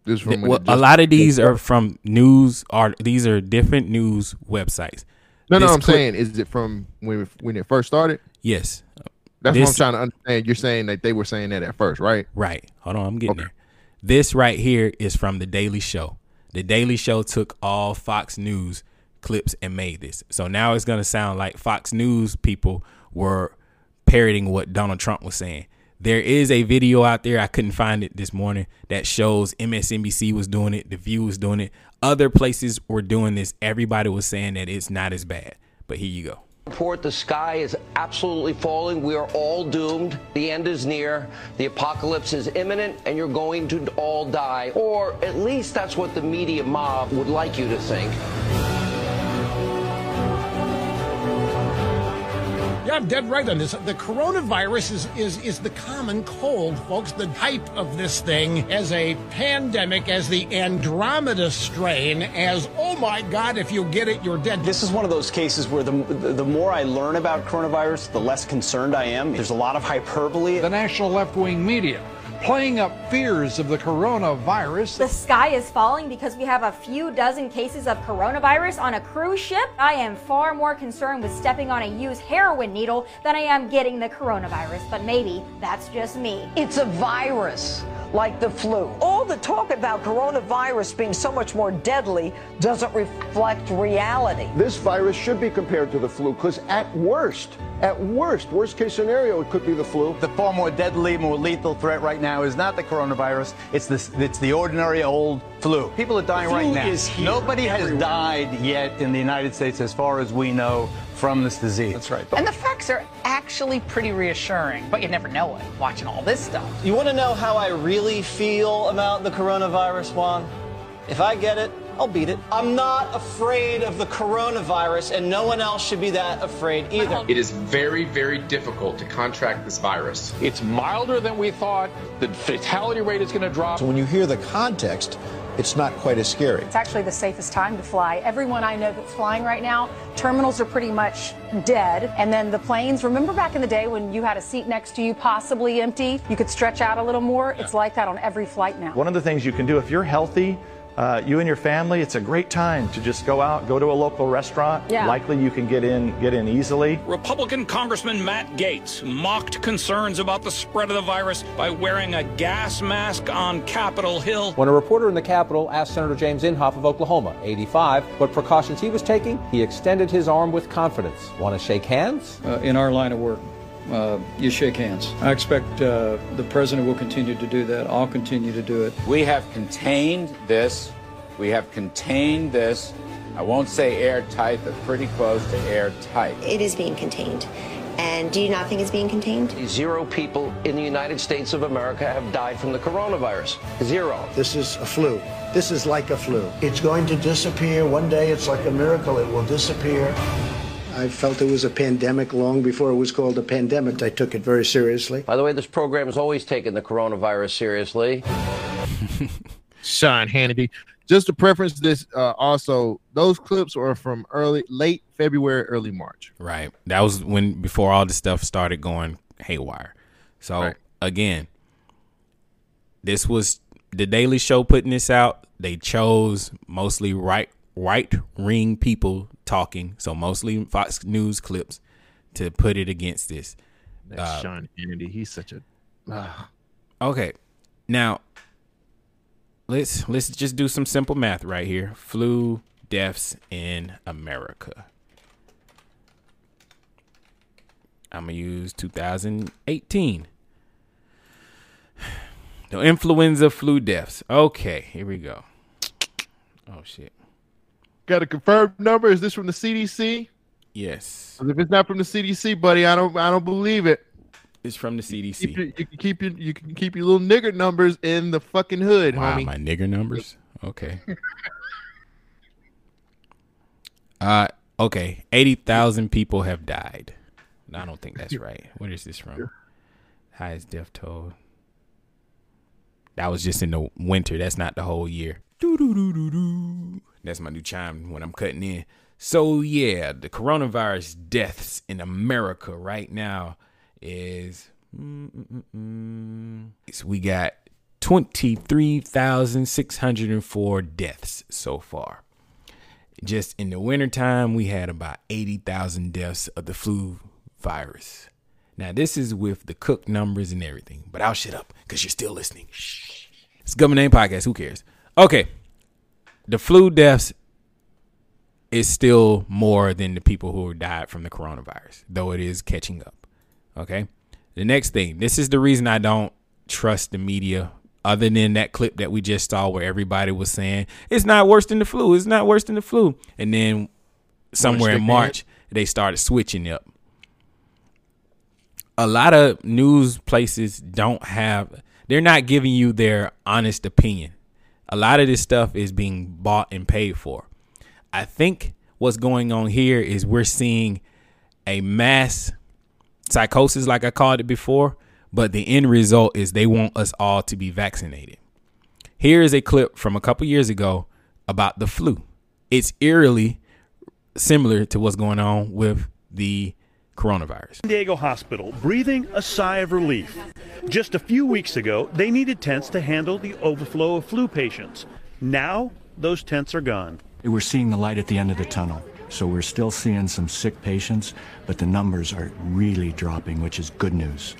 S2: This is from
S1: Well,
S2: it
S1: a lot of these are from news. Are these are different news websites?
S2: No, no, I'm
S1: clip-
S2: saying, is it from when when it first started?
S1: Yes.
S2: That's
S1: This-
S2: what I'm trying to understand. You're saying that they were saying that at first, right?
S1: Right. Hold on, I'm getting there. This right here is from the Daily Show. The Daily Show took all Fox News clips and made this. So now it's gonna sound like Fox News people were parroting what Donald Trump was saying. There is a video out there. I couldn't find it this morning that shows MSNBC was doing it, The View was doing it, other places were doing this. Everybody was saying that it's not as bad. But here you go.
S12: Report the sky is absolutely falling. We are all doomed. The end is near. The apocalypse is imminent, and you're going to all die. Or at least that's what the media mob would like you to think.
S13: Got dead right on this. The coronavirus is, is, is the common cold, folks. The hype of this thing as a pandemic, as the Andromeda strain, as, oh my God, if you get it, you're dead.
S14: This is one of those cases where the, the more I learn about coronavirus, the less concerned I am. There's a lot of hyperbole.
S15: The national left wing media playing up fears of the coronavirus.
S16: The sky is falling because we have a few dozen cases of coronavirus on a cruise ship. I am far more concerned with stepping on a used heroin needle than I am getting the coronavirus, but maybe that's just me.
S17: It's a virus like the flu. All the talk about coronavirus being so much more deadly doesn't reflect reality.
S18: This virus should be compared to the flu because at worst, at worst, worst case scenario, it could be the flu.
S19: The far more deadly, more lethal threat right now is not the coronavirus. It's the it's the ordinary old flu. People are dying
S14: The flu
S19: right now.
S14: is here
S19: Nobody has
S14: everywhere.
S19: died yet in the United States, as far as we know, from this disease. That's right.
S20: And the facts are actually pretty reassuring, but you never know it watching all this stuff.
S14: You want to know how I really feel about the coronavirus, Juan? If I get it, I'll beat it. I'm not afraid of the coronavirus, and no one else should be that afraid either.
S21: It is very, very difficult to contract this virus.
S15: It's milder than we thought. The fatality rate is going to drop.
S22: So when you hear the context, it's not quite as scary.
S23: It's actually the safest time to fly. Everyone I know that's flying right now, terminals are pretty much dead. And then the planes, remember back in the day when you had a seat next to you, possibly empty, you could stretch out a little more? It's like that on every flight now.
S24: One of the things you can do if you're healthy, uh, you and your family, it's a great time to just go out, go to a local restaurant.
S23: Yeah.
S24: Likely you can get in, get in easily.
S25: Republican Congressman Matt Gaetz mocked concerns about the spread of the virus by wearing a gas mask on Capitol Hill.
S26: When a reporter in the Capitol asked Senator James Inhofe of Oklahoma, 85, what precautions he was taking, he extended his arm with confidence. Want to shake hands?
S27: uh, in our line of work. Uh, you shake hands. I expect uh, the president will continue to do that. I'll continue to do it.
S28: We have contained this. We have contained this. I won't say airtight, but pretty close to airtight.
S29: It is being contained. And do you not think it's being contained?
S12: Zero people in the United States of America have died from the coronavirus. Zero.
S30: This is a flu. This is like a flu. It's going to disappear. One day it's like a miracle. It will disappear. I felt it was a pandemic long before it was called a pandemic. I took it very seriously.
S12: By the way, this program has always taken the coronavirus seriously. (laughs)
S2: Sean Hannity. Just to preference this, uh, also those clips are from early, late February, early March.
S1: Right. That was when before all the stuff started going haywire. So again, this was the Daily Show putting this out. They chose mostly right right ring people talking, so mostly Fox News clips to put it against this.
S2: That's
S1: Uh,
S2: Sean Hannity. He's such a. ah.
S1: Okay. Now let's let's just do some simple math right here. Flu deaths in America. I'm gonna use 2018. The influenza flu deaths. Okay, here we go. Oh shit.
S2: Got a confirmed number? Is this from the CDC?
S1: Yes.
S2: If it's not from the CDC, buddy, I don't. I don't believe it.
S1: It's from the
S2: Keep
S1: CDC.
S2: your, you can keep your you can keep your little nigger numbers in the fucking hood,
S1: Wow,
S2: homie.
S1: my nigger numbers. Okay. (laughs) uh okay. Eighty thousand people have died. No, I don't think that's right. What is this from? Highest death toll. That was just in the winter. That's not the whole year. Doo-doo-doo-doo-doo. That's my new chime when I'm cutting in. So yeah, the coronavirus deaths in America right now is. We got 23,604 deaths so far. Just in the wintertime, we had about 80,000 deaths of the flu virus. Now, this is with the cook numbers and everything, but I'll shut up because you're still listening. Shh. It's Government Name Podcast. Who cares? Okay. The flu deaths is still more than the people who died from the coronavirus, though it is catching up. Okay. The next thing, this is the reason I don't trust the media, other than that clip that we just saw where everybody was saying it's not worse than the flu, it's not worse than the flu. And then somewhere in. March, they started switching up. A lot of news places don't have, they're not giving you their honest opinion. A lot of this stuff is being bought and paid for. I think what's going on here is we're seeing a mass psychosis, like I called it before, but the end result is they want us all to be vaccinated. Here is a clip from a couple years ago about the flu. It's eerily similar to what's going on with the coronavirus.
S31: San Diego Hospital breathing a sigh of relief. Just a few weeks ago, they needed tents to handle the overflow of flu patients. Now, those tents are gone.
S32: We're seeing the light at the end of the tunnel. So we're still seeing some sick patients, but the numbers are really dropping, which is good news.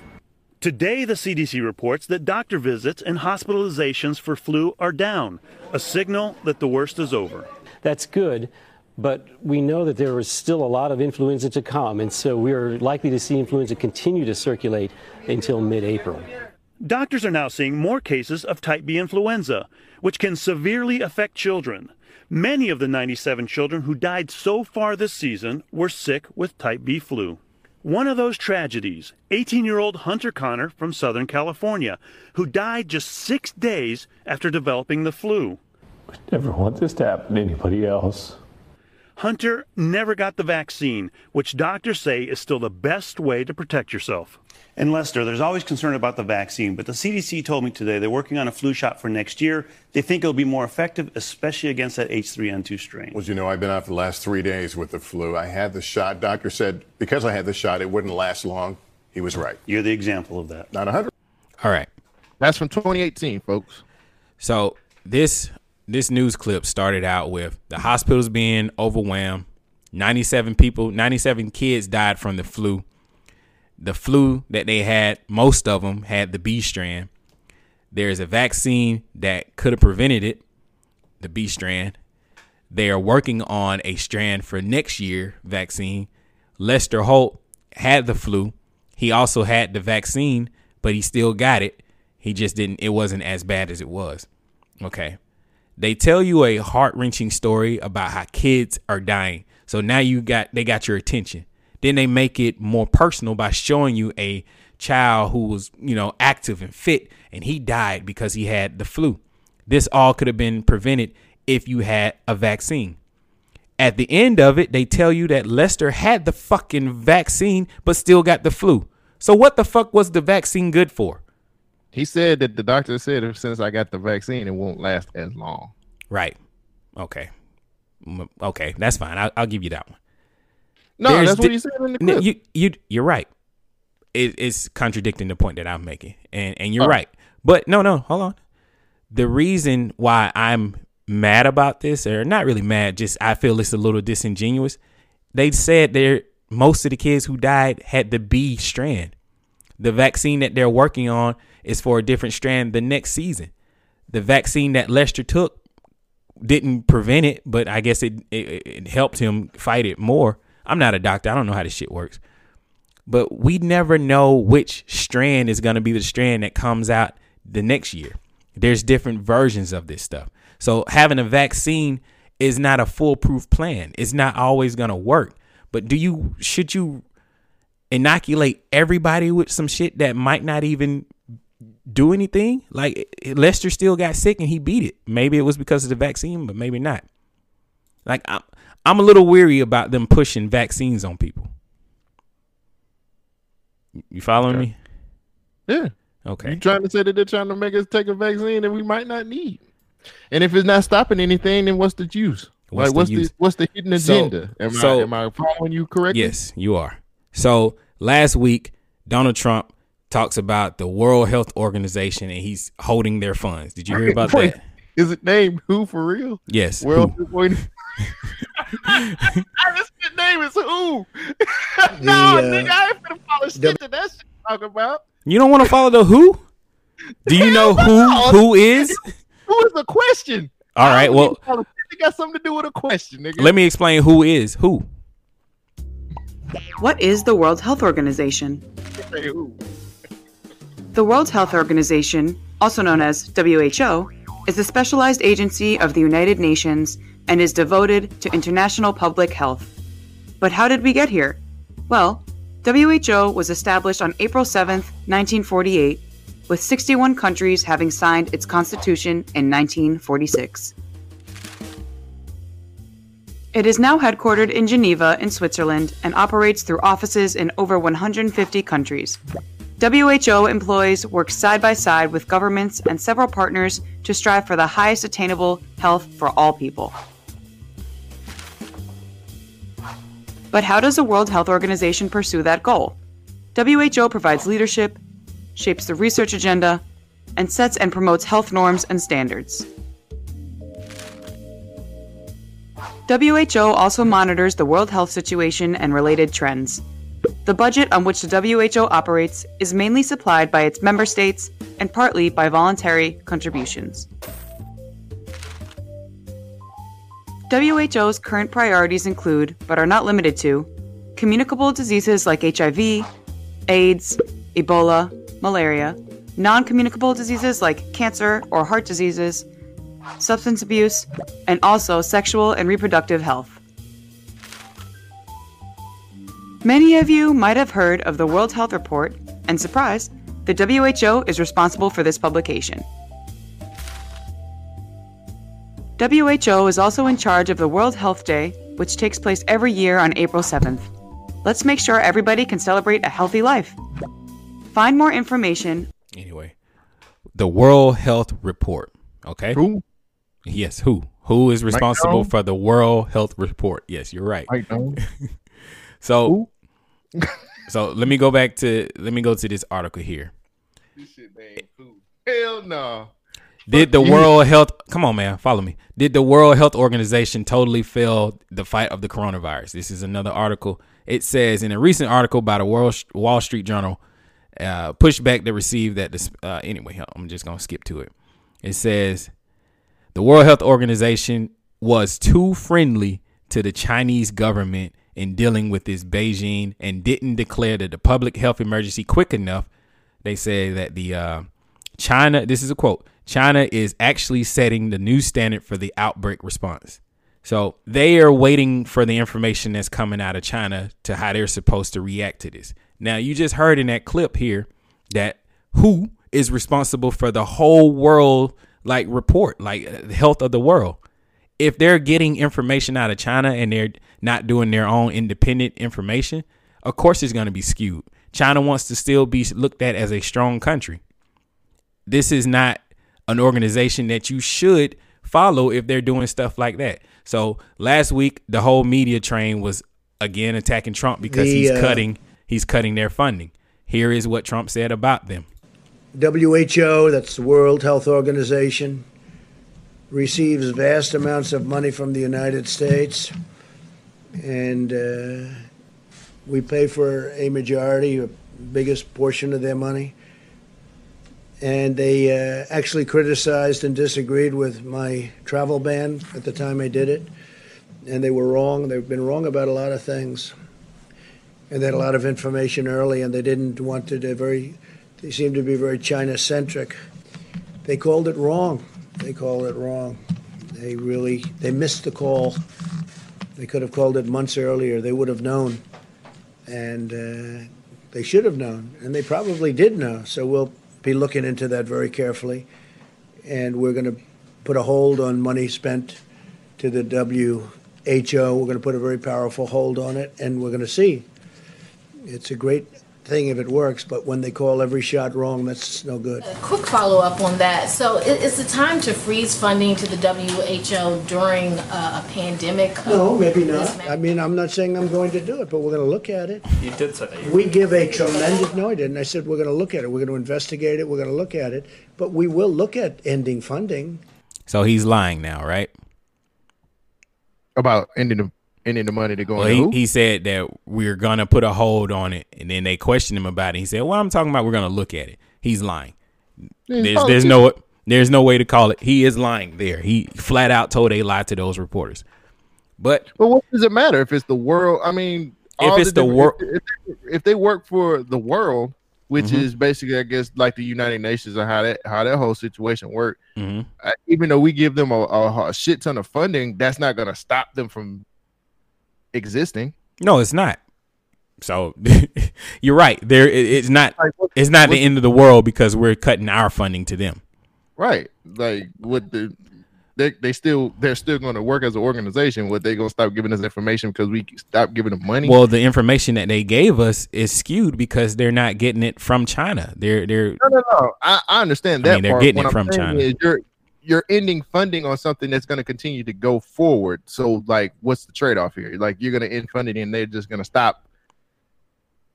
S31: Today, the CDC reports that doctor visits and hospitalizations for flu are down, a signal that the worst is over.
S33: That's good, but we know that there is still a lot of influenza to come, and so we're likely to see influenza continue to circulate until mid April.
S31: Doctors are now seeing more cases of type B influenza, which can severely affect children. Many of the 97 children who died so far this season were sick with type B flu. One of those tragedies, 18 year old Hunter Connor from Southern California, who died just six days after developing the flu.
S34: I Never want this to happen to anybody else.
S31: Hunter never got the vaccine, which doctors say is still the best way to protect yourself.
S35: And Lester, there's always concern about the vaccine, but the CDC told me today they're working on a flu shot for next year. They think it'll be more effective, especially against that H3N2 strain.
S36: Well, you know, I've been out for the last three days with the flu. I had the shot. Doctor said because I had the shot, it wouldn't last long. He was right.
S35: You're the example of that.
S36: Not 100.
S1: All right.
S2: That's from 2018, folks.
S1: So this this news clip started out with the hospitals being overwhelmed. 97 people, 97 kids died from the flu the flu that they had, most of them had the B strand. There's a vaccine that could have prevented it, the B strand. They are working on a strand for next year vaccine. Lester Holt had the flu. He also had the vaccine, but he still got it. He just didn't, it wasn't as bad as it was. Okay. They tell you a heart wrenching story about how kids are dying. So now you got, they got your attention. Then they make it more personal by showing you a child who was, you know, active and fit and he died because he had the flu. This all could have been prevented if you had a vaccine. At the end of it, they tell you that Lester had the fucking vaccine but still got the flu. So what the fuck was the vaccine good for?
S2: He said that the doctor said since I got the vaccine, it won't last as long.
S1: Right. Okay. Okay, that's fine. I'll, I'll give you that one.
S2: No, There's that's what he said in the clip.
S1: You, you, you're right. It, it's contradicting the point that I'm making, and and you're oh. right. But no, no, hold on. The reason why I'm mad about this, or not really mad, just I feel it's a little disingenuous. They said they're most of the kids who died had the B strand. The vaccine that they're working on is for a different strand the next season. The vaccine that Lester took didn't prevent it, but I guess it, it, it helped him fight it more. I'm not a doctor. I don't know how this shit works. But we never know which strand is going to be the strand that comes out the next year. There's different versions of this stuff. So having a vaccine is not a foolproof plan. It's not always going to work. But do you should you inoculate everybody with some shit that might not even do anything? Like Lester still got sick and he beat it. Maybe it was because of the vaccine, but maybe not. Like I'm I'm a little weary about them pushing vaccines on people. You following
S2: okay.
S1: me?
S2: Yeah.
S1: Okay.
S2: You trying to say that they're trying to make us take a vaccine that we might not need? And if it's not stopping anything, then what's the use? What's like the what's use? the what's the hidden agenda? So, am, so, I, am I following you correctly?
S1: Yes, you are. So last week, Donald Trump talks about the World Health Organization and he's holding their funds. Did you hear about Wait, that?
S2: Is it named Who for real?
S1: Yes.
S2: World Who? (laughs) this name is who? (laughs) no, uh, nigga, I ain't finna follow shit the, that that shit talking about.
S1: You don't want to follow the who? Do you know who who is?
S2: Who is the question?
S1: All right, well,
S2: it got something to do with a question, nigga.
S1: Let me explain who is who.
S37: What is the World Health Organization? The World Health Organization, also known as WHO, is a specialized agency of the United Nations and is devoted to international public health. But how did we get here? Well, WHO was established on April 7, 1948, with 61 countries having signed its constitution in 1946. It is now headquartered in Geneva, in Switzerland, and operates through offices in over 150 countries. WHO employees work side by side with governments and several partners to strive for the highest attainable health for all people. But how does the World Health Organization pursue that goal? WHO provides leadership, shapes the research agenda, and sets and promotes health norms and standards. WHO also monitors the world health situation and related trends. The budget on which the WHO operates is mainly supplied by its member states and partly by voluntary contributions. WHO's current priorities include, but are not limited to, communicable diseases like HIV, AIDS, Ebola, malaria, non communicable diseases like cancer or heart diseases, substance abuse, and also sexual and reproductive health. Many of you might have heard of the World Health Report, and surprise, the WHO is responsible for this publication. WHO is also in charge of the World Health Day, which takes place every year on April 7th. Let's make sure everybody can celebrate a healthy life. Find more information.
S1: Anyway, the World Health Report. Okay.
S2: Who?
S1: Yes, who? Who is responsible for the World Health Report? Yes, you're right.
S2: Mike Stone? (laughs)
S1: so, so let me go back to let me go to this article here.
S2: Hell no.
S1: Did the. World Health come on, man, follow me? Did the World Health Organization totally fail the fight of the coronavirus? This is another article. It says in a recent article by the World Wall Street Journal, uh, pushback that received that. This, uh, anyway, I'm just gonna skip to it. It says the World Health Organization was too friendly to the Chinese government in dealing with this Beijing and didn't declare that the public health emergency quick enough. They say that the uh, China, this is a quote, China is actually setting the new standard for the outbreak response. So they are waiting for the information that's coming out of China to how they're supposed to react to this. Now, you just heard in that clip here that who is responsible for the whole world like report, like uh, the health of the world. If they're getting information out of China and they're not doing their own independent information, of course it's going to be skewed. China wants to still be looked at as a strong country. This is not an organization that you should follow if they're doing stuff like that. So last week the whole media train was again attacking Trump because
S30: The,
S1: he's
S30: uh,
S1: cutting he's cutting their funding. Here is what Trump said about them.
S30: WHO, that's the World Health Organization, receives vast amounts of money from the United States, and uh, we pay for a majority, a biggest portion of their money. And they uh, actually criticized and disagreed with my travel ban at the time I did it, and they were wrong. They've been wrong about a lot of things, and they had a lot of information early, and they didn't want to. They're very they seem to be very China centric. They called it wrong. They called it wrong. They really they missed the call. They could have called it months earlier. They would have known, and uh, they should have known, and they probably did know. So we'll be looking into that very carefully, and we're going to put a hold on money spent to the WHO. We're going to put a very powerful hold on it, and we're going to see. It's a great thing if it works, but when they call every shot wrong, that's no good.
S38: Quick follow up on that. So, i- is it time to freeze funding to the WHO during uh, a pandemic?
S30: No, maybe not. I mean, I'm not saying I'm going to do it, but we're going to look at it.
S28: You did say that.
S30: We give a tremendous, no, I didn't. I said we're going to look at it. We're going to investigate it. We're going to look at it. But we will look at ending funding.
S1: So he's lying now, right?
S2: About ending the ending the money to go
S1: Well,
S2: into
S1: he, he said that we're gonna put a hold on it, and then they questioned him about it. He said, "Well, I'm talking about we're gonna look at it." He's lying.
S2: He's
S1: There's there's no there's no way to call it. He is lying there. He flat out told a lie to those reporters. But
S2: But what does it matter if it's the world? I mean,
S1: If it's the
S2: different-
S1: wor-
S2: if, if, they work for the world, which
S1: Mhm.
S2: is basically, I guess, like the United Nations and how that how that whole situation worked.
S1: Mhm.
S2: Uh, even though we give them a, a, a shit ton of funding, that's not going to stop them from existing.
S1: no, it's not. So (laughs) you're right. There, it's not. It's not the end of the world because we're cutting our funding to them.
S2: Right. Like with the they they still they're still going to work as an organization. What they gonna stop giving us information because we stop giving them money?
S1: Well, the information that they gave us is skewed because they're not getting it from China. They're they're
S2: no, no, no. I, I understand
S1: I
S2: that.
S1: mean, they're getting it from China.
S2: you're you're ending funding on something that's going to continue to go forward. So, like, what's the trade off here? Like, you're going to end funding and they're just going to stop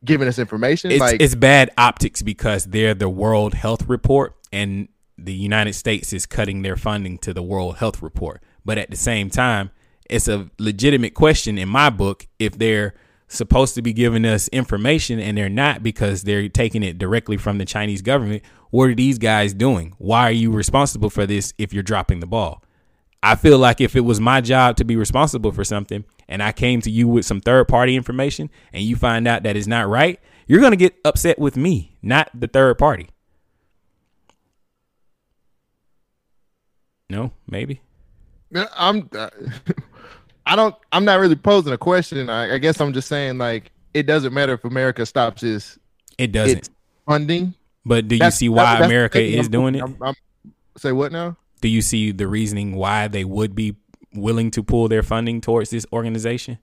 S2: giving us information.
S1: it's
S2: like,
S1: it's bad optics because they're the World Health Report and the United States is cutting their funding to the World Health Report. But at the same time, it's a legitimate question in my book if they're supposed to be giving us information and they're not because they're taking it directly from the Chinese government. What are these guys doing? Why are you responsible for this if you're dropping the ball? I feel like if it was my job to be responsible for something and I came to you with some third party information and you find out that it's not right, you're going to get upset with me, not the third party. No, maybe.
S2: I'm. Uh, (laughs) I don't. I'm not really posing a question. I, I guess I'm just saying like it doesn't matter if America stops its
S1: It doesn't.
S2: funding.
S1: But do you
S2: That's-
S1: see why
S2: that's the
S1: America is
S2: I'm-
S1: doing it?
S2: I'm- I'm- say what now?
S1: Do you see the reasoning why they would be willing to pull their funding towards this organization?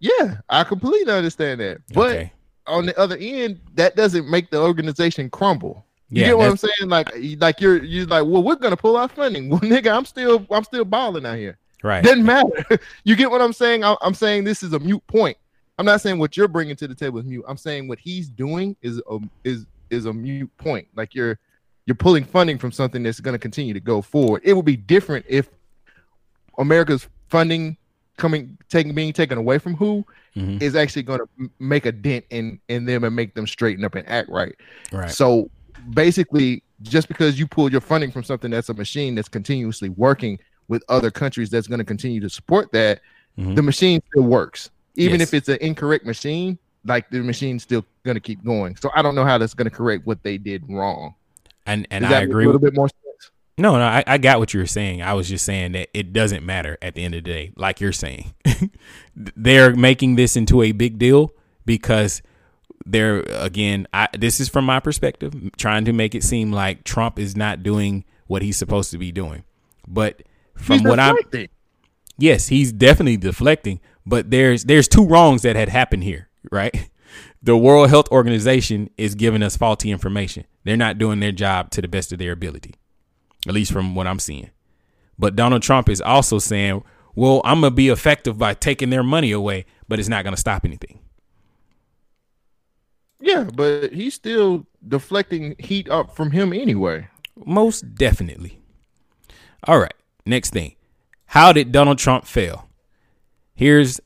S2: Yeah, I completely understand that. But
S1: Okay.
S2: on the other end, that doesn't make the organization crumble. You
S1: Yeah,
S2: get what I'm saying? Like, like you're you're like, well, we're gonna pull our funding. (laughs) Well, nigga, I'm still I'm still balling out here.
S1: Right.
S2: Doesn't matter. (laughs) you get what I'm saying? I'm, saying this is a mute point. I'm not saying what you're bringing to the table is mute. I'm saying what he's doing is a is is a mute point. Like you're you're pulling funding from something that's going to continue to go forward. It would be different if America's funding coming taking being taken away from who
S1: Mhm.
S2: is actually going to make a dent in in them and make them straighten up and act right.
S1: Right.
S2: So basically, just because you pull your funding from something that's a machine that's continuously working with other countries that's going to continue to support that,
S1: Mhm.
S2: the machine still works. Even
S1: Yes.
S2: if it's an incorrect machine, like the machine's still going to keep going. So I don't know how that's going to correct what they did wrong.
S1: And and I agree
S2: a little
S1: with
S2: bit more sense.
S1: No, no, I, I got what you were saying. I was just saying that it doesn't matter at the end of the day, like you're saying. (laughs) they're making this into a big deal because they're again, I this is from my perspective, trying to make it seem like Trump is not doing what he's supposed to be doing. But from
S2: He's
S1: what I'm. Yes, he's definitely deflecting, but there's there's two wrongs that had happened here, right? (laughs) The World Health Organization is giving us faulty information. They're not doing their job to the best of their ability. At least from what I'm seeing. But Donald Trump is also saying, "Well, I'm going to be effective by taking their money away, but it's not going to stop anything."
S2: Yeah, but he's still deflecting heat up from him anyway.
S1: Most definitely. All right, next thing. How did Donald Trump fail? Here's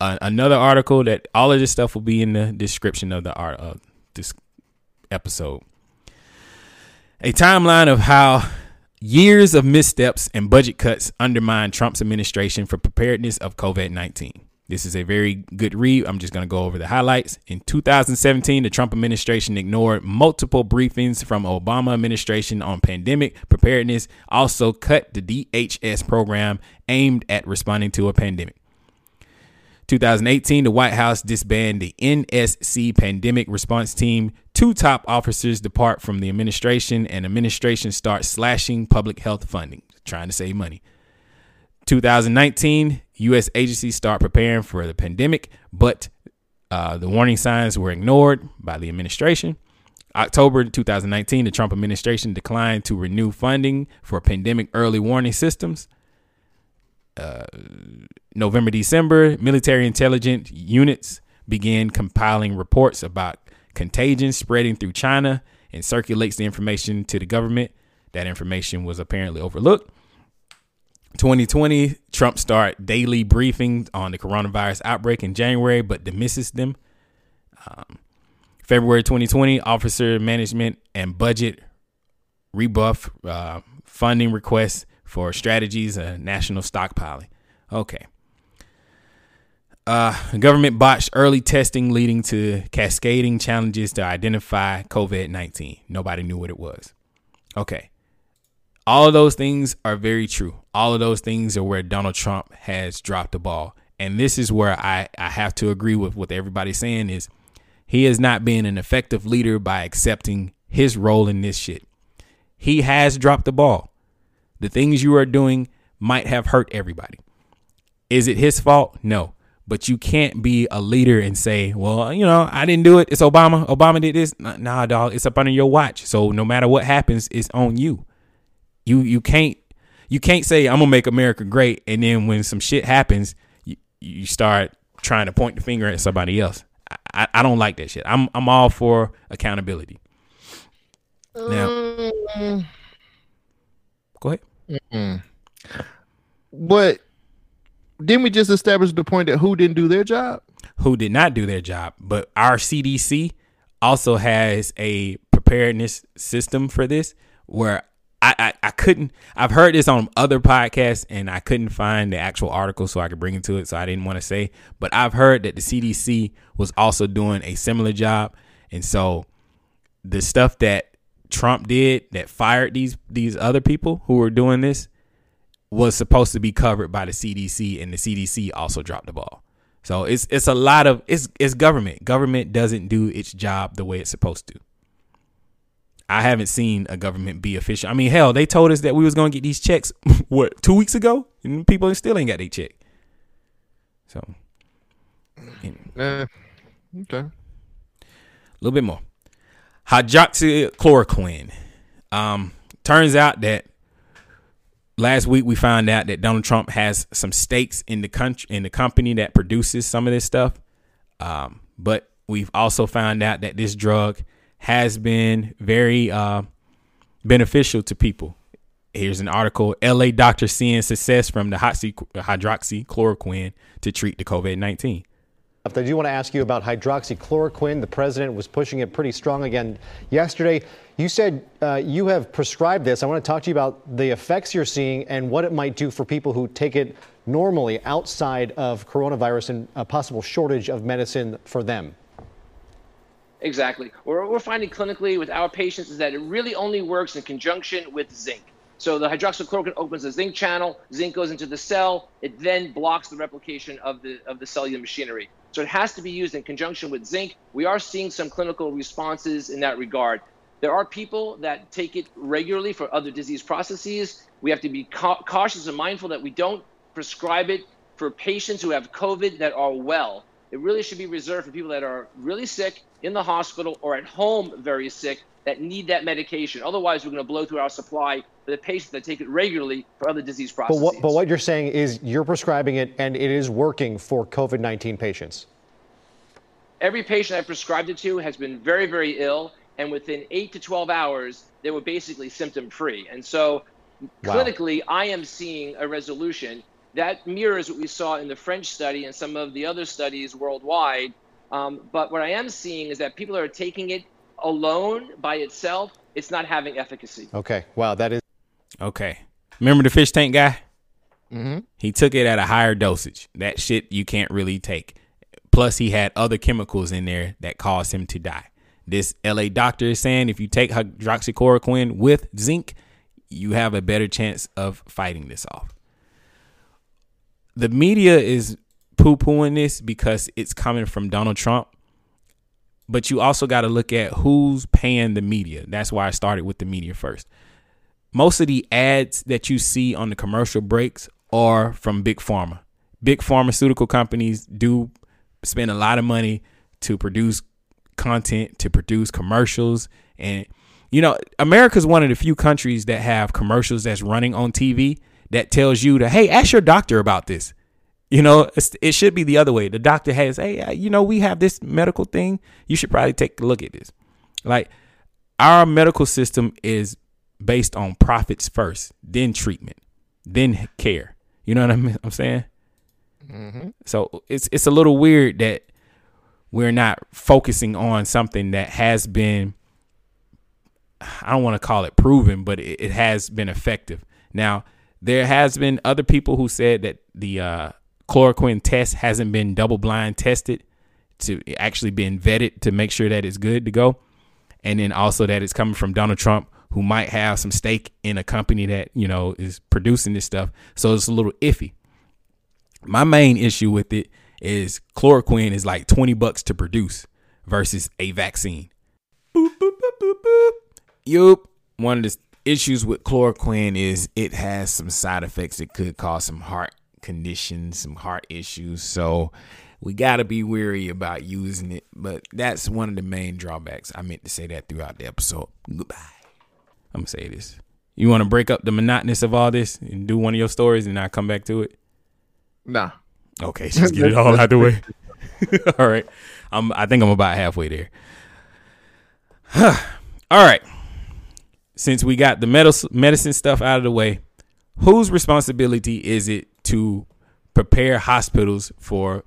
S1: a, another article that all of this stuff will be in the description of the art of this episode. A timeline of how years of missteps and budget cuts undermined Trump's administration for preparedness of COVID 19. This is a very good read. I'm just going to go over the highlights. In 2017, the Trump administration ignored multiple briefings from Obama administration on pandemic preparedness, also cut the DHS program aimed at responding to a pandemic. 2018, the White House disbanded the NSC Pandemic Response Team. Two top officers depart from the administration, and administration starts slashing public health funding, trying to save money. 2019, U.S. agencies start preparing for the pandemic, but uh, the warning signs were ignored by the administration. October 2019, the Trump administration declined to renew funding for pandemic early warning systems. Uh, November, December, military intelligence units began compiling reports about contagion spreading through China and circulates the information to the government. That information was apparently overlooked. 2020, Trump start daily briefings on the coronavirus outbreak in January, but dismisses them. Um, February 2020, officer management and budget rebuff uh, funding requests for strategies uh, national stockpiling. Okay. Uh, government botched early testing, leading to cascading challenges to identify COVID 19. Nobody knew what it was. Okay. All those things are very true. All of those things are where Donald Trump has dropped the ball. And this is where I, I have to agree with what everybody's saying is he has not been an effective leader by accepting his role in this shit. He has dropped the ball. The things you are doing might have hurt everybody. Is it his fault? No. But you can't be a leader and say, well, you know, I didn't do it. It's Obama. Obama did this. Nah, dog. It's up under your watch. So no matter what happens, it's on you. You you can't you can't say I'm gonna make America great, and then when some shit happens, you, you start trying to point the finger at somebody else. I, I don't like that shit. I'm I'm all for accountability. Now,
S2: Mm,
S1: go ahead.
S2: mm-mm. But didn't we just establish the point that who didn't do their job?
S1: who did not do their job. But our CDC also has a preparedness system for this where I, I, I couldn't I've heard this on other podcasts and I couldn't find the actual article so I could bring it to it so I didn't want to say but I've heard that the CDC was also doing a similar job and so the stuff that Trump did that fired these these other people who were doing this was supposed to be covered by the CDC and the CDC also dropped the ball. So it's it's a lot of it's it's government. Government doesn't do its job the way it's supposed to. I haven't seen a government be official. I mean, hell, they told us that we was gonna get these checks (laughs) what two weeks ago, and people still ain't got their check. So,
S2: Uh, okay.
S1: a little bit more. Hydroxychloroquine. Um, turns out that last week we found out that Donald Trump has some stakes in the country in the company that produces some of this stuff. Um, but we've also found out that this drug has been very uh, beneficial to people. Here's an article: LA doctor seeing success from the hydroxy- hydroxychloroquine to treat the COVID nineteen.
S39: I do want to ask you about hydroxychloroquine. The president was pushing it pretty strong again yesterday. You said uh, you have prescribed this. I want to talk to you about the effects you're seeing and what it might do for people who take it normally outside of coronavirus and a possible shortage of medicine for them.
S40: Exactly. What we're finding clinically with our patients is that it really only works in conjunction with zinc. So the hydroxychloroquine opens the zinc channel, zinc goes into the cell, it then blocks the replication of the of the cellular machinery. So it has to be used in conjunction with zinc. We are seeing some clinical responses in that regard. There are people that take it regularly for other disease processes. We have to be ca- cautious and mindful that we don't prescribe it for patients who have COVID that are well. It really should be reserved for people that are really sick in the hospital or at home very sick that need that medication. Otherwise, we're going to blow through our supply for the patients that take it regularly for other disease
S39: But
S40: processes.
S39: what, but what you're saying is you're prescribing it and it is working for COVID 19 patients.
S40: Every patient I prescribed it to has been very, very ill, and within eight to 12 hours, they were basically symptom free. And so,
S39: Wow.
S40: clinically, I am seeing a resolution that mirrors what we saw in the French study and some of the other studies worldwide. Um, but what I am seeing is that people are taking it alone by itself, it's not having efficacy.
S39: Okay. Wow. That is.
S1: Okay. Remember the fish tank guy?
S2: Mm-hmm.
S1: He took it at a higher dosage. That shit you can't really take. Plus, he had other chemicals in there that caused him to die. This LA doctor is saying if you take hydroxychloroquine with zinc, you have a better chance of fighting this off. The media is poo pooing this because it's coming from Donald Trump. But you also got to look at who's paying the media. That's why I started with the media first most of the ads that you see on the commercial breaks are from big pharma. Big pharmaceutical companies do spend a lot of money to produce content, to produce commercials. And, you know, America's one of the few countries that have commercials that's running on TV that tells you to, hey, ask your doctor about this. You know, it's, it should be the other way. The doctor has, hey, uh, you know, we have this medical thing. You should probably take a look at this. Like, our medical system is based on profits first, then treatment, then care. You know what I'm, I'm saying?
S2: Mm-hmm.
S1: So it's it's a little weird that we're not focusing on something that has been I don't want to call it proven, but it, it has been effective. Now, there has been other people who said that the uh, chloroquine test hasn't been double blind tested to actually been vetted to make sure that it's good to go. And then also that it's coming from Donald Trump, who might have some stake in a company that, you know, is producing this stuff. So it's a little iffy. My main issue with it is chloroquine is like 20 bucks to produce versus a vaccine. Boop, boop, boop, boop, boop. Yup. One of the issues with chloroquine is it has some side effects. It could cause some heart conditions, some heart issues. So we got to be weary about using it. But that's one of the main drawbacks. I meant to say that throughout the episode. Goodbye. I'm gonna say this. You want to break up the monotonous of all this and do one of your stories, and I come back to it.
S2: Nah.
S1: Okay, just get it all out the way. (laughs) (laughs) all right. I'm. I think I'm about halfway there. (sighs) all right. Since we got the medicine stuff out of the way, whose responsibility is it to prepare hospitals for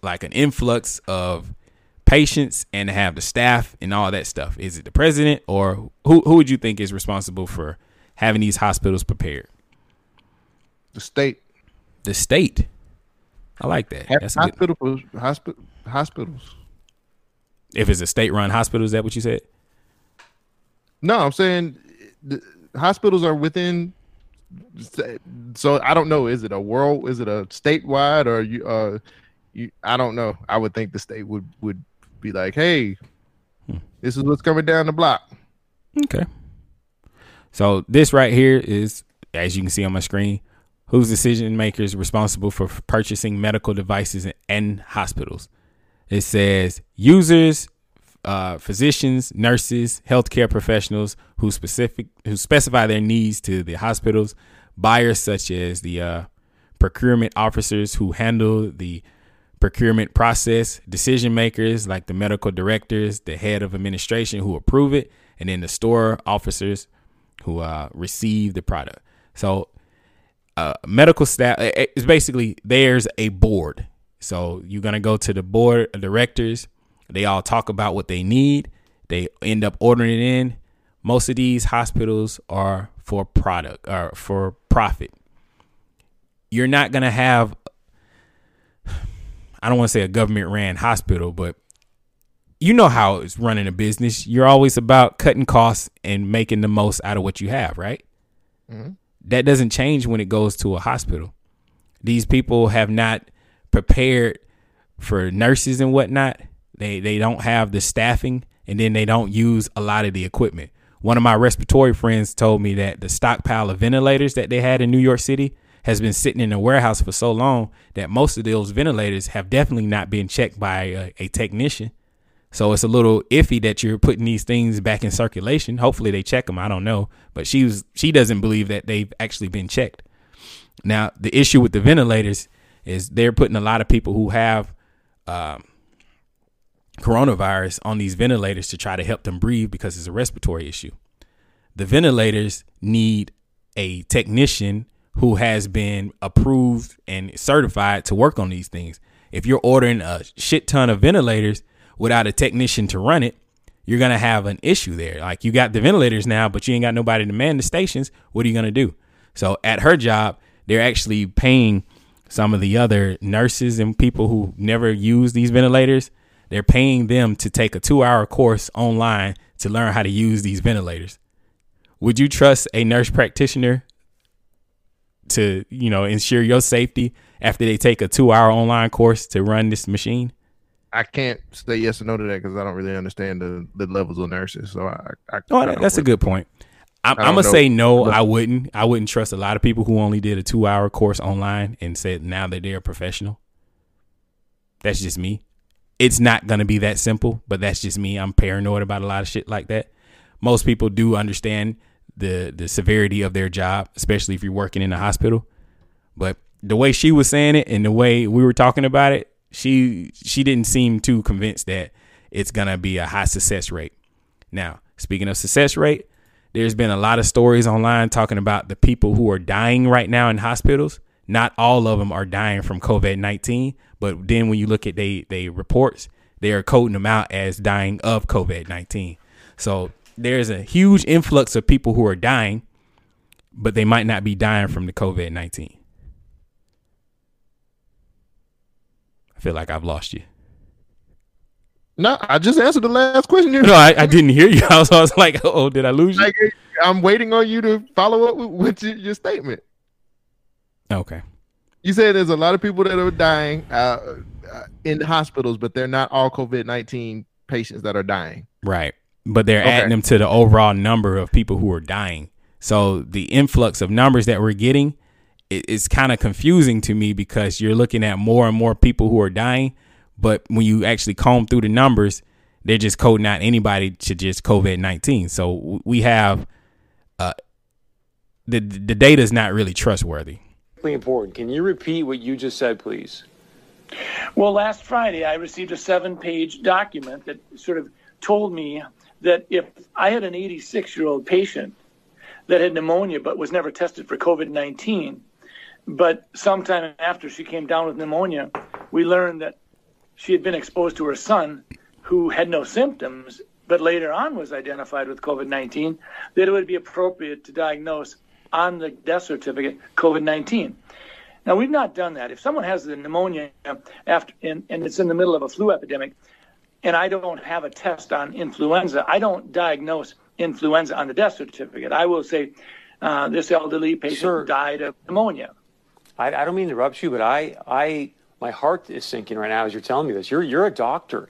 S1: like an influx of patients and to have the staff and all that stuff? Is it the president or who who would you think is responsible for having these hospitals prepared?
S2: The state.
S1: The state. I like that. That's good-
S2: hospital, hospital, hospitals.
S1: if it's a state run hospital, is that what you said?
S2: No, I'm saying the hospitals are within. So I don't know. Is it a world? Is it a statewide or you? Uh, you I don't know. I would think the state would would be like, hey, this is what's coming down the block.
S1: Okay. So this right here is, as you can see on my screen, whose decision makers responsible for purchasing medical devices and hospitals. It says users, uh, physicians, nurses, healthcare professionals who specific who specify their needs to the hospitals. Buyers such as the uh, procurement officers who handle the procurement process, decision makers like the medical directors, the head of administration who approve it, and then the store officers who uh, receive the product. So, uh, medical staff is basically there's a board. So you're gonna go to the board of directors. They all talk about what they need. They end up ordering it in. Most of these hospitals are for product or for profit. You're not gonna have I don't want to say a government ran hospital, but you know how it's running a business. You're always about cutting costs and making the most out of what you have, right?
S2: Mhm.
S1: That doesn't change when it goes to a hospital. These people have not prepared for nurses and whatnot. They they don't have the staffing and then they don't use a lot of the equipment. One of my respiratory friends told me that the stockpile of ventilators that they had in New York City has been sitting in a warehouse for so long that most of those ventilators have definitely not been checked by a, a technician. So it's a little iffy that you're putting these things back in circulation. Hopefully they check them. I don't know, but she was she doesn't believe that they've actually been checked. Now the issue with the ventilators is they're putting a lot of people who have um, coronavirus on these ventilators to try to help them breathe because it's a respiratory issue. The ventilators need a technician who has been approved and certified to work on these things. If you're ordering a shit ton of ventilators without a technician to run it, you're gonna have an issue there. Like you got the ventilators now, but you ain't got nobody to man the stations. What are you gonna do? So at her job, they're actually paying some of the other nurses and people who never use these ventilators. They're paying them to take a two-hour course online to learn how to use these ventilators. Would you trust a nurse practitioner to, you know, ensure your safety after they take a two-hour online course to run this machine?
S2: I can't say yes or no to that because I don't really understand the, the levels of nurses. So I, I
S1: Oh,
S2: I
S1: that's a good point. I'm, I'm gonna
S2: know.
S1: say no. I wouldn't. I wouldn't trust a lot of people who only did a two hour course online and said now that they're a professional. That's just me. It's not gonna be that simple, but that's just me. I'm paranoid about a lot of shit like that. Most people do understand the the severity of their job, especially if you're working in a hospital. But the way she was saying it and the way we were talking about it, she she didn't seem too convinced that it's gonna be a high success rate. Now, speaking of success rate, there's been a lot of stories online talking about the people who are dying right now in hospitals. Not all of them are dying from COVID 19, but then when you look at they they reports, they are coding them out as dying of COVID 19. So there's a huge influx of people who are dying, but they might not be dying from the COVID 19. I feel like I've lost you.
S2: No, I just answered the last question.
S1: No, I, I didn't hear you. (laughs) I was, I was like, oh, did I lose you?
S2: Like, I'm waiting on you to follow up with, with your, your statement.
S1: Okay.
S2: You said there's a lot of people that are dying uh, uh, in hospitals, but they're not all COVID 19 patients that are dying.
S1: Right. But they're
S2: Okay.
S1: adding them to the overall number of people who are dying. So the influx of numbers that we're getting it, it's kind of confusing to me because you're looking at more and more people who are dying, but when you actually comb through the numbers, they're just coding out anybody to just COVID nineteen. So we have uh, the the data is not really trustworthy.
S41: Important. Can you repeat what you just said, please?
S42: Well, last Friday, I received a seven page document that sort of told me that if I had an 86 year old patient that had pneumonia but was never tested for COVID 19, but sometime after she came down with pneumonia, we learned that she had been exposed to her son who had no symptoms but later on was identified with COVID 19, that it would be appropriate to diagnose on the death certificate COVID 19. Now, we've not done that. If someone has the pneumonia after, and, and it's in the middle of a flu epidemic, and I don't have a test on influenza, I don't diagnose influenza on the death certificate. I will say uh, this elderly patient
S41: Sir.
S42: died of pneumonia.
S41: I, I don't mean to interrupt you, but I, I, my heart is sinking right now as you're telling me this. You're, you're a doctor.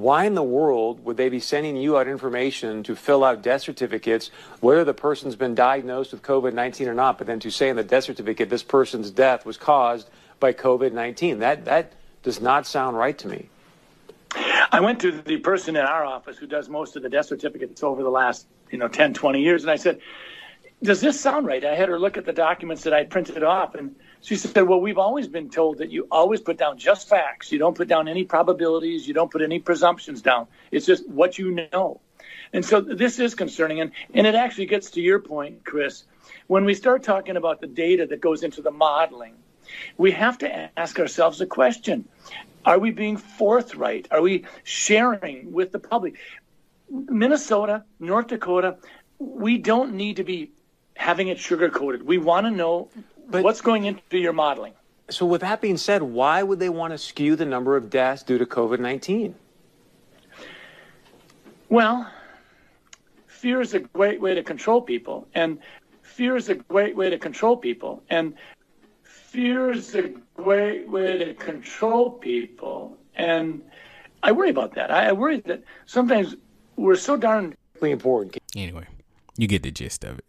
S41: Why in the world would they be sending you out information to fill out death certificates, whether the person's been diagnosed with COVID 19 or not, but then to say in the death certificate this person's death was caused by COVID 19? That, that does not sound right to me.
S42: I went to the person in our office who does most of the death certificates over the last, you know, 10, 20 years, and I said, does this sound right? I had her look at the documents that I printed off, and she said, well, we've always been told that you always put down just facts. You don't put down any probabilities. You don't put any presumptions down. It's just what you know. And so this is concerning. And, and it actually gets to your point, Chris. When we start talking about the data that goes into the modeling, we have to ask ourselves a question. Are we being forthright? Are we sharing with the public? Minnesota, North Dakota, we don't need to be having it sugar coated. We want to know what's going into your modeling.
S41: So, with that being said, why would they want to skew the number of deaths due to COVID 19?
S42: Well, fear is a great way to control people, and fear is a great way to control people, and fear is a great way to control people, and I worry about that. I, I worry that sometimes we're so darn
S41: important.
S1: Anyway, you get the gist of it.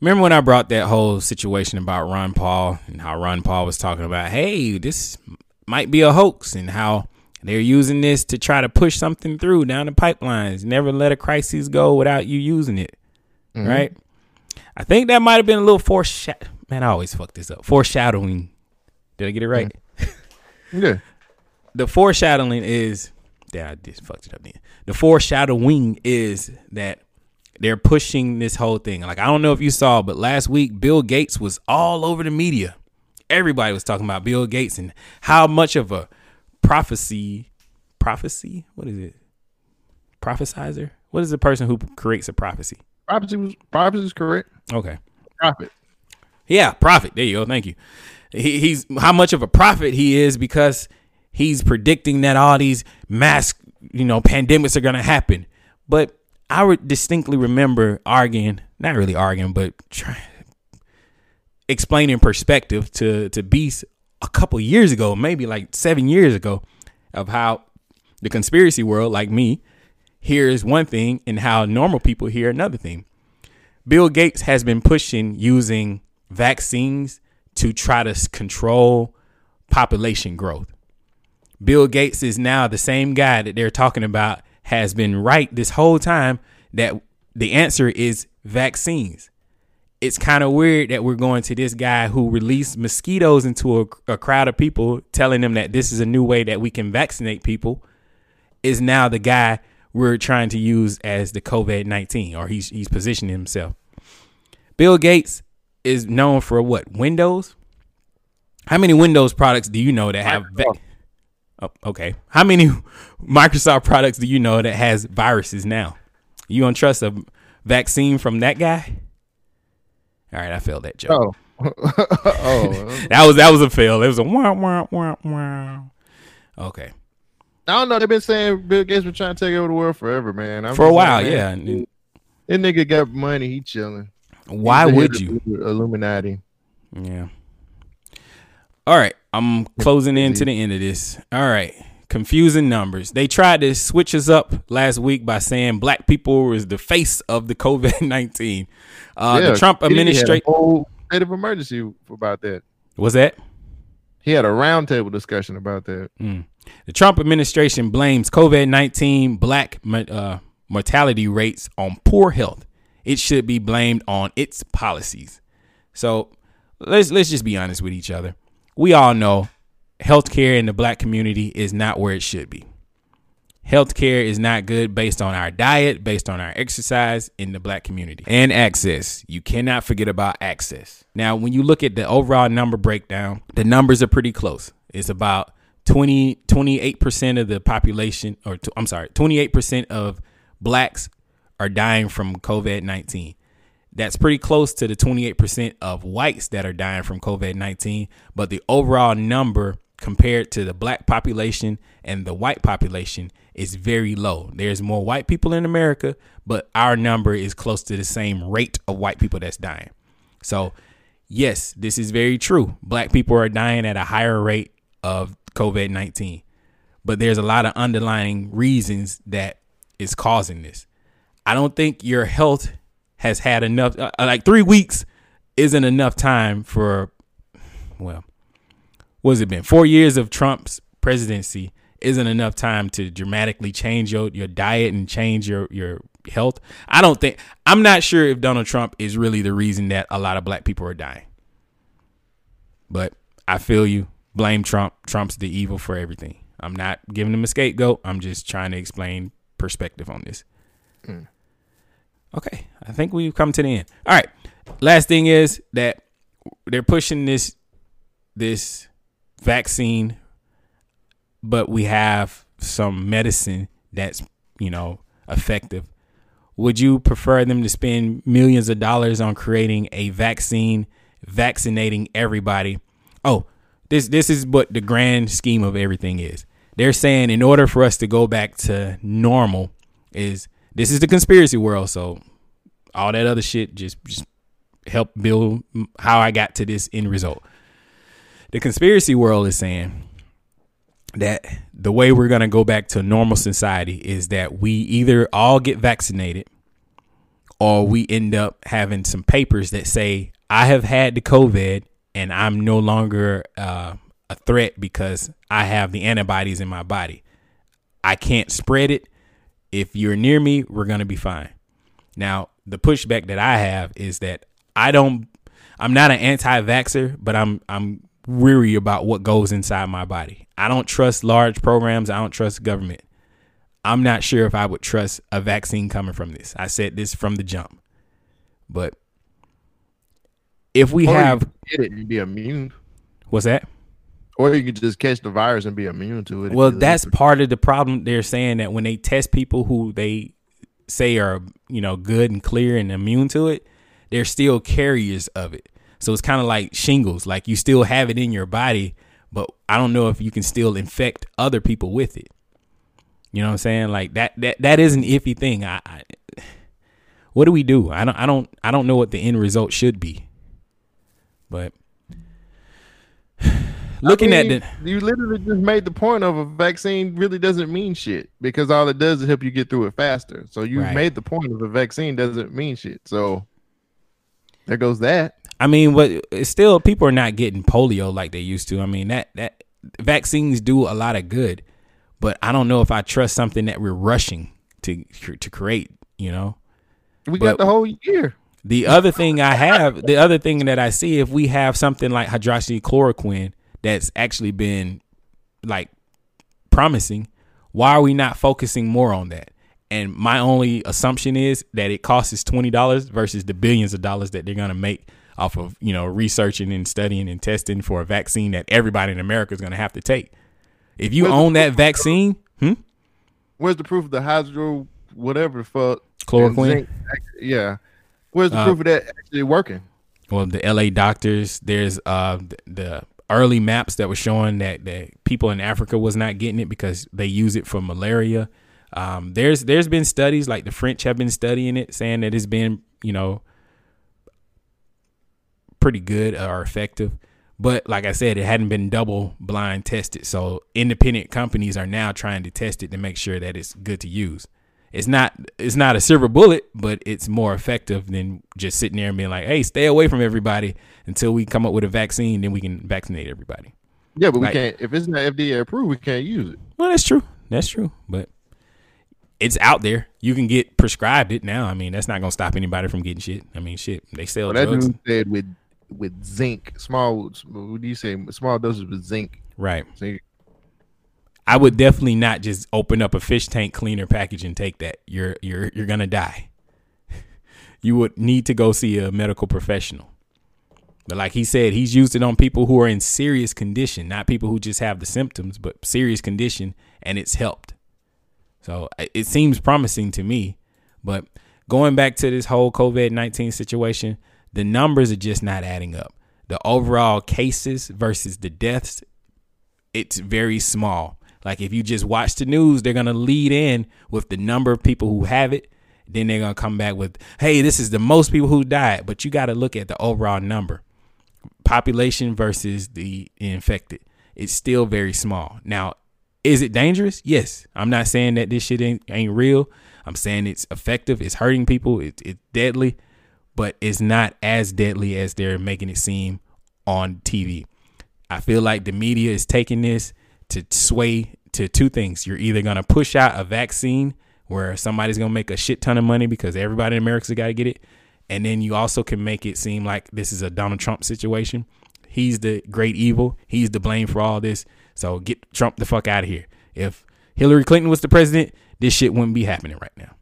S1: Remember when I brought that whole situation about Ron Paul and how Ron Paul was talking about, hey, this might be a hoax, and how they're using this to try to push something through down the pipelines. Never let a crisis go without you using it.
S2: Mhm.
S1: Right? I think that might have been a little foreshadow. Man, I always fuck this up. Foreshadowing. Did I get it right?
S2: Yeah. (laughs)
S1: The foreshadowing is. Yeah, I just fucked it up then. The foreshadowing is that they're pushing this whole thing. Like I don't know if you saw, but last week Bill Gates was all over the media. Everybody was talking about Bill Gates and how much of a prophecy, prophecy. What is it? Prophesizer. What is the person who creates a prophecy?
S2: Prophecy was prophecy is correct.
S1: Okay.
S2: Prophet.
S1: Yeah, prophet. There you go. Thank you. He, he's how much of a prophet he is because he's predicting that all these mass, you know, pandemics are gonna happen. But I would distinctly remember arguing, not really arguing, but try, explaining perspective to to Beast a couple years ago, maybe like seven years ago, of how the conspiracy world, like me, hears one thing and how normal people hear another thing. Bill Gates has been pushing using vaccines to try to control population growth. Bill Gates is now the same guy that they're talking about has been right this whole time that the answer is vaccines. It's kind of weird that we're going to this guy who released mosquitoes into a, a crowd of people, telling them that this is a new way that we can vaccinate people, is now the guy we're trying to use as the COVID 19, or he's, he's positioning himself. Bill Gates is known for what? Windows? How many Windows products do you know that have. Va- oh, okay. How many (laughs) Microsoft products do you know that has viruses now? You don't trust a vaccine from that guy? All right, I failed that joke.
S2: Oh. (laughs) oh. (laughs)
S1: that was that was a fail. It was a wah wah wah wah. Okay.
S2: I don't know. They've been saying Bill Gates been trying to take over the world forever, man. I'm
S1: For a while,
S2: like,
S1: yeah.
S2: man, That nigga got money. He chilling.
S1: Why would you?
S2: Illuminati.
S1: Yeah. All right, I'm closing in to the end of this. All right, confusing numbers. They tried to switch us up last week by saying black people was the face of the (laughs) COVID nineteen. Uh,
S2: Yeah,
S1: the Trump
S2: Kennedy had a
S1: administration
S2: whole state of emergency about that.
S1: was that.
S2: He had a roundtable discussion about that.
S1: Mm. The Trump administration blames COVID 19 black uh, mortality rates on poor health. It should be blamed on its policies. So let's let's just be honest with each other. We all know healthcare in the black community is not where it should be. Healthcare is not good based on our diet, based on our exercise in the black community. And access. You cannot forget about access. Now, when you look at the overall number breakdown, the numbers are pretty close. It's about 20, 28% of the population, or I'm sorry, 28% of blacks are dying from COVID 19. That's pretty close to the 28% of whites that are dying from COVID 19. But the overall number compared to the black population and the white population is very low. There's more white people in America, but our number is close to the same rate of white people that's dying. So, yes, this is very true. Black people are dying at a higher rate of COVID 19, but there's a lot of underlying reasons that is causing this. I don't think your health has had enough, uh, like three weeks isn't enough time for, well, what's it been? Four years of Trump's presidency isn't enough time to dramatically change your, your diet and change your, your health. I don't think, I'm not sure if Donald Trump is really the reason that a lot of black people are dying. But I feel you. Blame Trump. Trump's the evil for everything. I'm not giving him a scapegoat. I'm just trying to explain perspective on this.
S2: Mm.
S1: Okay, I think we've come to the end. All right. Last thing is that they're pushing this this vaccine, but we have some medicine that's you know effective. Would you prefer them to spend millions of dollars on creating a vaccine, vaccinating everybody? Oh, this this is what the grand scheme of everything is. They're saying in order for us to go back to normal is this is the conspiracy world, so all that other shit just just help build how I got to this end result. The conspiracy world is saying that the way we're going to go back to normal society is that we either all get vaccinated or we end up having some papers that say I have had the COVID and I'm no longer uh, a threat because I have the antibodies in my body. I can't spread it. If you're near me, we're going to be fine. Now, the pushback that I have is that I don't I'm not an anti-vaxxer, but I'm I'm weary about what goes inside my body. I don't trust large programs, I don't trust government. I'm not sure if I would trust a vaccine coming from this. I said this from the jump. But if we
S2: Or
S1: have
S2: could get it and be immune,
S1: what's that?
S2: Or you could just catch the virus and be immune to it.
S1: Well, that's part of the problem. They're saying that when they test people who they say are, you know, good and clear and immune to it, they're still carriers of it. So it's kind of like shingles. Like you still have it in your body, but I don't know if you can still infect other people with it. You know what I'm saying? Like that that that is an iffy thing. I, I what do we do? I don't I don't I don't know what the end result should be. But looking
S2: I
S1: at it,
S2: you literally just made the point of a vaccine really doesn't mean shit because all it does is help you get through it faster. So you
S1: Right.
S2: made the point of a vaccine doesn't mean shit. So there goes that.
S1: I mean, but it's still people are not getting polio like they used to. I mean that that vaccines do a lot of good, but I don't know if I trust something that we're rushing to to create. You know,
S2: We
S1: But-
S2: got the whole year.
S1: the other thing I have, the other thing that I see, if we have something like hydroxychloroquine that's actually been like promising, why are we not focusing more on that? And my only assumption is that it costs twenty dollars versus the billions of dollars that they're gonna make off of you know researching and studying and testing for a vaccine that everybody in America is gonna have to take. If you
S2: Well,
S1: own that vaccine, hmm?
S2: Where's the proof of the hydro whatever the fuck
S1: Chloroquine?
S2: Yeah. Where's the
S1: Uh,
S2: proof of that actually working?
S1: well the LA doctors there's uh th- the early maps that were showing that that people in Africa was not getting it because they use it for malaria um there's there's been studies like the French have been studying it saying that it's been you know pretty good or effective But like I said, it hadn't been double blind tested. So independent companies are now trying to test it to make sure that it's good to use. It's not it's not a silver bullet, but it's more effective than just sitting there and being like, "Hey, stay away from everybody until we come up with a vaccine, then we can vaccinate everybody."
S2: Yeah, but we can't. If it's not FDA approved, we can't use it.
S1: Well, that's true. That's true. But it's out there. You can get prescribed it now. I mean, that's not gonna stop anybody from getting shit. I mean, shit. They sell
S2: Well, that
S1: drugs.
S2: dude said with with zinc, small. What do you say? Small doses with zinc.
S1: Right.
S2: Zinc.
S1: I would definitely not just open up a fish tank cleaner package and take that. You're you're you're gonna die. (laughs) You would need to go see a medical professional. But like he said, he's used it on people who are in serious condition, not people who just have the symptoms, but serious condition, and it's helped. So it seems promising to me. But going back to this whole COVID 19 situation, the numbers are just not adding up. The overall cases versus the deaths, it's very small. Like if you just watch the news, they're to lead in with the number of people who have it. Then they're to come back with, hey, this is the most people who died. But you got to look at the overall number population versus the infected. It's still very small. Now, is it dangerous? Yes. I'm not saying that this shit ain't, ain't real. I'm saying it's effective. It's hurting people. It, it's deadly, but it's not as deadly as they're making it seem on TV. I feel like the media is taking this to sway to two things. You're either going to push out a vaccine where somebody's going to make a shit ton of money because everybody in America's got to get it. And then you also can make it seem like this is a Donald Trump situation. He's the great evil. He's the blame for all this. So get Trump the fuck out of here. If Hillary Clinton was the president, this shit wouldn't be happening right now.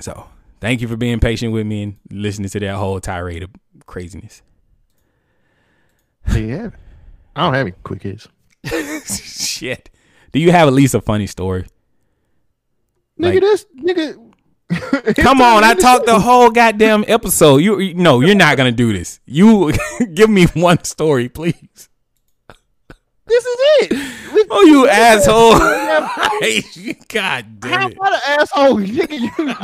S1: So thank you for being patient with me and listening to that whole tirade of craziness.
S2: Yeah. I don't have any quick hits. (laughs)
S1: Shit. Do you have at least a funny story?
S2: Nigga,
S1: Like-
S2: this nigga. (laughs)
S1: Come on, I talked the whole goddamn episode. You, you no, you're not gonna do this. You (laughs) give me one story, please.
S2: This is it.
S1: Oh, you asshole! God damn
S2: How
S1: it!
S2: about an asshole? Nigga, you, you,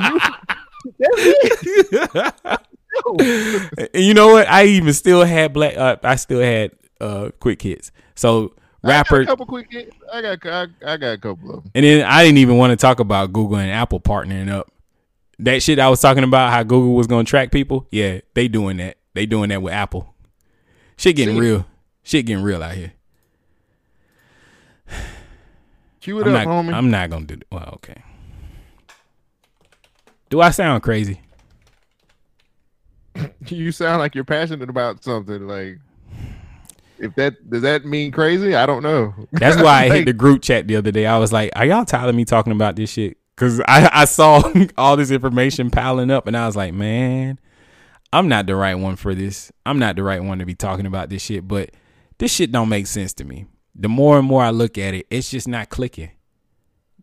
S2: that's it.
S1: And you know what? I even still had black. Uh, I still had uh quick hits. So
S2: I got
S1: rapper,
S2: a couple quick hits. I got, I, I got a couple of them.
S1: and then I didn't even want to talk about Google and Apple partnering up. That shit I was talking about how Google was gonna track people. Yeah, they doing that. They doing that with Apple. Shit getting
S2: See?
S1: real. Shit getting real out here. (sighs)
S2: Cue it
S1: I'm
S2: up,
S1: not,
S2: homie.
S1: I'm not gonna do. That. Well, okay. Do I sound crazy? (laughs)
S2: you sound like you're passionate about something. Like, if that does that mean crazy? I don't know. (laughs)
S1: That's why I
S2: Like,
S1: hit the group chat the other day. I was like, "Are y'all tired of me talking about this shit?" Because I, I saw (laughs) all this information piling up, and I was like, "Man, I'm not the right one for this. I'm not the right one to be talking about this shit." But this shit don't make sense to me. The more and more I look at it, it's just not clicking.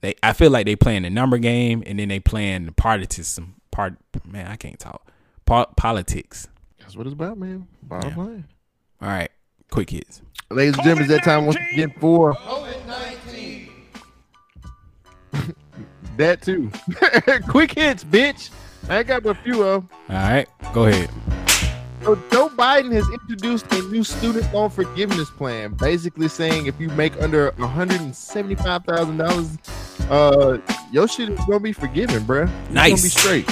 S1: They, I feel like they playing the number game, and then they playing the partitism. Part, man, I can't talk. Po- politics.
S2: That's what it's about, man. Bottom
S1: Yeah.
S2: line.
S1: All right, quick hits.
S2: Ladies and gentlemen, it's that time once again for (laughs) that too. (laughs) Quick hits, bitch. I got but a few of 'em.
S1: All right, go ahead.
S2: So Joe Biden has introduced a new student loan forgiveness plan, basically saying if you make under one hundred and seventy-five thousand dollars, uh, your shit is gonna be forgiven, bruh. It's gonna be straight.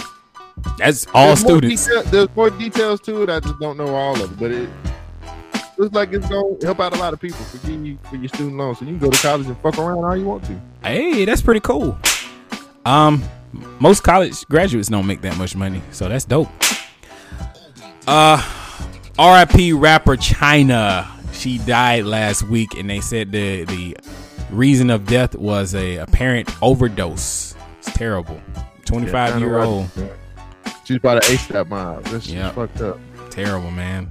S1: That's all
S2: There's more
S1: students.
S2: detail- there's more details to it. I just don't know all of it, but it looks like it's gonna help out a lot of people. Forgive you for your student loans. so you can go to college and fuck around all you want to.
S1: Hey, that's pretty cool. Um, most college graduates don't make that much money, so that's dope. Uh, R.I.P. rapper Chynna. She died last week, and they said the the reason of death was a apparent overdose. It's terrible. Twenty five year old.
S2: She's about an ASAP mob. This
S1: Yep.
S2: fucked up.
S1: Terrible man.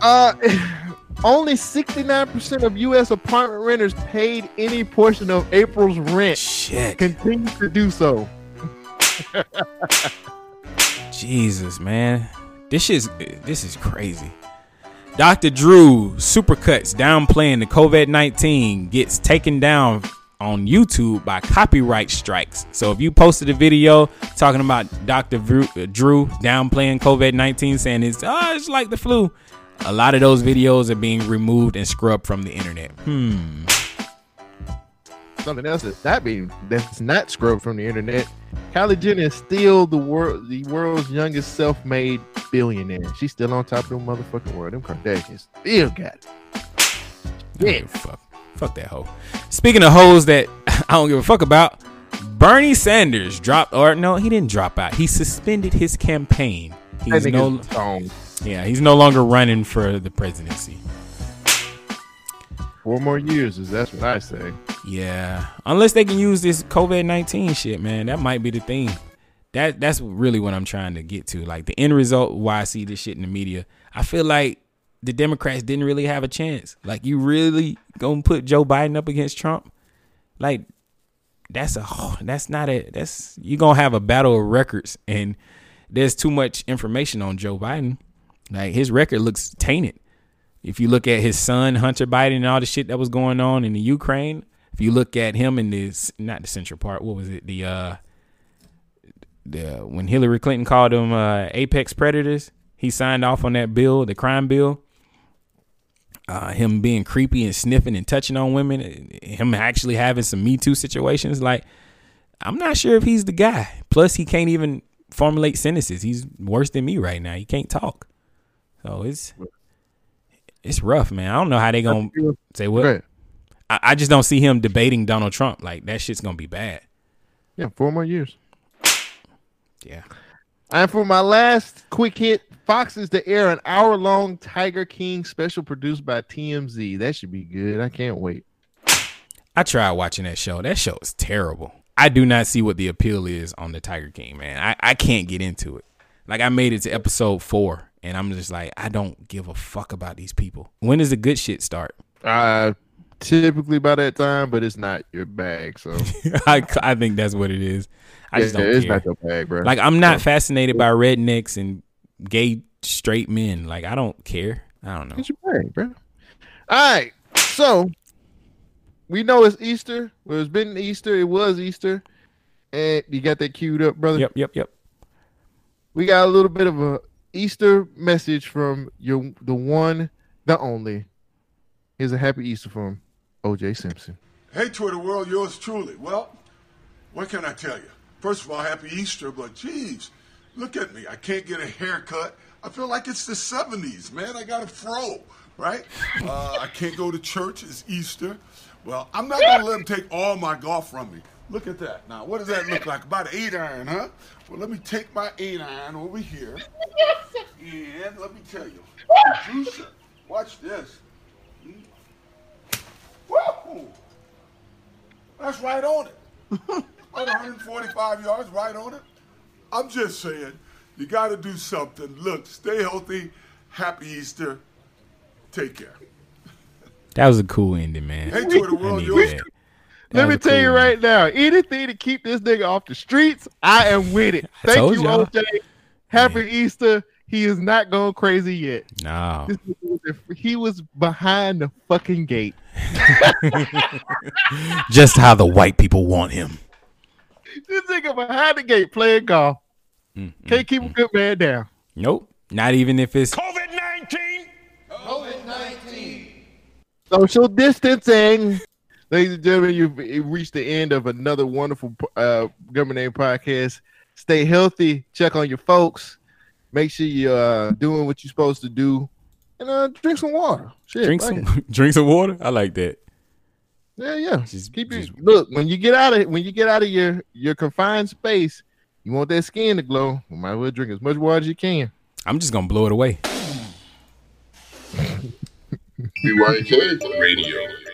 S2: Uh, (laughs) only 69% of U.S. apartment renters paid any portion of April's rent.
S1: Shit.
S2: Continue to do so. (laughs)
S1: Jesus, man. This is this is crazy. Dr. Drew supercuts downplaying the COVID 19 gets taken down on YouTube by copyright strikes. So if you posted a video talking about Dr. Drew, uh, Drew downplaying COVID 19, saying it's oh, it's like the flu, a lot of those videos are being removed and scrubbed from the internet. Hmm.
S2: Something else that's not being that's not scrubbed from the internet. Kylie Jenner is still the world the world's youngest self-made billionaire. She's still on top of the motherfucking world. Them Kardashians still got it.
S1: Yeah, fuck, fuck that hoe. Speaking of hoes that (laughs) I don't give a fuck about, Bernie Sanders dropped, or no, he didn't drop out. He suspended his campaign. He's no,
S2: gone.
S1: Yeah, he's no longer running for the presidency.
S2: Four more years is that's what I say.
S1: Yeah, unless they can use this COVID nineteen shit, man, that might be the thing. That that's really what I'm trying to get to. Like the end result, why I see this shit in the media. I feel like the Democrats didn't really have a chance. Like you really gonna put Joe Biden up against Trump? Like that's a that's not a that's you gonna have a battle of records, and there's too much information on Joe Biden. Like his record looks tainted. If you look at his son Hunter Biden and all the shit that was going on in the Ukraine, if you look at him in this not the central part, what was it? The uh the when Hillary Clinton called them uh apex predators, he signed off on that bill, the crime bill. Uh, him being creepy and sniffing and touching on women, him actually having some Me Too situations. Like, I'm not sure if he's the guy. Plus, he can't even formulate sentences. He's worse than me right now. He can't talk. So it's it's rough, man. I don't know how they gonna say what.
S2: Right.
S1: I, I just don't see him debating Donald Trump. Like that shit's gonna be bad.
S2: Yeah, four more years.
S1: Yeah.
S2: And for my last quick hit, Fox is to air an hour long Tiger King special produced by TMZ. That should be good. I can't wait.
S1: I tried watching that show. That show is terrible. I do not see what the appeal is on the Tiger King, man. I, I can't get into it. Like I made it to episode four, and I'm just like, I don't give a fuck about these people. When does the good shit start?
S2: Uh typically by that time, but it's not your bag. So (laughs)
S1: I, I think that's what it is. I just don't
S2: it's
S1: care.
S2: not your bag, bro.
S1: Like I'm not fascinated by rednecks and gay straight men. Like I don't care. I don't know.
S2: It's your bag, bro. All right. So we know it's Easter. Well, it's been Easter. It was Easter. And you got that queued up, brother?
S1: Yep, yep, yep.
S2: We got a little bit of a Easter message from your the one, the only. Here's a happy Easter from OJ Simpson.
S43: Hey, Twitter world, yours truly. Well, what can I tell you? First of all, happy Easter, but geez, look at me. I can't get a haircut. I feel like it's the 70s, man. I got a fro, right? Uh, I can't go to church. It's Easter. Well, I'm not going to let them take all my golf from me. Look at that. Now, what does that look like? About an eight iron, huh? Well, let me take my eight iron over here. And let me tell you, juicer. Watch this. Woo! That's right on it. (laughs) About 145 yards, right on it. I'm just saying, you got to do something. Look, stay healthy. Happy Easter. Take care.
S1: That was a cool ending, man.
S43: Hey, Twitter world,
S1: need
S43: yours
S1: that.
S2: Let me
S1: a
S2: tell you
S1: cool
S2: right now, anything to keep this nigga off the streets, I am with it. Thank you,
S1: y'all.
S2: OJ. Happy Easter. He is not going crazy yet.
S1: No.
S2: This nigga was- He was behind the fucking gate. (laughs)
S1: Just how the white people want him.
S2: This nigga behind the gate playing golf.
S1: Mm,
S2: Can't keep a good man down.
S1: Nope. Not even if it's COVID 19. COVID 19.
S2: Social distancing. Ladies and gentlemen, you've you've reached the end of another wonderful uh, Government Name podcast. Stay healthy. Check on your folks. Make sure you're uh, doing what you're supposed to do. And uh, drink some water. Shit,
S1: drink
S2: fuck
S1: some
S2: it. (laughs)
S1: drink some water. I like that.
S2: Yeah, yeah. Just, Keep your look when you get out of when you get out of your your confined space. You want that skin to glow. You might as well drink as much water as you can.
S1: I'm just gonna blow it away. (laughs)
S43: BYK Radio.